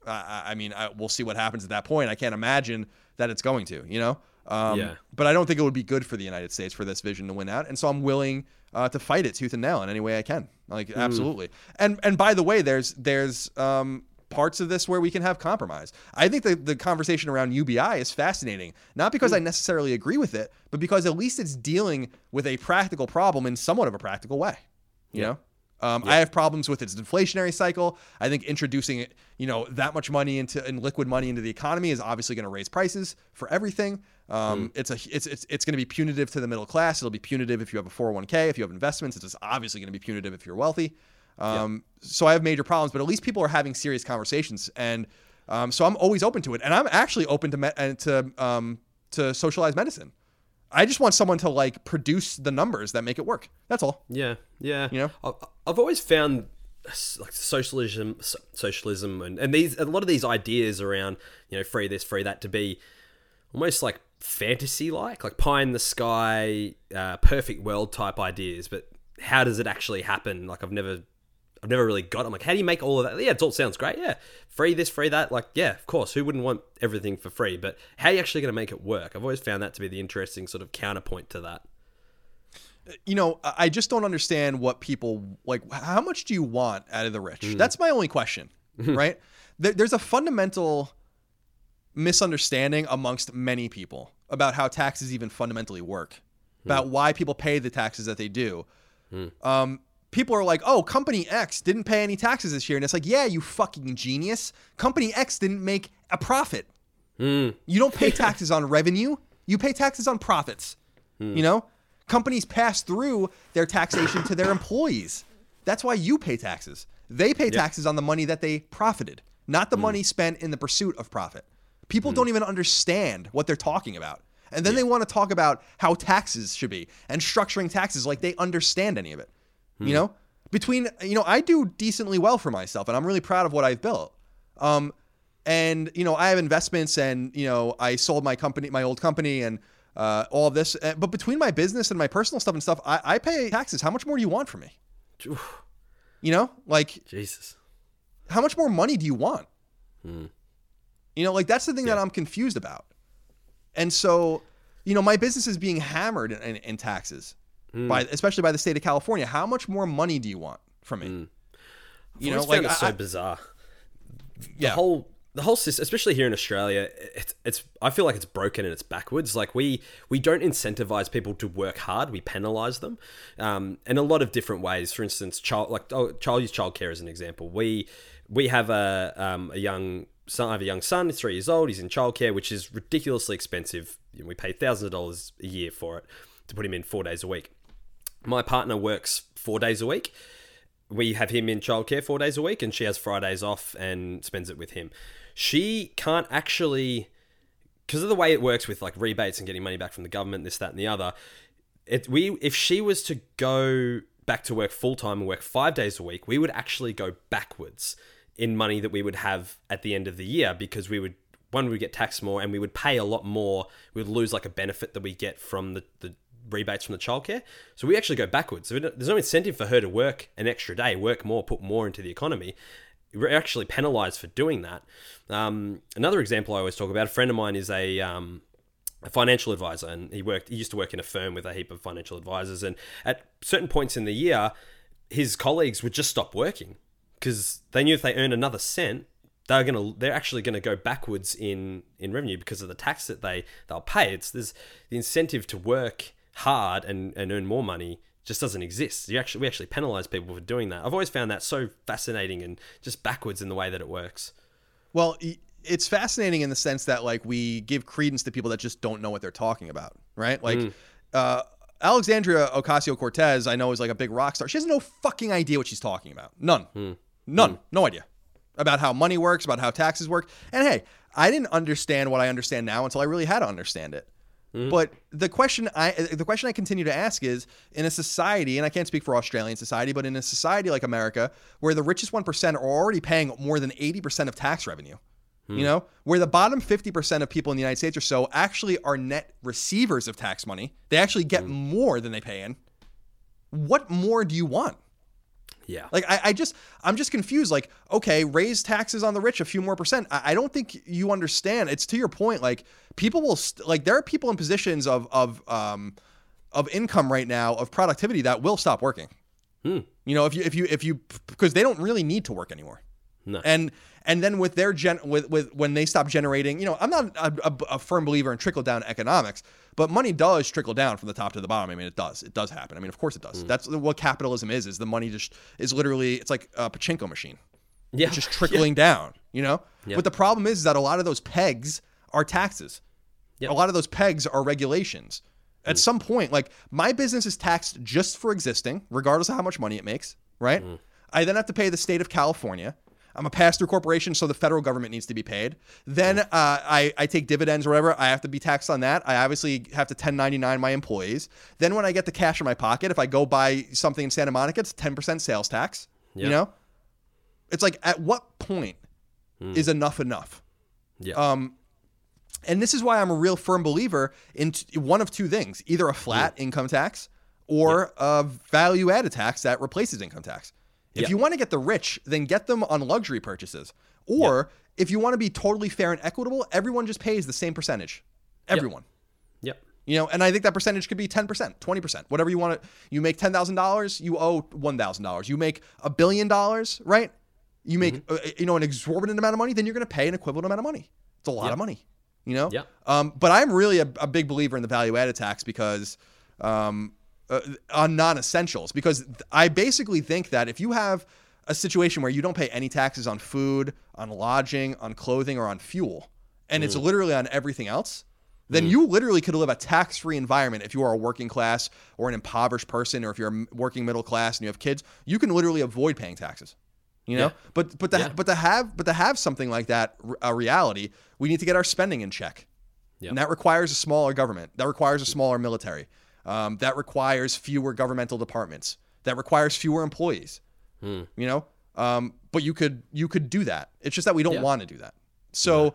I, I mean, I, we'll see what happens at that point. I can't imagine that it's going to, you know. Um, Yeah. But I don't think it would be good for the United States for this vision to win out, and so I'm willing uh, to fight it tooth and nail in any way I can. Like absolutely. And and by the way, there's there's um, parts of this where we can have compromise. I think the the conversation around UBI is fascinating, not because I necessarily agree with it, but because at least it's dealing with a practical problem in somewhat of a practical way. You know. Um, I have problems with its inflationary cycle. I think introducing you know, that much money into and liquid money into the economy is obviously going to raise prices for everything. Um, It's a it's it's, it's going to be punitive to the middle class. It'll be punitive if you have a 401k, if you have investments. It's obviously going to be punitive if you're wealthy. Um, So I have major problems, but at least people are having serious conversations, and um, so I'm always open to it. And I'm actually open to me- uh, to um, to socialized medicine. I just want someone to like produce the numbers that make it work. That's all. Yeah, yeah. You know? I've always found like socialism, so- socialism, and, and these a lot of these ideas around you know free this, free that to be almost like fantasy like, like pie in the sky, uh, perfect world type ideas. But how does it actually happen? Like I've never. I've never really got. I'm like, how do you make all of that? Yeah, it all sounds great. Yeah, free this, free that. Like, yeah, of course. Who wouldn't want everything for free? But how are you actually going to make it work? I've always found that to be the interesting sort of counterpoint to that. Uh, you know, I just don't understand what people like. How much do you want out of the rich? Mm. That's my only question, <laughs> right? There's a fundamental misunderstanding amongst many people about how taxes even fundamentally work, about hmm. why people pay the taxes that they do. Hmm. Um, people are like, "Oh, company X didn't pay any taxes this year," and it's like, "Yeah, you fucking genius. Company X didn't make a profit. Hmm. You don't pay <laughs> taxes on revenue. You pay taxes on profits. Hmm. You know, companies pass through their taxation to their employees. That's why you pay taxes. They pay taxes on the money that they profited, not the hmm. money spent in the pursuit of profit. People don't even understand what they're talking about. And then they want to talk about how taxes should be and structuring taxes like they understand any of it. You know, between you know, I do decently well for myself, and I'm really proud of what I've built. Um, and you know, I have investments, and you know, I sold my company, my old company, and uh, all of this. Uh, But between my business and my personal stuff and stuff, I, I pay taxes. How much more do you want from me? Oof, You know, like Jesus. how much more money do you want? Hmm. You know, like that's the thing that I'm confused about. And so, you know, my business is being hammered in, in, in taxes Hmm. by, especially by the state of California. How much more money do you want from me? Hmm. You know, like found it so I- bizarre. yeah, the whole the whole system, especially here in Australia, it's it's I feel like it's broken and it's backwards. Like we we don't incentivize people to work hard; we penalize them, um, in a lot of different ways. For instance, child like oh, child use childcare as an example. We we have a um, a young son. I have a young son. He's three years old. He's in childcare, which is ridiculously expensive. We pay thousands of dollars a year for it to put him in four days a week. My partner works four days a week we have him in childcare four days a week and she has Fridays off and spends it with him. She can't actually, because of the way it works with like rebates and getting money back from the government, this, that, and the other. It, we if she was to go back to work full time and work five days a week, we would actually go backwards in money that we would have at the end of the year because we would one we would get taxed more and we would pay a lot more. We would lose like a benefit that we get from the, the rebates from the childcare. So we actually go backwards. So there's no incentive for her to work an extra day, work more, put more into the economy. We're actually penalized for doing that. Um, another example I always talk about: a friend of mine is a um, a financial advisor, and he worked. He used to work in a firm with a heap of financial advisors, and at certain points in the year, his colleagues would just stop working because they knew if they earned another cent, they're gonna they're actually gonna go backwards in in revenue because of the tax that they they'll pay. It's there's the incentive to work hard and, and earn more money just doesn't exist. You actually we actually penalize people for doing that. I've always found that so fascinating and just backwards in the way that it works. Well, it's fascinating in the sense that like we give credence to people that just don't know what they're talking about, right? Like Mm. uh, Alexandria Ocasio Cortez, I know is like a big rock star. She has no fucking idea what she's talking about. None, Hmm. none, no idea about how money works, about how taxes work. And hey, I didn't understand what I understand now until I really had to understand it. Hmm. But the question I the question I continue to ask is in a society, and I can't speak for Australian society, but in a society like America, where the richest one percent are already paying more than eighty percent of tax revenue, you know, where the bottom fifty percent of people in the United States or so actually are net receivers of tax money, they actually get more than they pay in. What more do you want? Yeah. Like I, I just I'm just confused. Like, okay, raise taxes on the rich a few more percent. I, I don't think you understand. It's to your point. Like people will st- like there are people in positions of of um of income right now of productivity that will stop working. Hmm. You know, if you if you if you because they don't really need to work anymore. No. And and then with their gen with with when they stop generating, you know, I'm not a, a, a firm believer in trickle down economics, but money does trickle down from the top to the bottom. I mean, it does. It does happen. I mean, of course it does. Mm. That's what capitalism is. Is the money just is literally it's like a pachinko machine. yeah. It's just <laughs> trickling down. You know. Yeah. But the problem is, is that a lot of those pegs are taxes. Yep. A lot of those pegs are regulations. At mm. some point, like my business is taxed just for existing, regardless of how much money it makes, right? Mm. I then have to pay the state of California. I'm a pass through corporation, so the federal government needs to be paid. Then uh, I, I take dividends or whatever. I have to be taxed on that. I obviously have to 1099 my employees. Then when I get the cash in my pocket, if I go buy something in Santa Monica, it's 10% sales tax. You know? It's like, at what point is enough enough? yeah. Um, and this is why I'm a real firm believer in t- one of two things: either a flat income tax or a value-added tax that replaces income tax. If Yeah. you want to get the rich, then get them on luxury purchases. Or if you want to be totally fair and equitable, everyone just pays the same percentage. Everyone. yep. You know, and I think that percentage could be 10%, 20%, whatever you want to. You make $10,000, you owe $1,000. You make a billion dollars, right? You make, Mm-hmm. uh, you know, an exorbitant amount of money, then you're going to pay an equivalent amount of money. It's a lot Yep. of money, you know? Yep. Um, but I'm really a, a big believer in the value added tax because, um, uh, on non-essentials because I basically think that if you have a situation where you don't pay any taxes on food, on lodging, on clothing, or on fuel, and it's mm. literally on everything else, then mm. you literally could live a tax-free environment if you are a working class or an impoverished person, or if you're a working middle class and you have kids, you can literally avoid paying taxes. You know, Yeah. but but to, Yeah. but to have but to have something like that a reality, we need to get our spending in check. Yep. And that requires a smaller government. That requires a mm. smaller military. Um, that requires fewer governmental departments. That requires fewer employees. Hmm. You know, um, but you could you could do that. It's just that we don't Yeah. want to do that. So,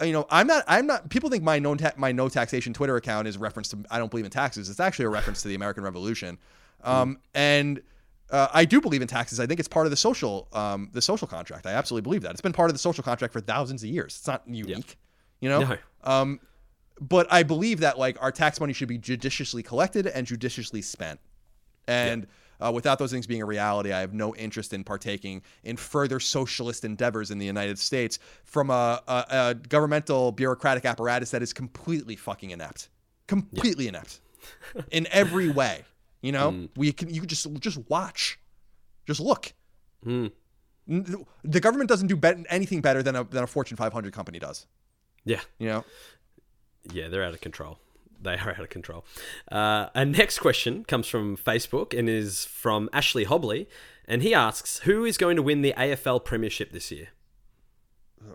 uh, you know, I'm not I'm not. People think my no ta- my no taxation Twitter account is a reference to I don't believe in taxes. It's actually a reference to the American Revolution, um, and. Uh, I do believe in taxes. I think it's part of the social, um, the social contract. I absolutely believe that. It's been part of the social contract for thousands of years. It's not unique, you know. No. Um, but I believe that like our tax money should be judiciously collected and judiciously spent. And uh, without those things being a reality, I have no interest in partaking in further socialist endeavors in the United States from a, a, a governmental bureaucratic apparatus that is completely fucking inept, completely inept in every way. You know, we can you can just just watch, just look. N- The government doesn't do bet- anything better than a than a Fortune 500 company does. Yeah. You know. Yeah, they're out of control. They are out of control. Uh, our next question comes from Facebook and is from Ashley Hobley. And he asks, who is going to win the AFL Premiership this year?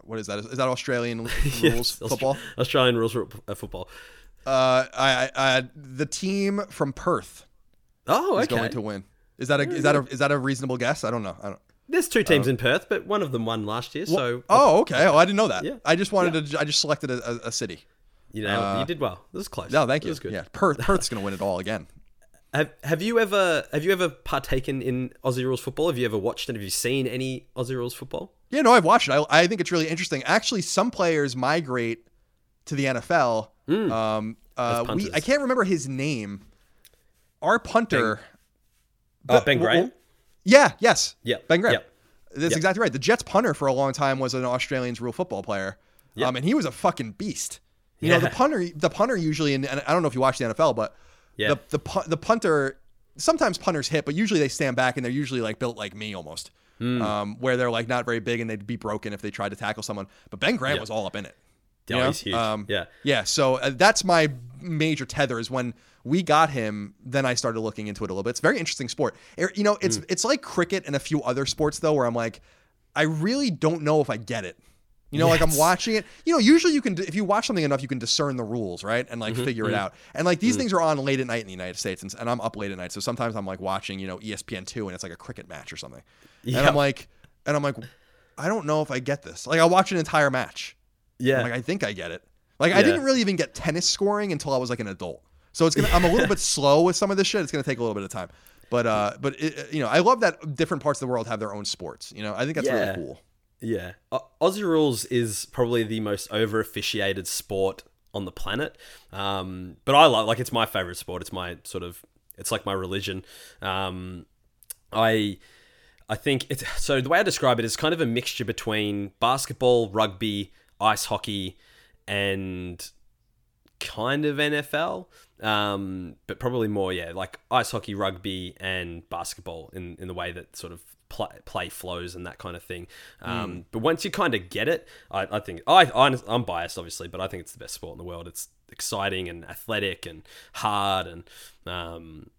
what is that? Is that Australian <laughs> <laughs> rules Yes, football? Australian rules uh, football. Uh, I, I, the team from Perth Oh, okay. is going to win. Is that a is that a is that a reasonable guess? I don't know. I don't. There's two teams in Perth, but one of them won last year. So, Oh, okay. Oh, I didn't know that. Yeah. I just wanted to. I just selected a, a, a city. You know, you did well. This is close. No, thank you. Yeah, Perth. Perth's going to win it all again. <laughs> Have Have you ever Have you ever partaken in Aussie rules football? Have you ever watched it? Have you seen any Aussie rules football? Yeah, no, I've watched it. I, I think it's really interesting. Actually, some players migrate to the NFL. Um, uh, we. I can't remember his name. Our punter. Uh, ben w- Graham. Yeah. Yes. Yep, Ben Graham. yep, That's yep. exactly right. The Jets punter for a long time was an Australian's rule football player. Yep. Um, and he was a fucking beast. You know, the punter, the punter usually, and, I don't know if you watch the NFL, but Yeah. the the the punter, sometimes punters hit, but usually they stand back and they're usually like built like me almost, Hmm. um, where they're like not very big and they'd be broken if they tried to tackle someone. But Ben Graham was all up in it. you know? he's huge. Um, yeah. Yeah, so uh, that's my major tether is when we got him. Then I started looking into it a little bit. It's a very interesting sport. Er, You know, it's it's like cricket and a few other sports though, where I'm like, I really don't know if I get it. You know, like I'm watching it. You know, usually you can if you watch something enough, you can discern the rules, right, and like mm-hmm, figure it mm-hmm. out. And like these mm-hmm. things are on late at night in the United States, and, and I'm up late at night, so sometimes I'm like watching, you know, ESPN two, and it's like a cricket match or something, and I'm like, and I'm like, I don't know if I get this. Like I watch an entire match. Yeah. I'm like I think I get it. Like I didn't really even get tennis scoring until I was like an adult. So it's gonna. I'm a little <laughs> bit slow with some of this shit. It's gonna take a little bit of time. But uh, but it, uh, you know, I love that different parts of the world have their own sports. You know, I think that's Yeah. really cool. Yeah, Au- Aussie rules is probably the most over officiated sport on the planet. Um, but I love like it's my favorite sport. It's my sort of it's like my religion. Um, I I think it's so the way I describe it is kind of a mixture between basketball, rugby, ice hockey, and kind of NFL, um, but probably more, yeah, like ice hockey, rugby, and basketball in, in the way that sort of play, play flows and that kind of thing. Um, But once you kind of get it, I, I think I, I'm biased, obviously, but I think it's the best sport in the world. It's exciting and athletic and hard, and um,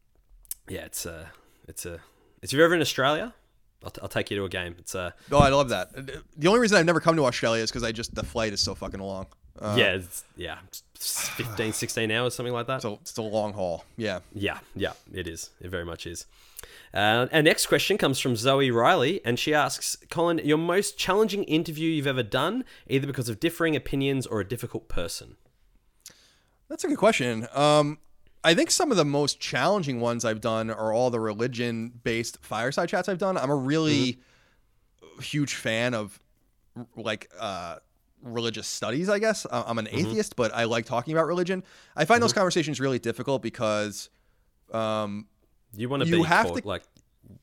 yeah, it's a it's a. If you're ever in Australia, I'll, I'll take you to a game. It's a Oh, I love that. The only reason I've never come to Australia is because I just the flight is so fucking long. Uh, yeah, it's, yeah, it's 15, 16 hours, something like that. So it's a long haul. Yeah. Yeah, yeah, it is. It very much is. Uh, our next question comes from Zoe Riley, and she asks, Colin, your most challenging interview you've ever done, either because of differing opinions or a difficult person? That's a good question. Um, I think some of the most challenging ones I've done are all the religion based fireside chats I've done. I'm a really huge fan of like uh, religious studies, I guess. I'm an atheist, but I like talking about religion. I find those conversations really difficult because um, You want to You be have caught, to- like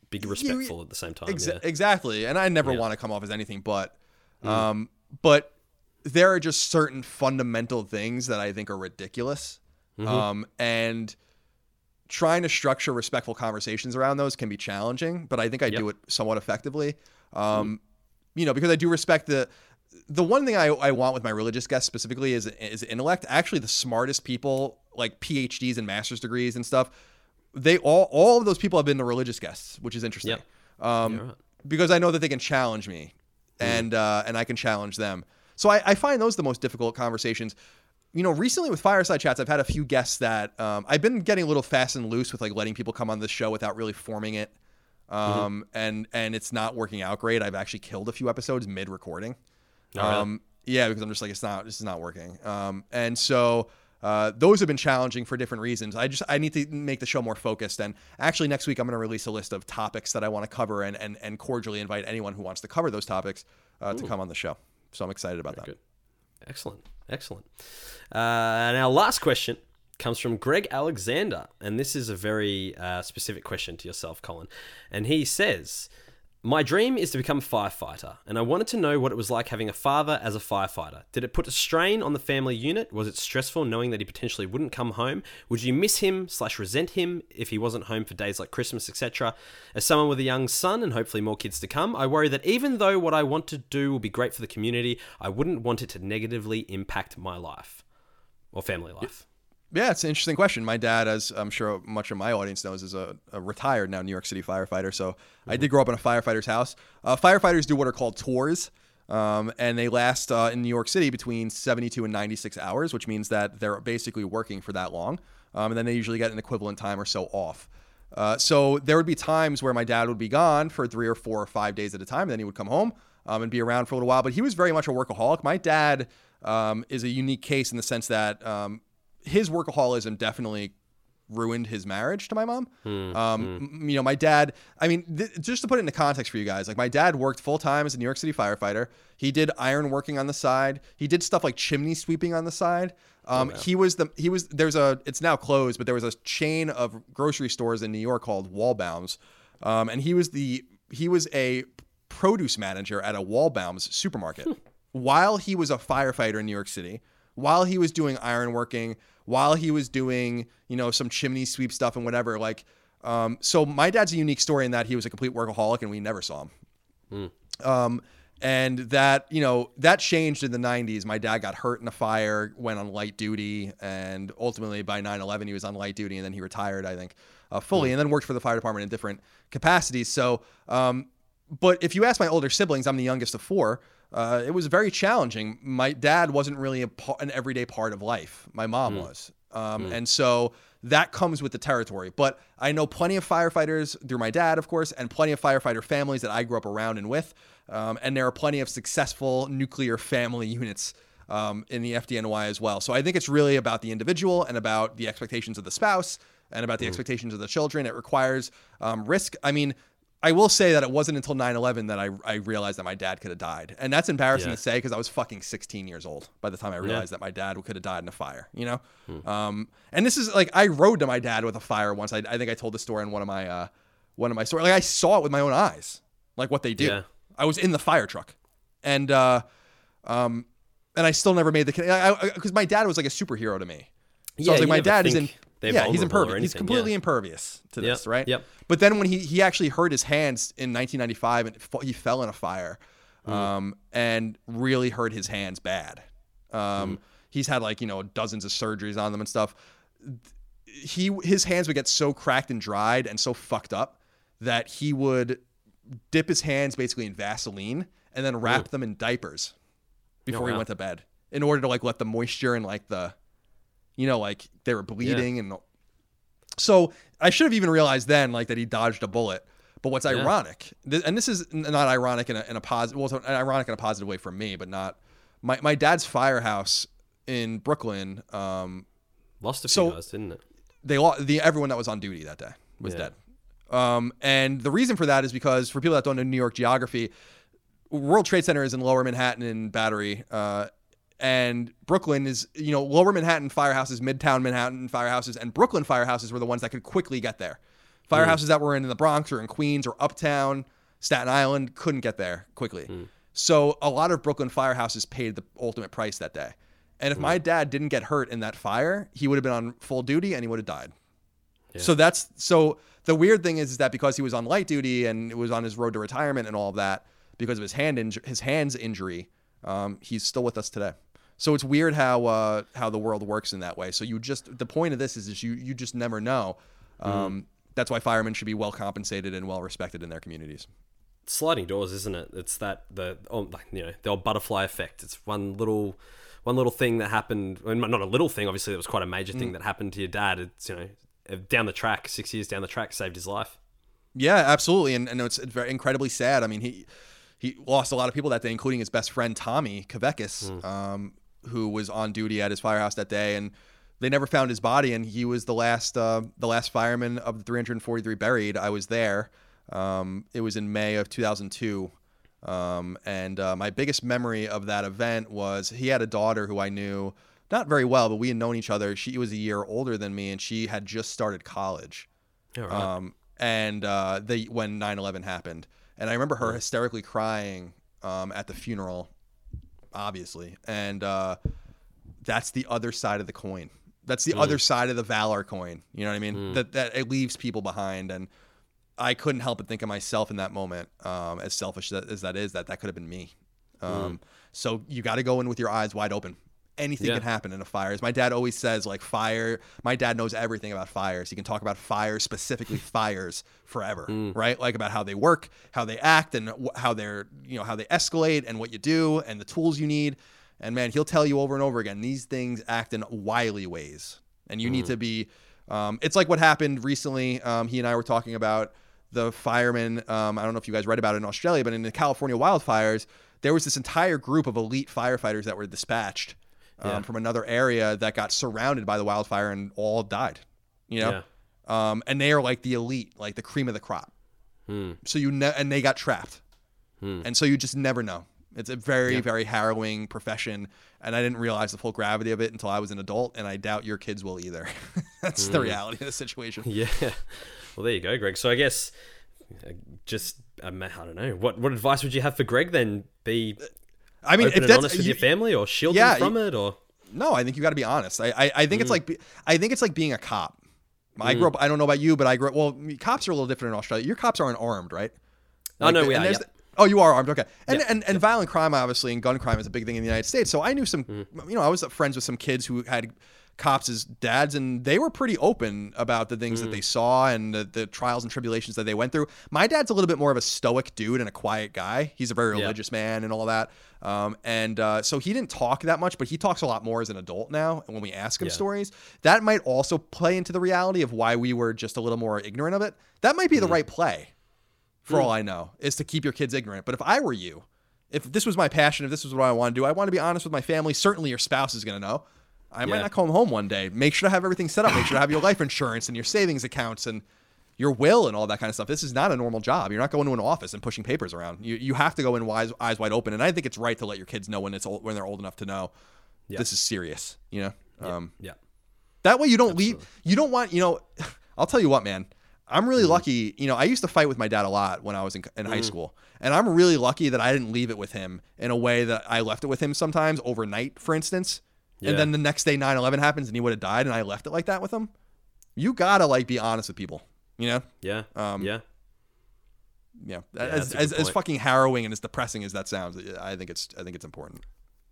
be respectful at the same time. Exa- yeah. Exactly. And I never Yeah. want to come off as anything but. Mm. Um, but there are just certain fundamental things that I think are ridiculous. Mm-hmm. Um, and trying to structure respectful conversations around those can be challenging, but I think I do it somewhat effectively. Um, You know, because I do respect the the one thing I, I want with my religious guests specifically is is intellect. Actually, the smartest people, like PhDs and master's degrees and stuff, they all all of those people have been the religious guests, which is interesting. Yep. Um, right. because I know that they can challenge me, and uh, and I can challenge them. So I, I find those the most difficult conversations. You know, recently with fireside chats, I've had a few guests that um, I've been getting a little fast and loose with like letting people come on the show without really forming it, um, and and it's not working out great. I've actually killed a few episodes mid recording. Oh, really? Um, yeah, because I'm just like it's not this is not working. Um, and so uh, those have been challenging for different reasons. I just I need to make the show more focused. And actually, next week I'm going to release a list of topics that I want to cover and and and cordially invite anyone who wants to cover those topics uh, to come on the show. So I'm excited about that. Good. Excellent. Excellent. Uh, and our last question comes from Greg Alexander. And this is a very uh, specific question to yourself, Colin. And he says, My dream is to become a firefighter, and I wanted to know what it was like having a father as a firefighter. Did it put a strain on the family unit? Was it stressful knowing that he potentially wouldn't come home? Would you miss him slash resent him if he wasn't home for days like Christmas, etc.? As someone with a young son and hopefully more kids to come, I worry that even though what I want to do will be great for the community, I wouldn't want it to negatively impact my life or family life. Yeah, it's an interesting question. My dad, as I'm sure much of my audience knows, is a, a retired now New York City firefighter. So I did grow up in a firefighter's house. Uh, firefighters do what are called tours, um, and they last uh, in New York City between 72 and 96 hours, which means that they're basically working for that long. Um, and then they usually get an equivalent time or so off. Uh, so there would be times where my dad would be gone for three or four or five days at a time. And then he would come home um, and be around for a little while. But he was very much a workaholic. My dad um, is a unique case in the sense that um, his workaholism definitely ruined his marriage to my mom. um, m- You know, my dad, I mean, th- just to put it into context for you guys, like my dad worked full time as a New York City firefighter. He did iron working on the side. He did stuff like chimney sweeping on the side. Um, He was the, he was, there's a, it's now closed, but there was a chain of grocery stores in New York called Waldbaum's. Um, and he was the, he was a produce manager at a Waldbaum's supermarket while he was a firefighter in New York City, while he was doing iron working, while he was doing, you know, some chimney sweep stuff and whatever. Like, um, so my dad's a unique story in that he was a complete workaholic and we never saw him. Um, and that, you know, that changed in the 90s. My dad got hurt in a fire, went on light duty, and ultimately by 9 11, he was on light duty and then he retired, I think, uh, fully, and then worked for the fire department in different capacities. So, um, but if you ask my older siblings, I'm the youngest of four. Uh, it was very challenging. My dad wasn't really a pa- an everyday part of life. My mom was, um, and so that comes with the territory. But I know plenty of firefighters through my dad, of course, and plenty of firefighter families that I grew up around and with. Um, and there are plenty of successful nuclear family units um, in the FDNY as well. So I think it's really about the individual and about the expectations of the spouse and about the expectations of the children. It requires um, risk. I mean, I will say that it wasn't until 9 11 that I, I realized that my dad could have died. And that's embarrassing Yeah. to say because I was fucking 16 years old by the time I realized that my dad could have died in a fire, you know? Um, and this is like, I rode to my dad with a fire once. I, I think I told the story in one of my, uh, one of my stories. Like, I saw it with my own eyes, like what they do. Yeah. I was in the fire truck. And, uh, um, and I still never made the because my dad was like a superhero to me. So Yeah, I was like, my dad is in. They're Yeah, he's impervious. He's completely yeah. impervious to this, Yep, right? yep. But then when he he actually hurt his hands in 1995 and he fell in a fire, Mm. um, and really hurt his hands bad. Um, Mm. he's had like you know dozens of surgeries on them and stuff. He his hands would get so cracked and dried and so fucked up that he would dip his hands basically in Vaseline and then wrap them in diapers before he wow. went to bed in order to like let the moisture and like the you know like they were bleeding and so I should have even realized then like that he dodged a bullet. But what's ironic, th- and this is not ironic in a, in a positive, well, it's ironic in a positive way for me, but not my, my dad's firehouse in Brooklyn. Um, Lost a few So- guys, didn't it? they lost the everyone that was on duty that day was Yeah. dead. Um, and the reason for that is because for people that don't know New York geography, World Trade Center is in Lower Manhattan in Battery, uh, and Brooklyn is you know Lower Manhattan firehouses, Midtown Manhattan firehouses, and Brooklyn firehouses were the ones that could quickly get there. Firehouses that were in the Bronx or in Queens or Uptown, Staten Island couldn't get there quickly. So a lot of Brooklyn firehouses paid the ultimate price that day. And if my dad didn't get hurt in that fire, he would have been on full duty and he would have died. So that's so the weird thing is, is that because he was on light duty and it was on his road to retirement and all of that because of his hand inju- his hands injury, um, he's still with us today. So it's weird how uh, how the world works in that way. So you just the point of this is, is you you just never know. Um, That's why firemen should be well compensated and well respected in their communities. sliding doors, isn't it? It's that the oh, like, you know the old butterfly effect. It's one little one little thing that happened. Well, not a little thing. Obviously, it was quite a major thing that happened to your dad. It's you know down the track, six years down the track, saved his life. Yeah, absolutely, and, and it's very incredibly sad. I mean, he he lost a lot of people that day, including his best friend Tommy Kuveikis, um, who was on duty at his firehouse that day, and they never found his body, and he was the last uh, the last fireman of the 343 buried. I was there. Um, it was in May of 2002. Um, and uh, my biggest memory of that event was he had a daughter who I knew not very well, but we had known each other. She was a year older than me, and she had just started college. Right. Um, and uh, the when 9/11 happened, and I remember her hysterically crying um, at the funeral, obviously, and uh, that's the other side of the coin. That's the other side of the valor coin. You know what I mean? That that it leaves people behind, and I couldn't help but think of myself in that moment, um, as selfish as that is, that that could have been me. Um, So you got to go in with your eyes wide open. Anything Yeah. can happen in a fire. As my dad always says, like fire. My dad knows everything about fires. He can talk about fires, specifically <laughs> fires, forever. Right? Like about how they work, how they act, and how they're you know how they escalate, and what you do, and the tools you need. And man, he'll tell you over and over again these things act in wily ways, and you need to be. Um, it's like what happened recently. Um, he and I were talking about the firemen. Um, I don't know if you guys read about it in Australia, but in the California wildfires, there was this entire group of elite firefighters that were dispatched um, Yeah. from another area that got surrounded by the wildfire and all died. You know, um, and they are like the elite, like the cream of the crop. Hmm. So you ne- and they got trapped, and so you just never know. It's a very, very harrowing profession, and I didn't realize the full gravity of it until I was an adult, and I doubt your kids will either. <laughs> That's Hmm. the reality of the situation. <laughs> Yeah. Well, there you go, Greg. So I guess uh, just um, I don't know what what advice would you have for Greg then? Be I mean, open if that's honest with you- your family, or shield Yeah, them from it, or No, I think you got to be honest. I, I, I think it's Mm. like I think it's like being a cop. I grew up. I don't know about you, but I grew up. Well, cops are a little different in Australia. Your cops aren't armed, right? Oh, no, we are, yeah. the- oh, you are armed. Okay. And, Yeah, and and violent crime, obviously, and gun crime is a big thing in the United States. So I knew some. Mm-hmm. You know, I was friends with some kids who had cops dads, and they were pretty open about the things Mm. that they saw and the, the trials and tribulations that they went through. My dad's a little bit more of a stoic dude and a quiet guy. He's a very Yeah. religious man and all that. Um, and uh, so he didn't talk that much, but he talks a lot more as an adult now. And when we ask him Yeah. stories, that might also play into the reality of why we were just a little more ignorant of it. That might be Mm-hmm. the right play, for all I know, is to keep your kids ignorant. But if I were you, if this was my passion, if this was what I want to do, I want to be honest with my family. Certainly, your spouse is going to know. I might Yeah. not come home one day. Make sure to have everything set up. Make sure to have your life insurance and your savings accounts and your will and all that kind of stuff. This is not a normal job. You're not going to an office and pushing papers around. You you have to go in wise, eyes wide open. And I think it's right to let your kids know when it's old, when they're old enough to know this is serious. You know, um, yeah, that way you don't leave. You don't want. You know, <laughs> I'll tell you what, man. I'm really Mm-hmm. lucky. You know, I used to fight with my dad a lot when I was in, in Mm. high school, and I'm really lucky that I didn't leave it with him in a way that I left it with him sometimes overnight, for instance. Yeah. And then the next day 9/11 happens and he would have died, and I left it like that with him. You gotta like be honest with people. You know, yeah, Um, yeah. yeah. that's as as, as fucking harrowing and as depressing as that sounds, I think it's I think it's important.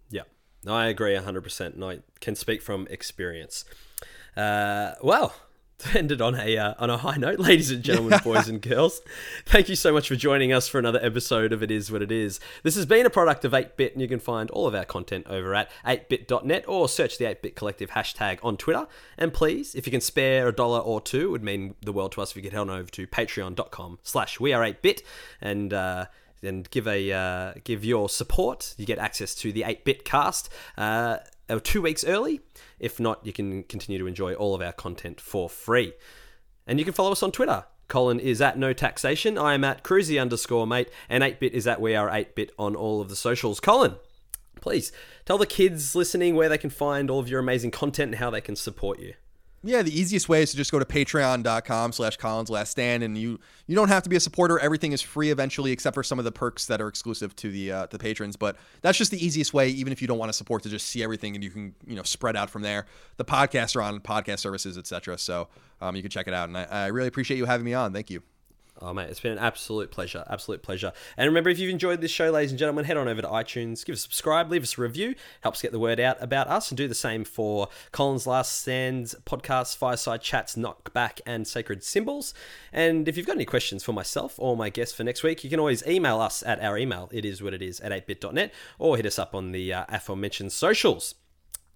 Yeah, no, I agree hundred percent, and I can speak from experience. Uh, well, ended on a uh, on a high note, <laughs> ladies and gentlemen, boys and girls. Thank you so much for joining us for another episode of It Is What It Is. This has been a product of 8bit, and you can find all of our content over at 8bit.net or search the 8bit Collective hashtag on Twitter. And please, if you can spare a dollar or two, it would mean the world to us if you could head on over to patreon.com slash we are 8bit and uh, and give a uh, give your support. You get access to the 8-bit cast uh, uh, two weeks early. If not, you can continue to enjoy all of our content for free. And you can follow us on Twitter. Colin is at no taxation. I am at cruisy underscore mate, and 8bit is at we are 8bit on all of the socials. Colin, please tell the kids listening where they can find all of your amazing content and how they can support you. Yeah, the easiest way is to just go to patreon.com slash Colin's Last Stand and you you don't have to be a supporter. Everything is free eventually, except for some of the perks that are exclusive to the uh, the patrons. But that's just the easiest way, even if you don't want to support to just see everything and you can, you know, spread out from there. The podcasts are on podcast services, etc. So um, you can check it out. And I, I really appreciate you having me on. Thank you. Oh, mate, it's been an absolute pleasure. Absolute pleasure. And remember, if you've enjoyed this show, ladies and gentlemen, head on over to iTunes, give us a subscribe, leave us a review, helps get the word out about us, and do the same for Colin's Last Stands podcasts, Fireside Chats, Knockback, and Sacred Symbols. And if you've got any questions for myself or my guest for next week, you can always email us at our email, it is what it is, at 8bit.net, or hit us up on the uh, aforementioned socials.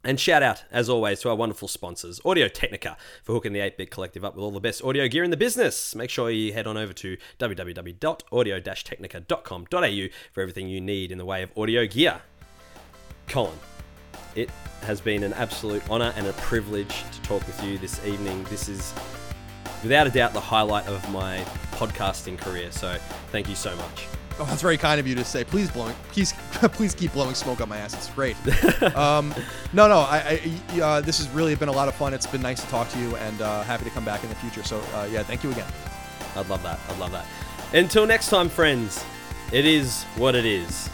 And shout out, as always, to our wonderful sponsors, Audio Technica, for hooking the 8 Bit Collective up with all the best audio gear in the business. Make sure you head on over to www.audio technica.com.au for everything you need in the way of audio gear. Colin, it has been an absolute honour and a privilege to talk with you this evening. This is, without a doubt, the highlight of my podcasting career. So thank you so much. Oh, that's very kind of you to say. Please blowing, please, <laughs> please keep blowing smoke up my ass. It's great. <laughs> um, no, no, I, I uh, this has really been a lot of fun. It's been nice to talk to you, and uh, happy to come back in the future. So, uh, yeah, thank you again. I'd love that. I'd love that. Until next time, friends. It is what it is.